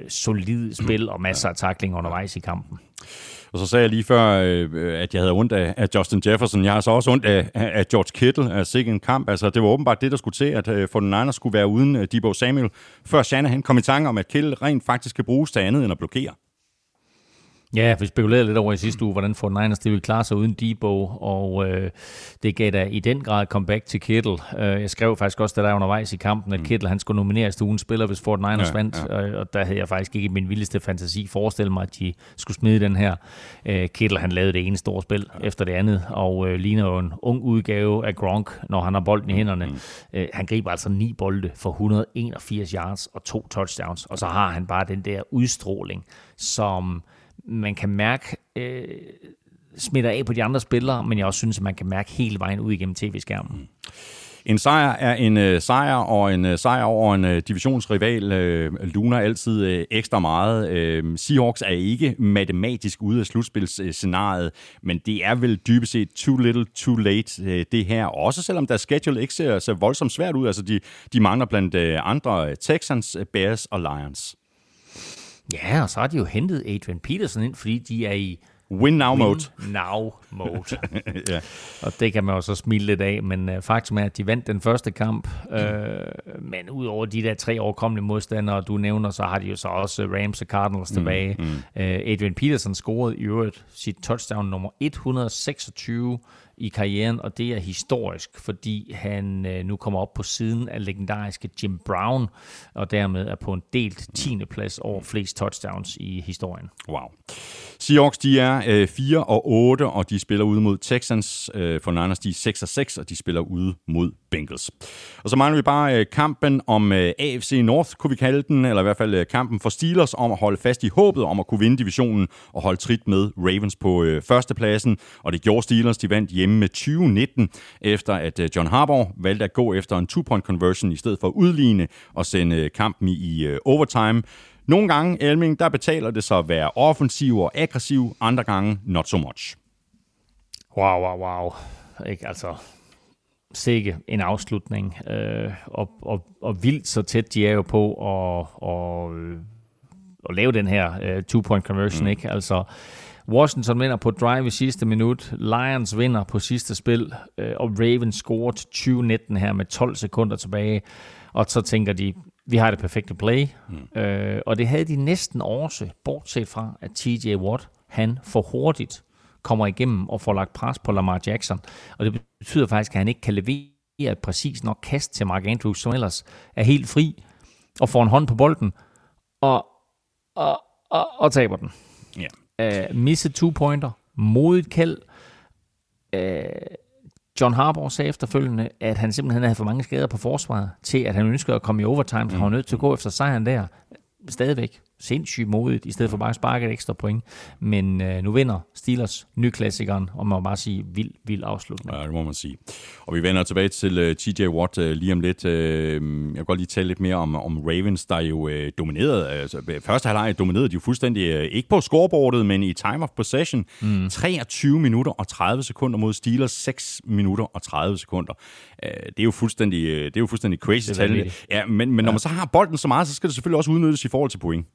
solide spil og masser af tackling undervejs i kampen. Og så sagde jeg lige før, øh, at jeg havde ondt af, af Justin Jefferson. Jeg har så også ondt af, af George Kittle, af sikke en kamp. Altså, det var åbenbart det, der skulle til, at øh, for den anden skulle være uden øh, Debo Samuel, før Shanahan kom i tanke om, at Kittle rent faktisk kan bruges til andet end at blokere. Ja, vi spekulerede lidt over i sidste uge, hvordan får Niners det ville klare sig uden Debo, og øh, det gav da i den grad comeback til Kittle. Øh, jeg skrev faktisk også, da der undervejs i kampen, at mm. Kittle han skulle nomineres til ugens spiller, hvis Fort Niners ja, vandt, ja. Øh, og der havde jeg faktisk ikke min vildeste fantasi forestillet mig, at de skulle smide den her. Øh, Kittle han lavede det ene store spil ja. efter det andet, og øh, ligner jo en ung udgave af Gronk, når han har bolden i mm, hænderne. Mm. Øh, han griber altså ni bolde for 181 yards og to touchdowns, og så har han bare den der udstråling, som man kan mærke øh, smitter af på de andre spillere, men jeg også synes, at man kan mærke hele vejen ud igennem tv-skærmen. Mm. En sejr er en øh, sejr, og en øh, sejr over en øh, divisionsrival øh, luner altid øh, ekstra meget. Øh, Seahawks er ikke matematisk ude af slutspilsscenariet, men det er vel dybest set too little, too late øh, det her. Også selvom deres schedule ikke ser, så voldsomt svært ud. Altså de, de mangler blandt øh, andre Texans, Bears og Lions. Ja, og så har de jo hentet Adrian Peterson ind, fordi de er i Win now mode. Win now mode. ja. Og det kan man jo så smile lidt af, men uh, faktum er, at de vandt den første kamp. Uh, men ud over de der tre overkommelige modstandere, du nævner, så har de jo så også Rams og Cardinals mm, tilbage. Mm. Uh, Adrian Peterson scorede i øvrigt sit touchdown nummer 126 i karrieren, og det er historisk, fordi han øh, nu kommer op på siden af legendariske Jim Brown, og dermed er på en delt 10. plads over flest touchdowns i historien. Wow. Seahawks, de er øh, 4 og 8, og de spiller ude mod Texans. Øh, for Niners, de er 6 og 6, og de spiller ude mod Bengals. Og så mangler vi bare øh, kampen om øh, AFC North, kunne vi kalde den, eller i hvert fald øh, kampen for Steelers om at holde fast i håbet om at kunne vinde divisionen og holde trit med Ravens på øh, førstepladsen. Og det gjorde Steelers, de vandt hjemme med 2019, efter at øh, John Harbaugh valgte at gå efter en two-point conversion i stedet for at udligne og sende øh, kampen i, øh, overtime. Nogle gange, Elming, der betaler det sig at være offensiv og aggressiv, andre gange not so much. Wow, wow, wow. Ikke, altså, sikke en afslutning. Øh, og, og, og vildt så tæt de er jo på at, og, at lave den her øh, two-point conversion, mm. ikke? Altså, Washington vinder på drive i sidste minut, Lions vinder på sidste spil, øh, og Ravens scorer til 2019 her med 12 sekunder tilbage. Og så tænker de, vi har det perfekte play. Mm. Øh, og det havde de næsten også, bortset fra, at TJ Watt, han for hurtigt kommer igennem og får lagt pres på Lamar Jackson. Og det betyder faktisk, at han ikke kan levere et præcis nok kast til Mark Andrews, som ellers er helt fri og får en hånd på bolden og, og, og, og taber den. Yeah. Uh, misset two-pointer, modigt kald. Uh, John Harbaugh sagde efterfølgende, at han simpelthen havde for mange skader på forsvaret til, at han ønskede at komme i overtime, så han var nødt til at gå efter sejren der. Stadigvæk sindssygt modigt, i stedet for bare at sparke et ekstra point. Men øh, nu vinder Steelers nyklassikeren, og man må bare sige, vild, vild afslutning. Ja, det må man sige. Og vi vender tilbage til øh, TJ Watt uh, lige om lidt. Uh, jeg vil godt lige tale lidt mere om, om Ravens, der jo uh, dominerede. Altså, første halvleg dominerede de jo fuldstændig, uh, ikke på scoreboardet, men i time of possession. Mm. 23 minutter og 30 sekunder mod Steelers, 6 minutter og 30 sekunder. Uh, det er jo fuldstændig, uh, det er jo fuldstændig crazy tal. Ja, men, men ja. når man så har bolden så meget, så skal det selvfølgelig også udnyttes i forhold til point.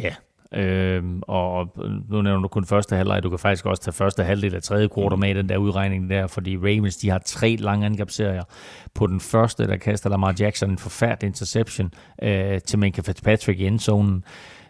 Ja, Øh, og nu nævner du kun første halvleg, du kan faktisk også tage første halvdel af tredje kvartal med i den der udregning der, fordi Ravens, de har tre lange angrebsserier. På den første, der kaster Lamar Jackson en forfærdelig interception øh, til Minka Fitzpatrick i endzonen.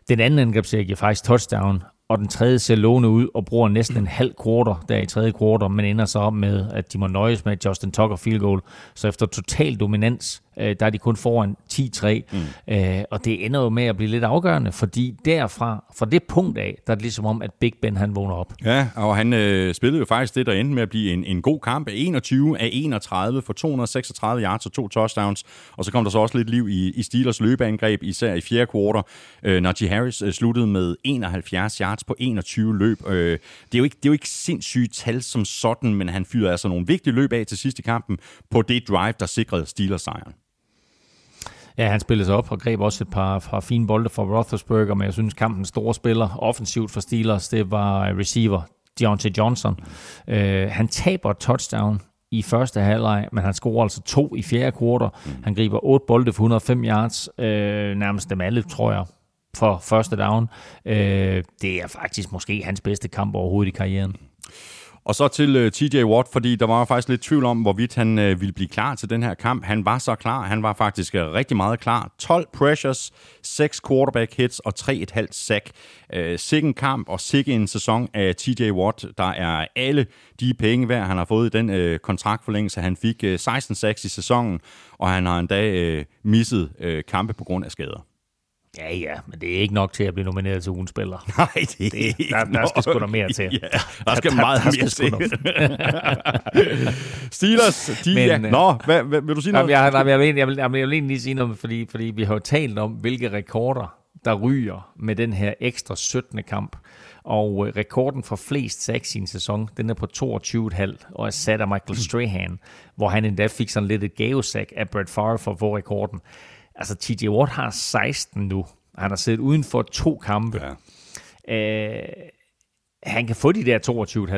Den anden angrebsserie giver faktisk touchdown, og den tredje ser lovende ud og bruger næsten en halv quarter der i tredje kvartal, men ender så op med, at de må nøjes med Justin Tucker field goal. Så efter total dominans øh, der er de kun foran 10-3, mm. øh, og det ender jo med at blive lidt afgørende, fordi derfra, fra det punkt af, der er det ligesom om, at Big Ben han vågner op. Ja, og han øh, spillede jo faktisk det, der endte med at blive en, en god kamp. 21 af 31 for 236 yards og to touchdowns, og så kom der så også lidt liv i, i Steelers løbeangreb, især i fjerde kvartal. Øh, Najee Harris øh, sluttede med 71 yards på 21 løb. Øh, det, er jo ikke, det er jo ikke sindssygt tal som sådan, men han fyrede altså nogle vigtige løb af til sidst i kampen på det drive, der sikrede Steelers sejren. Ja, han spillede sig op og greb også et par, par fine bolde for Roethlisberger, men jeg synes, kampens store spiller offensivt for Steelers, det var receiver Deontay Johnson. Uh, han taber touchdown i første halvleg, men han scorer altså to i fjerde kvartal. Mm. Han griber otte bolde for 105 yards, uh, nærmest dem alle, tror jeg, for første down. Uh, det er faktisk måske hans bedste kamp overhovedet i karrieren. Og så til uh, øh, TJ Watt, fordi der var faktisk lidt tvivl om, hvorvidt han uh, ville blive klar til den her kamp. Han var så klar. Han var faktisk øh, rigtig meget klar. 12 pressures, 6 quarterback hits og 3,5 sack. Uh, sikke kamp og sikke en sæson af TJ Watt. Der er alle de penge værd, han har fået i den uh, kontraktforlængelse. Han fik uh, 16 sacks i sæsonen, og han har endda uh, misset uh, kampe på grund af skader. Ja, ja, men det er ikke nok til at blive nomineret til ugens spiller. Nej, det er det, ikke der, der skal sgu da mere til. Ja, der skal der, meget der, der mere til. Steelers, de men, er... Øh, Nå, hvad, hvad, vil du sige noget? Jeg, jeg, jeg, vil, jeg, vil, jeg vil egentlig lige sige noget, fordi, fordi vi har jo talt om, hvilke rekorder, der ryger med den her ekstra 17. kamp. Og øh, rekorden for flest sacks i en sæson, den er på 22,5 og er sat af Michael Strahan, hvor han endda fik sådan lidt et gavesack af Brett Favre for at få rekorden. Altså, TJ Watt har 16 nu. Han har siddet uden for to kampe. Ja. Øh, han kan få de der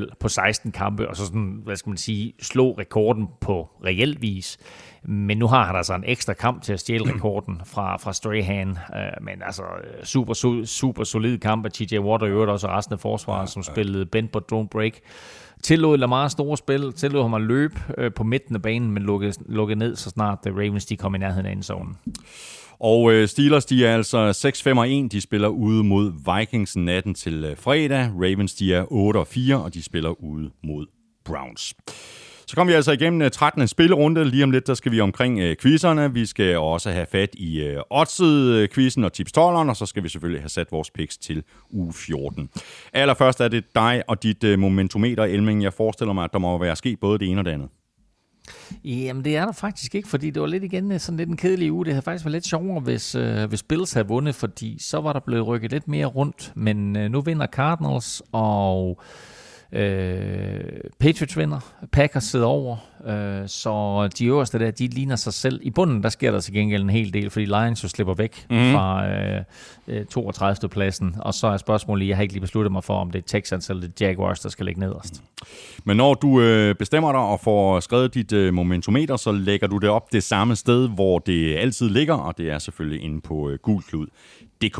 22,5 på 16 kampe, og så sådan, hvad skal man sige, slå rekorden på reelt vis. Men nu har han altså en ekstra kamp til at stjæle rekorden fra, fra Strahan. Uh, men altså, super, super solid kamp af TJ Watt, og i øvrigt også resten af forsvaret, som spillede bend but don't break. Tillod Lamar store spil, tillod ham at løbe øh, på midten af banen, men lukkede, lukkede ned, så snart The Ravens de kom i nærheden af endzonen. Og øh, Steelers, de er altså 6-5-1. De spiller ude mod Vikings natten til øh, fredag. Ravens, de er 8-4, og de spiller ude mod Browns. Så kommer vi altså igennem øh, 13. spillerunde. Lige om lidt, der skal vi omkring øh, quizzerne. Vi skal også have fat i øh, Odds-quizzen og tips og så skal vi selvfølgelig have sat vores picks til uge 14. Allerførst er det dig og dit øh, momentometer, Elming. Jeg forestiller mig, at der må være sket både det ene og det andet. Jamen det er der faktisk ikke, fordi det var lidt igen øh, sådan lidt en kedelig uge. Det havde faktisk været lidt sjovere, hvis, øh, hvis Bills havde vundet, fordi så var der blevet rykket lidt mere rundt. Men øh, nu vinder Cardinals, og Øh, Patriots vinder, Packers sidder over, øh, så de øverste der, de ligner sig selv. I bunden, der sker der til gengæld en hel del, fordi Lions jo slipper væk mm. fra øh, 32. Øh, pladsen, og så er spørgsmålet, jeg har ikke lige besluttet mig for, om det er Texans eller det Jaguars, der skal ligge nederst. Men når du øh, bestemmer dig og får skrevet dit øh, momentometer, så lægger du det op det samme sted, hvor det altid ligger, og det er selvfølgelig inde på øh, gulklud.dk.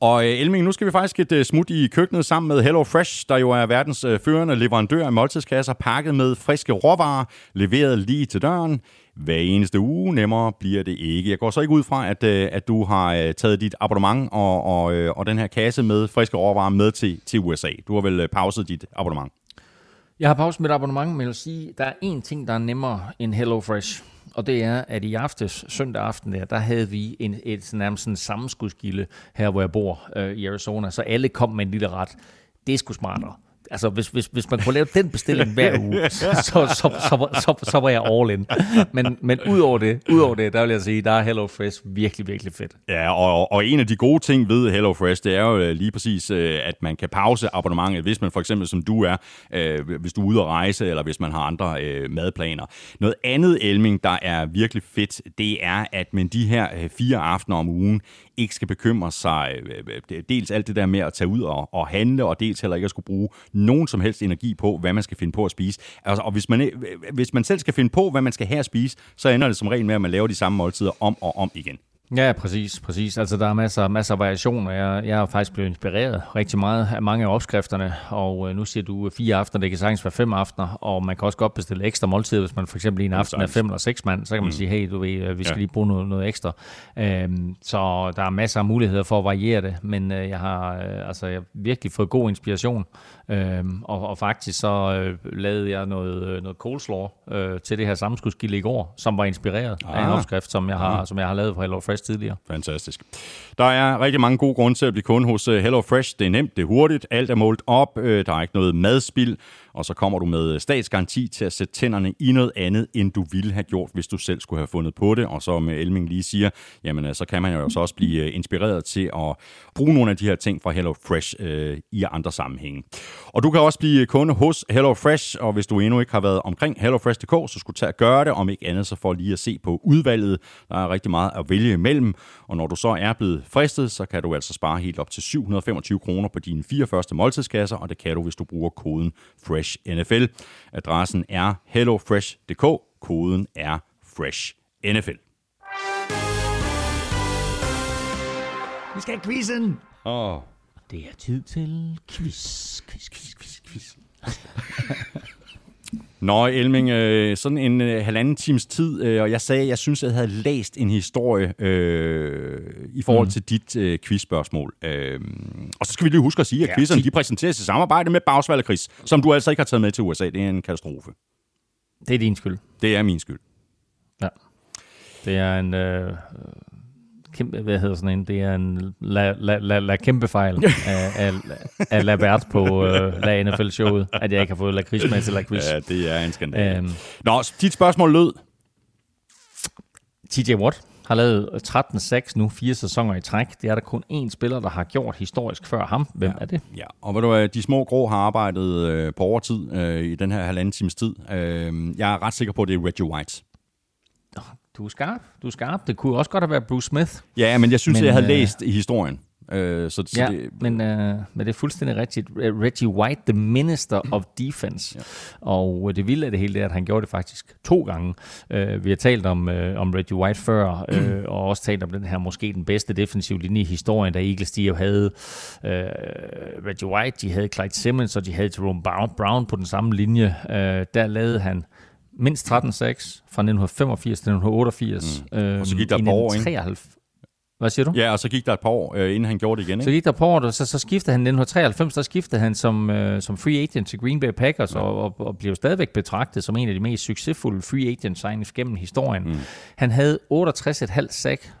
Og øh, Elming, nu skal vi faktisk et øh, smut i køkkenet sammen med Hello Fresh, der jo er verdens øh, førende leverandør af måltidskasser, pakket med friske råvarer, leveret lige til døren. Hver eneste uge, nemmere bliver det ikke. Jeg går så ikke ud fra, at, at du har taget dit abonnement og, og, og den her kasse med friske råvarer med til, til USA. Du har vel pauset dit abonnement? Jeg har pauset mit abonnement, men jeg vil sige, der er én ting, der er nemmere end Hello Fresh og det er, at i aftes, søndag aften der, der havde vi en, et nærmest en sammenskudsgilde her, hvor jeg bor øh, i Arizona, så alle kom med en lille ret. Det er sgu smartere altså hvis, hvis, hvis man kunne lave den bestilling hver uge, så, så, så, så, så, så var jeg all in. Men, men udover det, udover det, der vil jeg sige, der er HelloFresh virkelig, virkelig fedt. Ja, og, og en af de gode ting ved HelloFresh, det er jo øh, lige præcis, øh, at man kan pause abonnementet, hvis man for eksempel, som du er, øh, hvis du er ude at rejse, eller hvis man har andre madplaner. Noget andet, Elming, der er virkelig fedt, det er, at man de her fire aftener om ugen, ikke skal bekymre sig øh, øh, øh, dels alt det der med at tage ud og, og handle, og dels heller ikke at skulle bruge nogen som helst energi på, hvad man skal finde på at spise. Altså, og hvis man, hvis man selv skal finde på, hvad man skal have at spise, så ender det som regel med, at man laver de samme måltider om og om igen. Ja, præcis, præcis. Altså, der er masser, masser af variationer. Jeg, jeg har faktisk blevet inspireret rigtig meget af mange af opskrifterne, og øh, nu siger du fire aftener, det kan sagtens være fem aftener, og man kan også godt bestille ekstra måltid, hvis man for eksempel i en aften er fem eller seks mand, så kan man mm. sige, hey, du ved, øh, vi skal ja. lige bruge noget, noget ekstra. Øhm, så der er masser af muligheder for at variere det, men øh, jeg har øh, altså, jeg har virkelig fået god inspiration, øhm, og, og faktisk så øh, lavede jeg noget, øh, noget coleslaw øh, til det her sammenskudskilde i går, som var inspireret ah. af en ah. opskrift, som jeg har, ah. som jeg har lavet på Hello Fresh HelloFresh tidligere. Fantastisk. Der er rigtig mange gode grunde til at blive kunde hos øh, HelloFresh. Det er nemt, det er hurtigt, alt er målt op, øh, der er ikke noget madspild, og så kommer du med statsgaranti til at sætte tænderne i noget andet, end du ville have gjort, hvis du selv skulle have fundet på det. Og så med Elming lige siger, jamen øh, så kan man jo så også blive øh, inspireret til at bruge nogle af de her ting fra HelloFresh øh, i andre sammenhænge. Og du kan også blive kunde hos HelloFresh, og hvis du endnu ikke har været omkring HelloFresh.dk, så skulle tage at gøre det, om ikke andet så for lige at se på udvalget. Der er rigtig meget at vælge imellem, og når du så er blevet fristet, så kan du altså spare helt op til 725 kroner på dine fire første måltidskasser, og det kan du, hvis du bruger koden Fresh NFL. Adressen er hellofresh.dk, koden er Fresh NFL. Vi skal have quizzen! Åh. Oh. Det er tid til quiz, quiz, quiz, quiz, quiz. Nå, Elming, øh, sådan en øh, halvanden times tid, øh, og jeg sagde, at jeg synes, at jeg havde læst en historie øh, i forhold mm. til dit øh, quizspørgsmål. Øh, og så skal vi lige huske at sige, at ja, quizzerne de præsenteres i samarbejde med Bagsvalg Chris, som du altså ikke har taget med til USA. Det er en katastrofe. Det er din skyld. Det er min skyld. Ja. Det er en... Øh, kæmpe, hvad hedder sådan en, det er en la, la, la, la kæmpe fejl af, af, af Labert på uh, La NFL-showet, at jeg ikke har fået lakrids med til lakrids. Ja, det er en skandal. Um, Nå, dit spørgsmål lød? TJ Watt har lavet 13-6 nu, fire sæsoner i træk. Det er der kun én spiller, der har gjort historisk før ham. Hvem ja. er det? Ja, og ved du de små grå har arbejdet øh, på overtid øh, i den her halvanden times tid. Øh, jeg er ret sikker på, at det er Reggie White. Du er skarp. Du er skarp. Det kunne også godt have været Bruce Smith. Ja, men jeg synes, men, jeg havde øh, læst i historien. Øh, så, så ja, det, men, øh, men det er fuldstændig rigtigt. Reggie White, the minister of defense. Ja. Og øh, det vilde af det hele er, at han gjorde det faktisk to gange. Øh, vi har talt om, øh, om Reggie White før, øh, og også talt om den her måske den bedste defensive linje i historien, da Eagles de jo havde øh, Reggie White, de havde Clyde Simmons, og de havde Jerome Brown på den samme linje. Øh, der lavede han mindst 13-6 fra 1985 til 1988. Mm. Øhm, og så gik der et par år, ikke? Hvad siger du? Ja, og så gik der et par år, øh, inden han gjorde det igen, Så ikke? gik der på år, så, så skiftede han i 1993, der skiftede han som, øh, som free agent til Green Bay Packers, ja. og, og, og blev stadigvæk betragtet som en af de mest succesfulde free agent signings gennem historien. Mm. Han havde 68,5 sack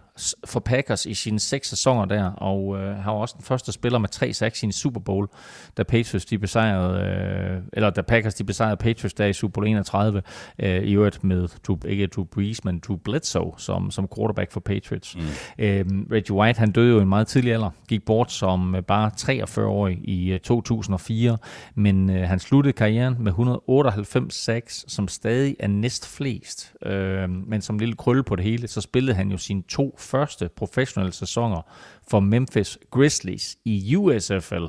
for Packers i sine seks sæsoner der, og øh, han var også den første spiller med tre sacks i en Super Bowl, da Patriots de besejrede, øh, eller da Packers de besejrede Patriots der i Super Bowl 31, øh, i øvrigt med, Drew, ikke Drew Brees, men Drew Bledsoe som, som quarterback for Patriots. Mm. Øh, Reggie White, han døde jo i en meget tidlig alder, gik bort som øh, bare 43-årig i øh, 2004, men øh, han sluttede karrieren med 198 sacks, som stadig er næst flest, øh, men som lille krølle på det hele, så spillede han jo sine to første professionelle sæsoner for Memphis Grizzlies i USFL,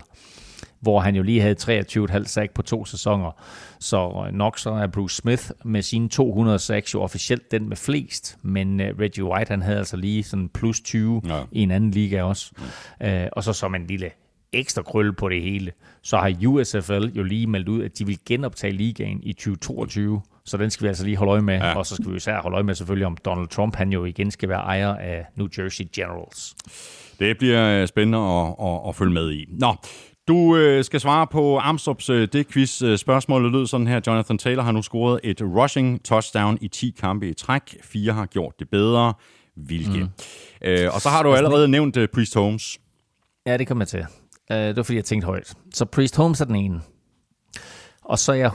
hvor han jo lige havde 23,5 sack på to sæsoner. Så nok så er Bruce Smith med sine 200 sacks jo officielt den med flest, men uh, Reggie White han havde altså lige sådan plus 20 ja. i en anden liga også. Mm. Uh, og så som en lille ekstra krølle på det hele, så har USFL jo lige meldt ud, at de vil genoptage ligaen i 2022. Så den skal vi altså lige holde øje med. Ja. Og så skal vi især holde øje med selvfølgelig, om Donald Trump han jo igen skal være ejer af New Jersey Generals. Det bliver øh, spændende at, at, at følge med i. Nå, du øh, skal svare på Armstrongs øh, det quiz. Øh, spørgsmålet lød sådan her. Jonathan Taylor har nu scoret et rushing touchdown i 10 kampe i træk. Fire har gjort det bedre. Hvilke? Mm. Øh, og så har du allerede nævnt øh, Priest Holmes. Ja, det kommer jeg til. Uh, det var fordi, jeg tænkte højt. Så Priest Holmes er den ene. Og så er jeg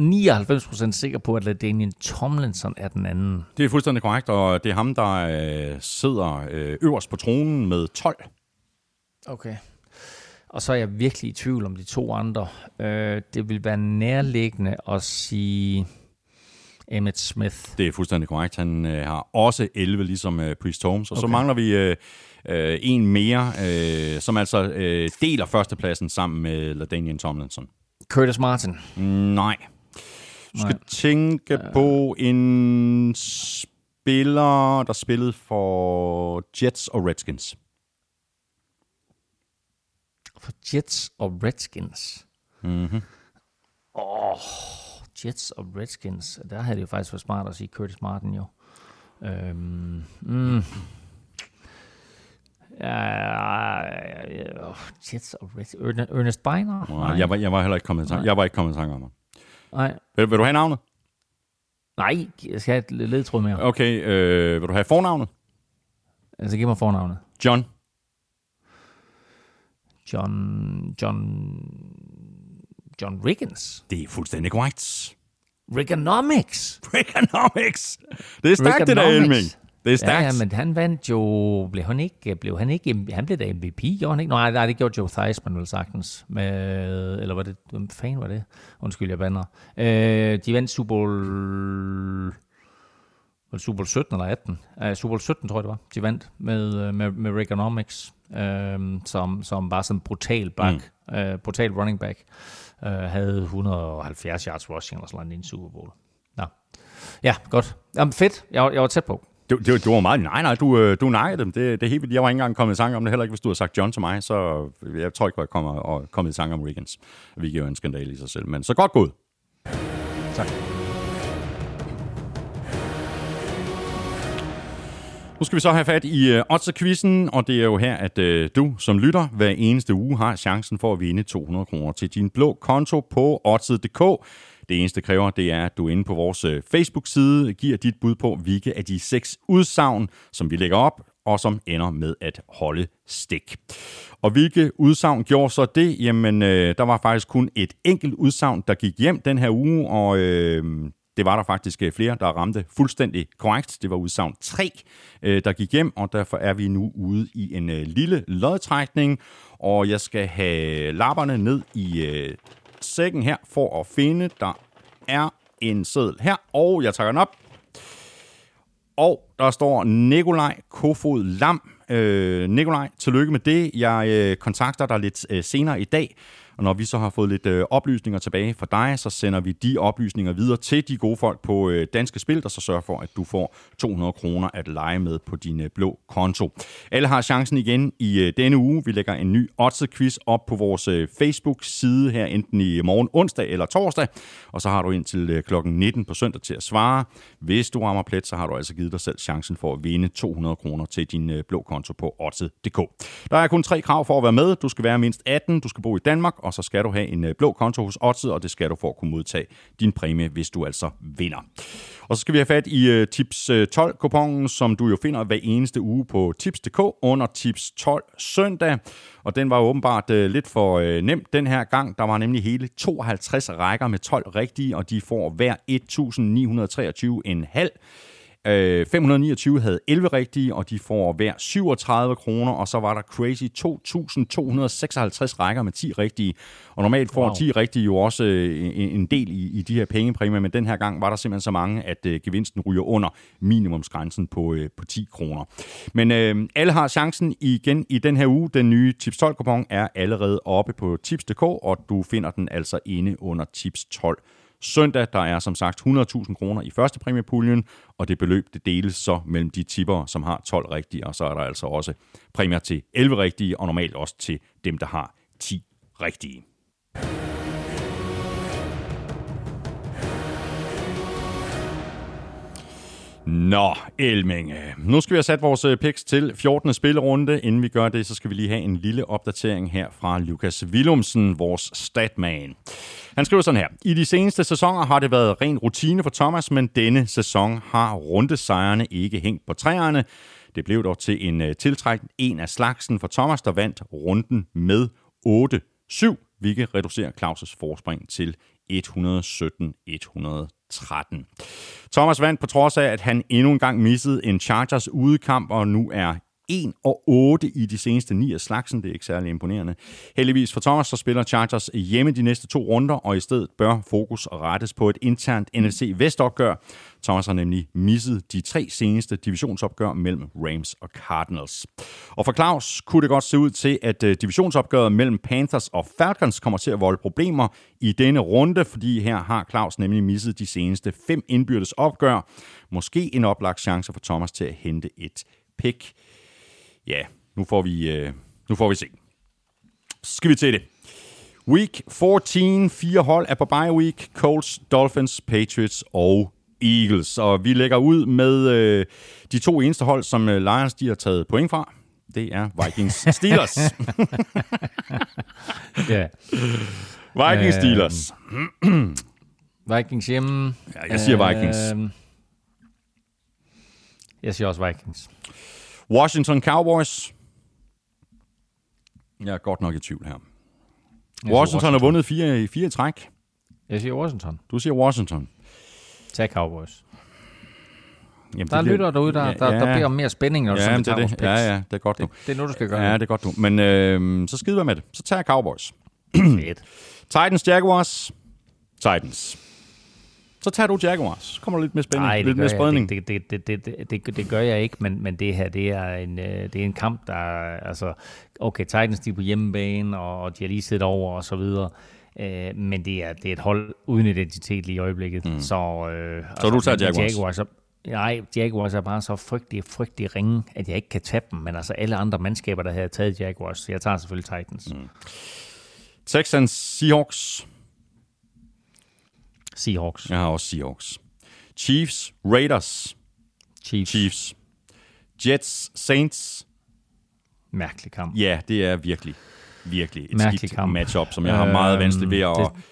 99% sikker på, at LaDainian Tomlinson er den anden. Det er fuldstændig korrekt, og det er ham, der øh, sidder øh, øverst på tronen med 12. Okay. Og så er jeg virkelig i tvivl om de to andre. Øh, det vil være nærliggende at sige Emmett Smith. Det er fuldstændig korrekt. Han øh, har også 11, ligesom øh, Priest Holmes. Og okay. så mangler vi øh, øh, en mere, øh, som altså øh, deler førstepladsen sammen med LaDainian Tomlinson. Curtis Martin. Nej. Du skal Nej. tænke på en spiller, der spillede for Jets og Redskins. For Jets og Redskins? Mm-hmm. Åh, oh, Jets og Redskins. Der havde det jo faktisk været smart at sige Curtis Martin jo. Øhm, mm. Ja, uh, Jets og. Ernest Beiner? Nej, jeg var, jeg var heller ikke kommet i tanke. Jeg var ikke kommet i tanke om ham. Nej. Vil, vil du have navnet? Nej, jeg skal have et ledtråd mere. Okay, øh, vil du have fornavnet? Altså, giv mig fornavnet. John. John... John... John Riggins. Det er fuldstændig korrekt. Rigonomics. Rigonomics. Det er stærkt, det der, Elming. Det er stærkt. Ja, ja, men han vandt jo... Blev han ikke... Blev han, ikke, han blev da MVP, gjorde han ikke? Nej, nej det gjorde Joe Theismann vel sagtens. Med, eller var det... Hvem fanden var det? Undskyld, jeg bander. Øh, de vandt Super Bowl... Super Bowl 17 eller 18? Uh, Super Bowl 17, tror jeg det var. De vandt med, med, med Reaganomics, øh, som, som var sådan en brutal back, mm. øh, brutal running back. Øh, havde 170 yards rushing eller sådan noget i en Super Bowl. Nå. Ja, godt. Jamen, fedt. Jeg, jeg var tæt på. Du, du, du var meget... Nej, nej, du, øh, du nakkede dem. Det, det er helt vildt. Jeg var ikke engang kommet i sang om det, heller ikke hvis du havde sagt John til mig, så øh, jeg tror ikke, jeg kommer og kommet i sang om Riggins, hvilket er en skandal i sig selv. Men så godt gået. Tak. Nu skal vi så have fat i øh, uh, quizzen og det er jo her, at øh, du som lytter hver eneste uge har chancen for at vinde 200 kroner til din blå konto på Otzer.dk. Det eneste kræver, det er, at du inde på vores øh, Facebook-side giver dit bud på, hvilke af de seks udsagn, som vi lægger op, og som ender med at holde stik. Og hvilke udsagn gjorde så det? Jamen, øh, der var faktisk kun et enkelt udsagn, der gik hjem den her uge, og øh, det var der faktisk øh, flere, der ramte fuldstændig korrekt. Det var udsagn 3, øh, der gik hjem, og derfor er vi nu ude i en øh, lille lodtrækning, og jeg skal have lapperne ned i øh, sækken her for at finde, der er en seddel her, og jeg tager den op. Og der står Nikolaj Kofod Lam. Øh, Nikolaj, tillykke med det. Jeg øh, kontakter dig lidt øh, senere i dag, og når vi så har fået lidt øh, oplysninger tilbage fra dig, så sender vi de oplysninger videre til de gode folk på øh, Danske Spil, der så sørger for, at du får 200 kroner at lege med på din øh, blå konto. Alle har chancen igen i øh, denne uge. Vi lægger en ny odds-quiz op på vores øh, Facebook-side her, enten i morgen onsdag eller torsdag. Og så har du indtil øh, klokken 19 på søndag til at svare. Hvis du rammer plet, så har du altså givet dig selv chancen for at vinde 200 kroner til din øh, blå konto på odds.dk. Der er kun tre krav for at være med. Du skal være mindst 18, du skal bo i Danmark, og så skal du have en øh, blå konto hos Odds, og det skal du for at kunne modtage din præmie, hvis du altså vinder. Og så skal vi have fat i uh, Tips øh, 12-kupongen, som du jo finder hver eneste uge på tips.dk under Tips 12 søndag. Og den var åbenbart uh, lidt for uh, den her gang. Der var nemlig hele 52 rækker med 12 rigtige, og de får hver 1.923,5. 529 havde 11 rigtige, og de får hver 37 kroner, og så var der crazy 2.256 rækker med 10 rigtige. Og normalt får wow. 10 rigtige jo også en del i, i de her pengepræmier, men den her gang var der simpelthen så mange, at uh, gevinsten ryger under minimumsgrænsen på, uh, på 10 kroner. Men uh, alle har chancen igen i den her uge. Den nye Tips 12 kupon er allerede oppe på tips.dk, og du finder den altså inde under Tips 12 søndag. Der er som sagt 100.000 kroner i første præmiepuljen, og det beløb det deles så mellem de tipper, som har 12 rigtige, og så er der altså også præmier til 11 rigtige, og normalt også til dem, der har 10 rigtige. Nå, Elminge. Øh, nu skal vi have sat vores øh, picks til 14. spillerunde. Inden vi gør det, så skal vi lige have en lille opdatering her fra Lukas Willumsen, vores statman. Han skriver sådan her. I de seneste sæsoner har det været ren rutine for Thomas, men denne sæson har rundesejrene ikke hængt på træerne. Det blev dog til en øh, tiltrækning en af slagsen for Thomas, der vandt runden med 8-7, hvilket reducerer Claus' forspring til 117-113. 13. Thomas vandt på trods af, at han endnu en gang missede en Chargers udekamp, og nu er 1 og 8 i de seneste 9 af slagsen. Det er ikke særlig imponerende. Heldigvis for Thomas, så spiller Chargers hjemme de næste to runder, og i stedet bør fokus rettes på et internt NFC Vestopgør. Thomas har nemlig misset de tre seneste divisionsopgør mellem Rams og Cardinals. Og for Claus kunne det godt se ud til, at øh, divisionsopgøret mellem Panthers og Falcons kommer til at volde problemer i denne runde, fordi her har Claus nemlig misset de seneste fem indbyrdes opgør. Måske en oplagt chance for Thomas til at hente et pick ja, nu får vi, øh, nu får vi se. Så skal vi til det. Week 14, fire hold er på bye week. Colts, Dolphins, Patriots og Eagles. Og vi lægger ud med øh, de to eneste hold, som øh, Lions de har taget point fra. Det er Vikings Steelers. ja. Vikings Steelers. Vikings hjemme. Ja, jeg siger Vikings. Øh, jeg siger også Vikings. Washington Cowboys. Jeg er godt nok i tvivl her. Washington, Washington har vundet fire i fire træk. Jeg siger Washington. Du siger Washington. Tag Cowboys. Jamen, der er lytter derude, der, ja, der, der beder om mere spænding, når ja, du det, det. Ja, ja, det er godt det, du. Det er nu, du skal gøre Ja, det er godt du. Men øh, så skider med det. Så tager jeg Cowboys. Fedt. Titans, Jaguars. Titans. Så tager du Jaguars. Så kommer der lidt mere spænding, Nej, lidt mere spredning. Det, det, det, det, det, det, det gør jeg ikke, men, men det her, det er en, det er en kamp, der altså, okay, Titans de er på hjemmebane, og de har lige siddet over og så videre. Øh, men det er, det er et hold uden identitet lige i øjeblikket. Mm. Så, øh, så altså, du tager Jaguars? Jaguars så, Nej, Jaguars er bare så frygtelig, frygtelig ringe, at jeg ikke kan tabe dem. Men altså alle andre mandskaber, der havde taget Jaguars, så jeg tager selvfølgelig Titans. Mm. Texans, Seahawks. Seahawks. Jeg har også Seahawks. Chiefs, Raiders. Chiefs. Chiefs. Jets, Saints. Mærkelig kamp. Ja, det er virkelig, virkelig et Mærkelig skidt kamp. matchup, som jeg har meget vanskeligt ved at, det-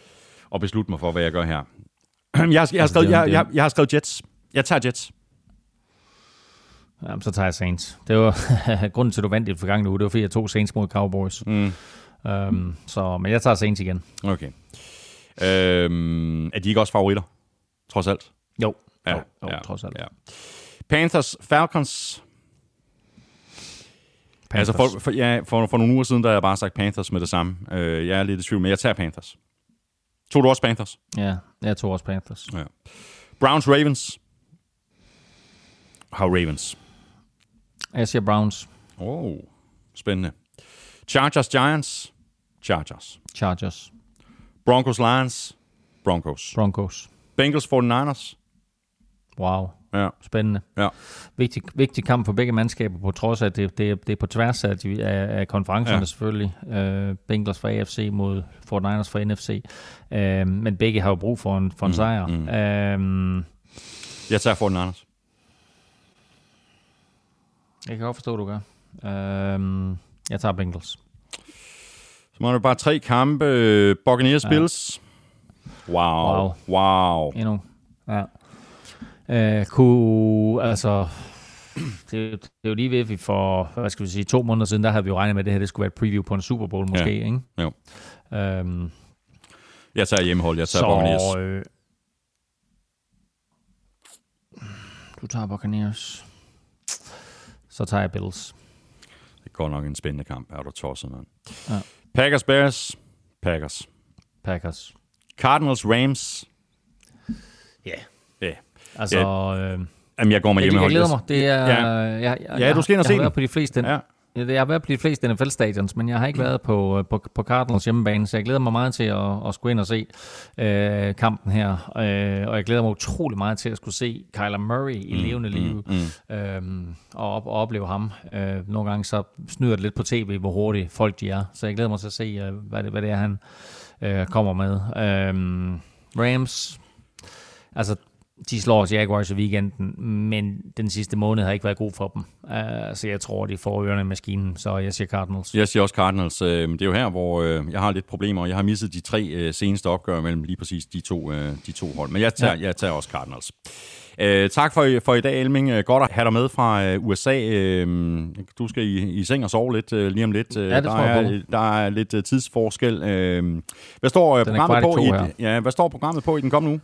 at beslutte mig for, hvad jeg gør her. Jeg har, jeg, har skrevet, det er- jeg, jeg, jeg har skrevet Jets. Jeg tager Jets. Jamen, så tager jeg Saints. Det var grunden til, at du vandt i forgangne uge. Det var, fordi jeg tog Saints mod Cowboys. Mm. Um, så, men jeg tager Saints igen. Okay. Øhm, er de ikke også favoritter? Trods alt. Jo, Ja, jo, jo ja, trods alt. Ja. Panthers, Falcons. Panthers. Altså for, for, ja, for, for nogle uger siden, der har jeg bare sagt Panthers med det samme. Øh, jeg er lidt i tvivl, men jeg tager Panthers. Tog du også Panthers? Ja, jeg tog også Panthers. Ja. Browns, Ravens. Har Ravens. Jeg siger Browns. Oh, spændende. Chargers, Giants. Chargers. Chargers. Broncos Lions. Broncos. Broncos. Bengals 49ers. Wow. Ja. Spændende. Ja. Vigtig, vigtig kamp for begge mandskaber, på trods af, at det, det, er- det er på tværs af, de, af, af konferencerne Ja. selvfølgelig. Uh, Bengals fra AFC mod 49ers fra NFC. Uh, men begge har jo brug for en, for en Mm, sejr. mm. Uh, Jeg tager 49ers. jeg kan godt forstå, du gør. Uh, jeg tager Bengals. Så må det bare tre kampe. Buccaneers Ja. Bills. Wow. Wow. Wow. Endnu. Ja. Uh, kunne, altså, det, er jo- det er jo lige ved, at vi for, hvad skal vi sige, to måneder siden, der havde vi jo regnet med, at det her det skulle være et preview på en Super Bowl måske, Ja. ikke? Jo. Um, Jeg tager hjemmehold. Jeg tager Buccaneers. så, øh, du tager Buccaneers. Så tager jeg Bills. Det godt nok en spændende kamp. Er du tosset, mand? Ja. Packers Bears. Packers. Packers. Cardinals Rams. Ja. Ja. Altså, øh, Jamen, jeg går med jeg, jeg hjemmehold. glæder mig. Det er, Ja. jeg, jeg, Ja, jeg, du skal ind og jeg se har den. på de fleste, Ja. Ja, Jeg har været på de fleste NFL-stadions, men jeg har ikke været på, øh, på, på Cardinals hjemmebane, så jeg glæder mig meget til at, at skulle ind og se øh, kampen her. Øh, og jeg glæder mig utrolig meget til at skulle se Kyler Murray i levende liv mm. øhm, og, op, og opleve ham. Øh, nogle gange så snyder det lidt på tv, hvor hurtigt folk de er. Så jeg glæder mig til at se, øh, hvad, det, hvad det er, han øh, kommer med. Øh, Rams, altså de slår Jaguars i weekenden, men den sidste måned har ikke været god for dem. Uh, så jeg tror, de får ørerne i maskinen, så jeg siger Cardinals. Jeg siger også Cardinals. Øh, Det er jo her, hvor øh, jeg har lidt problemer. Jeg har misset de tre øh, seneste opgør mellem lige præcis de to, de to hold. Men jeg tager, ja. jeg tager også Cardinals. Øh, tak for, for i dag, Elming. Godt at have dig med fra øh, USA. Øh, du skal i, i seng og sove lidt øh, lige om lidt. Øh, Ja, det der er, der er lidt øh, tidsforskel. Øh, hvad står øh, programmet på i ja, hvad står programmet på i den kommende uge?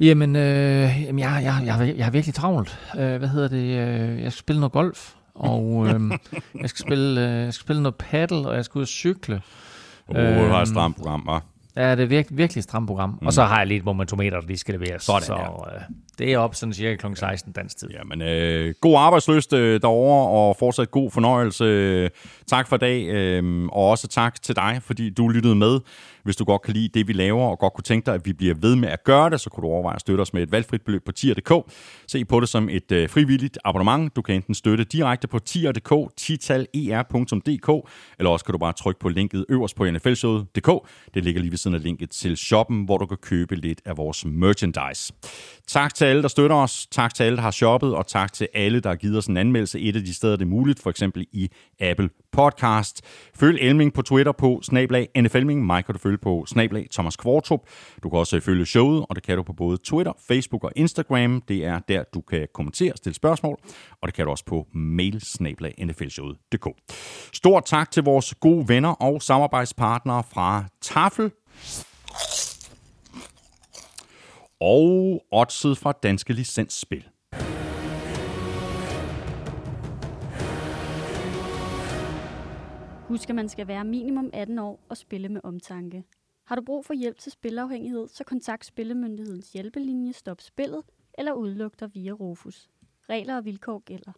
Jamen, øh, jamen jeg, jeg, jeg, jeg er virkelig travlt. Øh, hvad hedder det? Øh, jeg skal spille noget golf, og øh, jeg, skal spille, øh, jeg skal spille noget paddle, og jeg skal ud og cykle. Oh, det var Øhm, et stramt program, hva'? Ja, det er virkelig, virkelig et stramt program. Mm. Og så har jeg lidt momentometer, der lige skal leveres. Sådan, så ja. øh, det er op sådan cirka kl. 16 dansk tid. Jamen, øh, god arbejdsløst øh, derovre, og fortsat god fornøjelse. Tak for i dag, øh, og også tak til dig, fordi du lyttede med. Hvis du godt kan lide det, vi laver, og godt kunne tænke dig, at vi bliver ved med at gøre det, så kunne du overveje at støtte os med et valgfrit beløb på tier.dk. Se på det som et øh, frivilligt abonnement. Du kan enten støtte direkte på tier.dk, titaler.dk, eller også kan du bare trykke på linket øverst på nflshowet.dk. Det ligger lige ved siden af linket til shoppen, hvor du kan købe lidt af vores merchandise. Tak til alle, der støtter os. Tak til alle, der har shoppet, og tak til alle, der har givet os en anmeldelse et af de steder, det er muligt, for eksempel i Apple Podcast. Følg Elming på Twitter på snablag NFLming. Mig kan du følge på snablag Thomas Kvartrup. Du kan også følge showet, og det kan du på både Twitter, Facebook og Instagram. Det er der, du kan kommentere og stille spørgsmål, og det kan du også på mail snablag nflshowet.dk. Stort tak til vores gode venner og samarbejdspartnere fra Tafel og oddset fra Danske Licensspil. Husk, at man skal være minimum 18 år og spille med omtanke. Har du brug for hjælp til spilafhængighed, så kontakt Spillemyndighedens hjælpelinje Stop Spillet eller udluk dig via Rufus. Regler og vilkår gælder.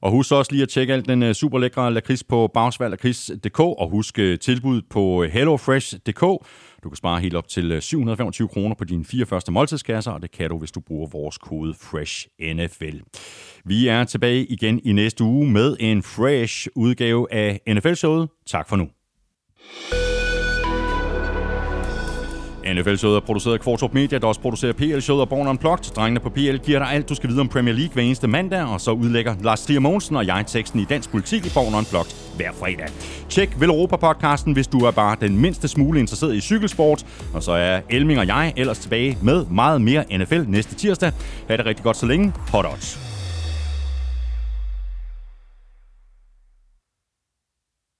Og husk også lige at tjekke alt den uh, super lækre lakrids på bagsvalglakrids.dk og husk uh, tilbud på hellofresh.dk. Du kan spare helt op til øh, 725 kroner på dine fire første måltidskasser, og det kan du, hvis du bruger vores kode FRESHNFL. Vi er tilbage igen i næste uge med en fresh udgave af NFL-showet. Tak for nu. NFL-showet er produceret af Kvartrup Media, der også producerer PL-showet og Born Unplugged. Drengene på PL giver dig alt, du skal vide om Premier League hver eneste mandag, og så udlægger Lars Trier Mogensen og jeg teksten i dansk politik i Born Unplugged hver fredag. Tjek Vel Europa-podcasten, hvis du er bare den mindste smule interesseret i cykelsport. Og så er Elming og jeg ellers tilbage med meget mere NFL næste tirsdag. Ha' det rigtig godt så længe. Hot odds.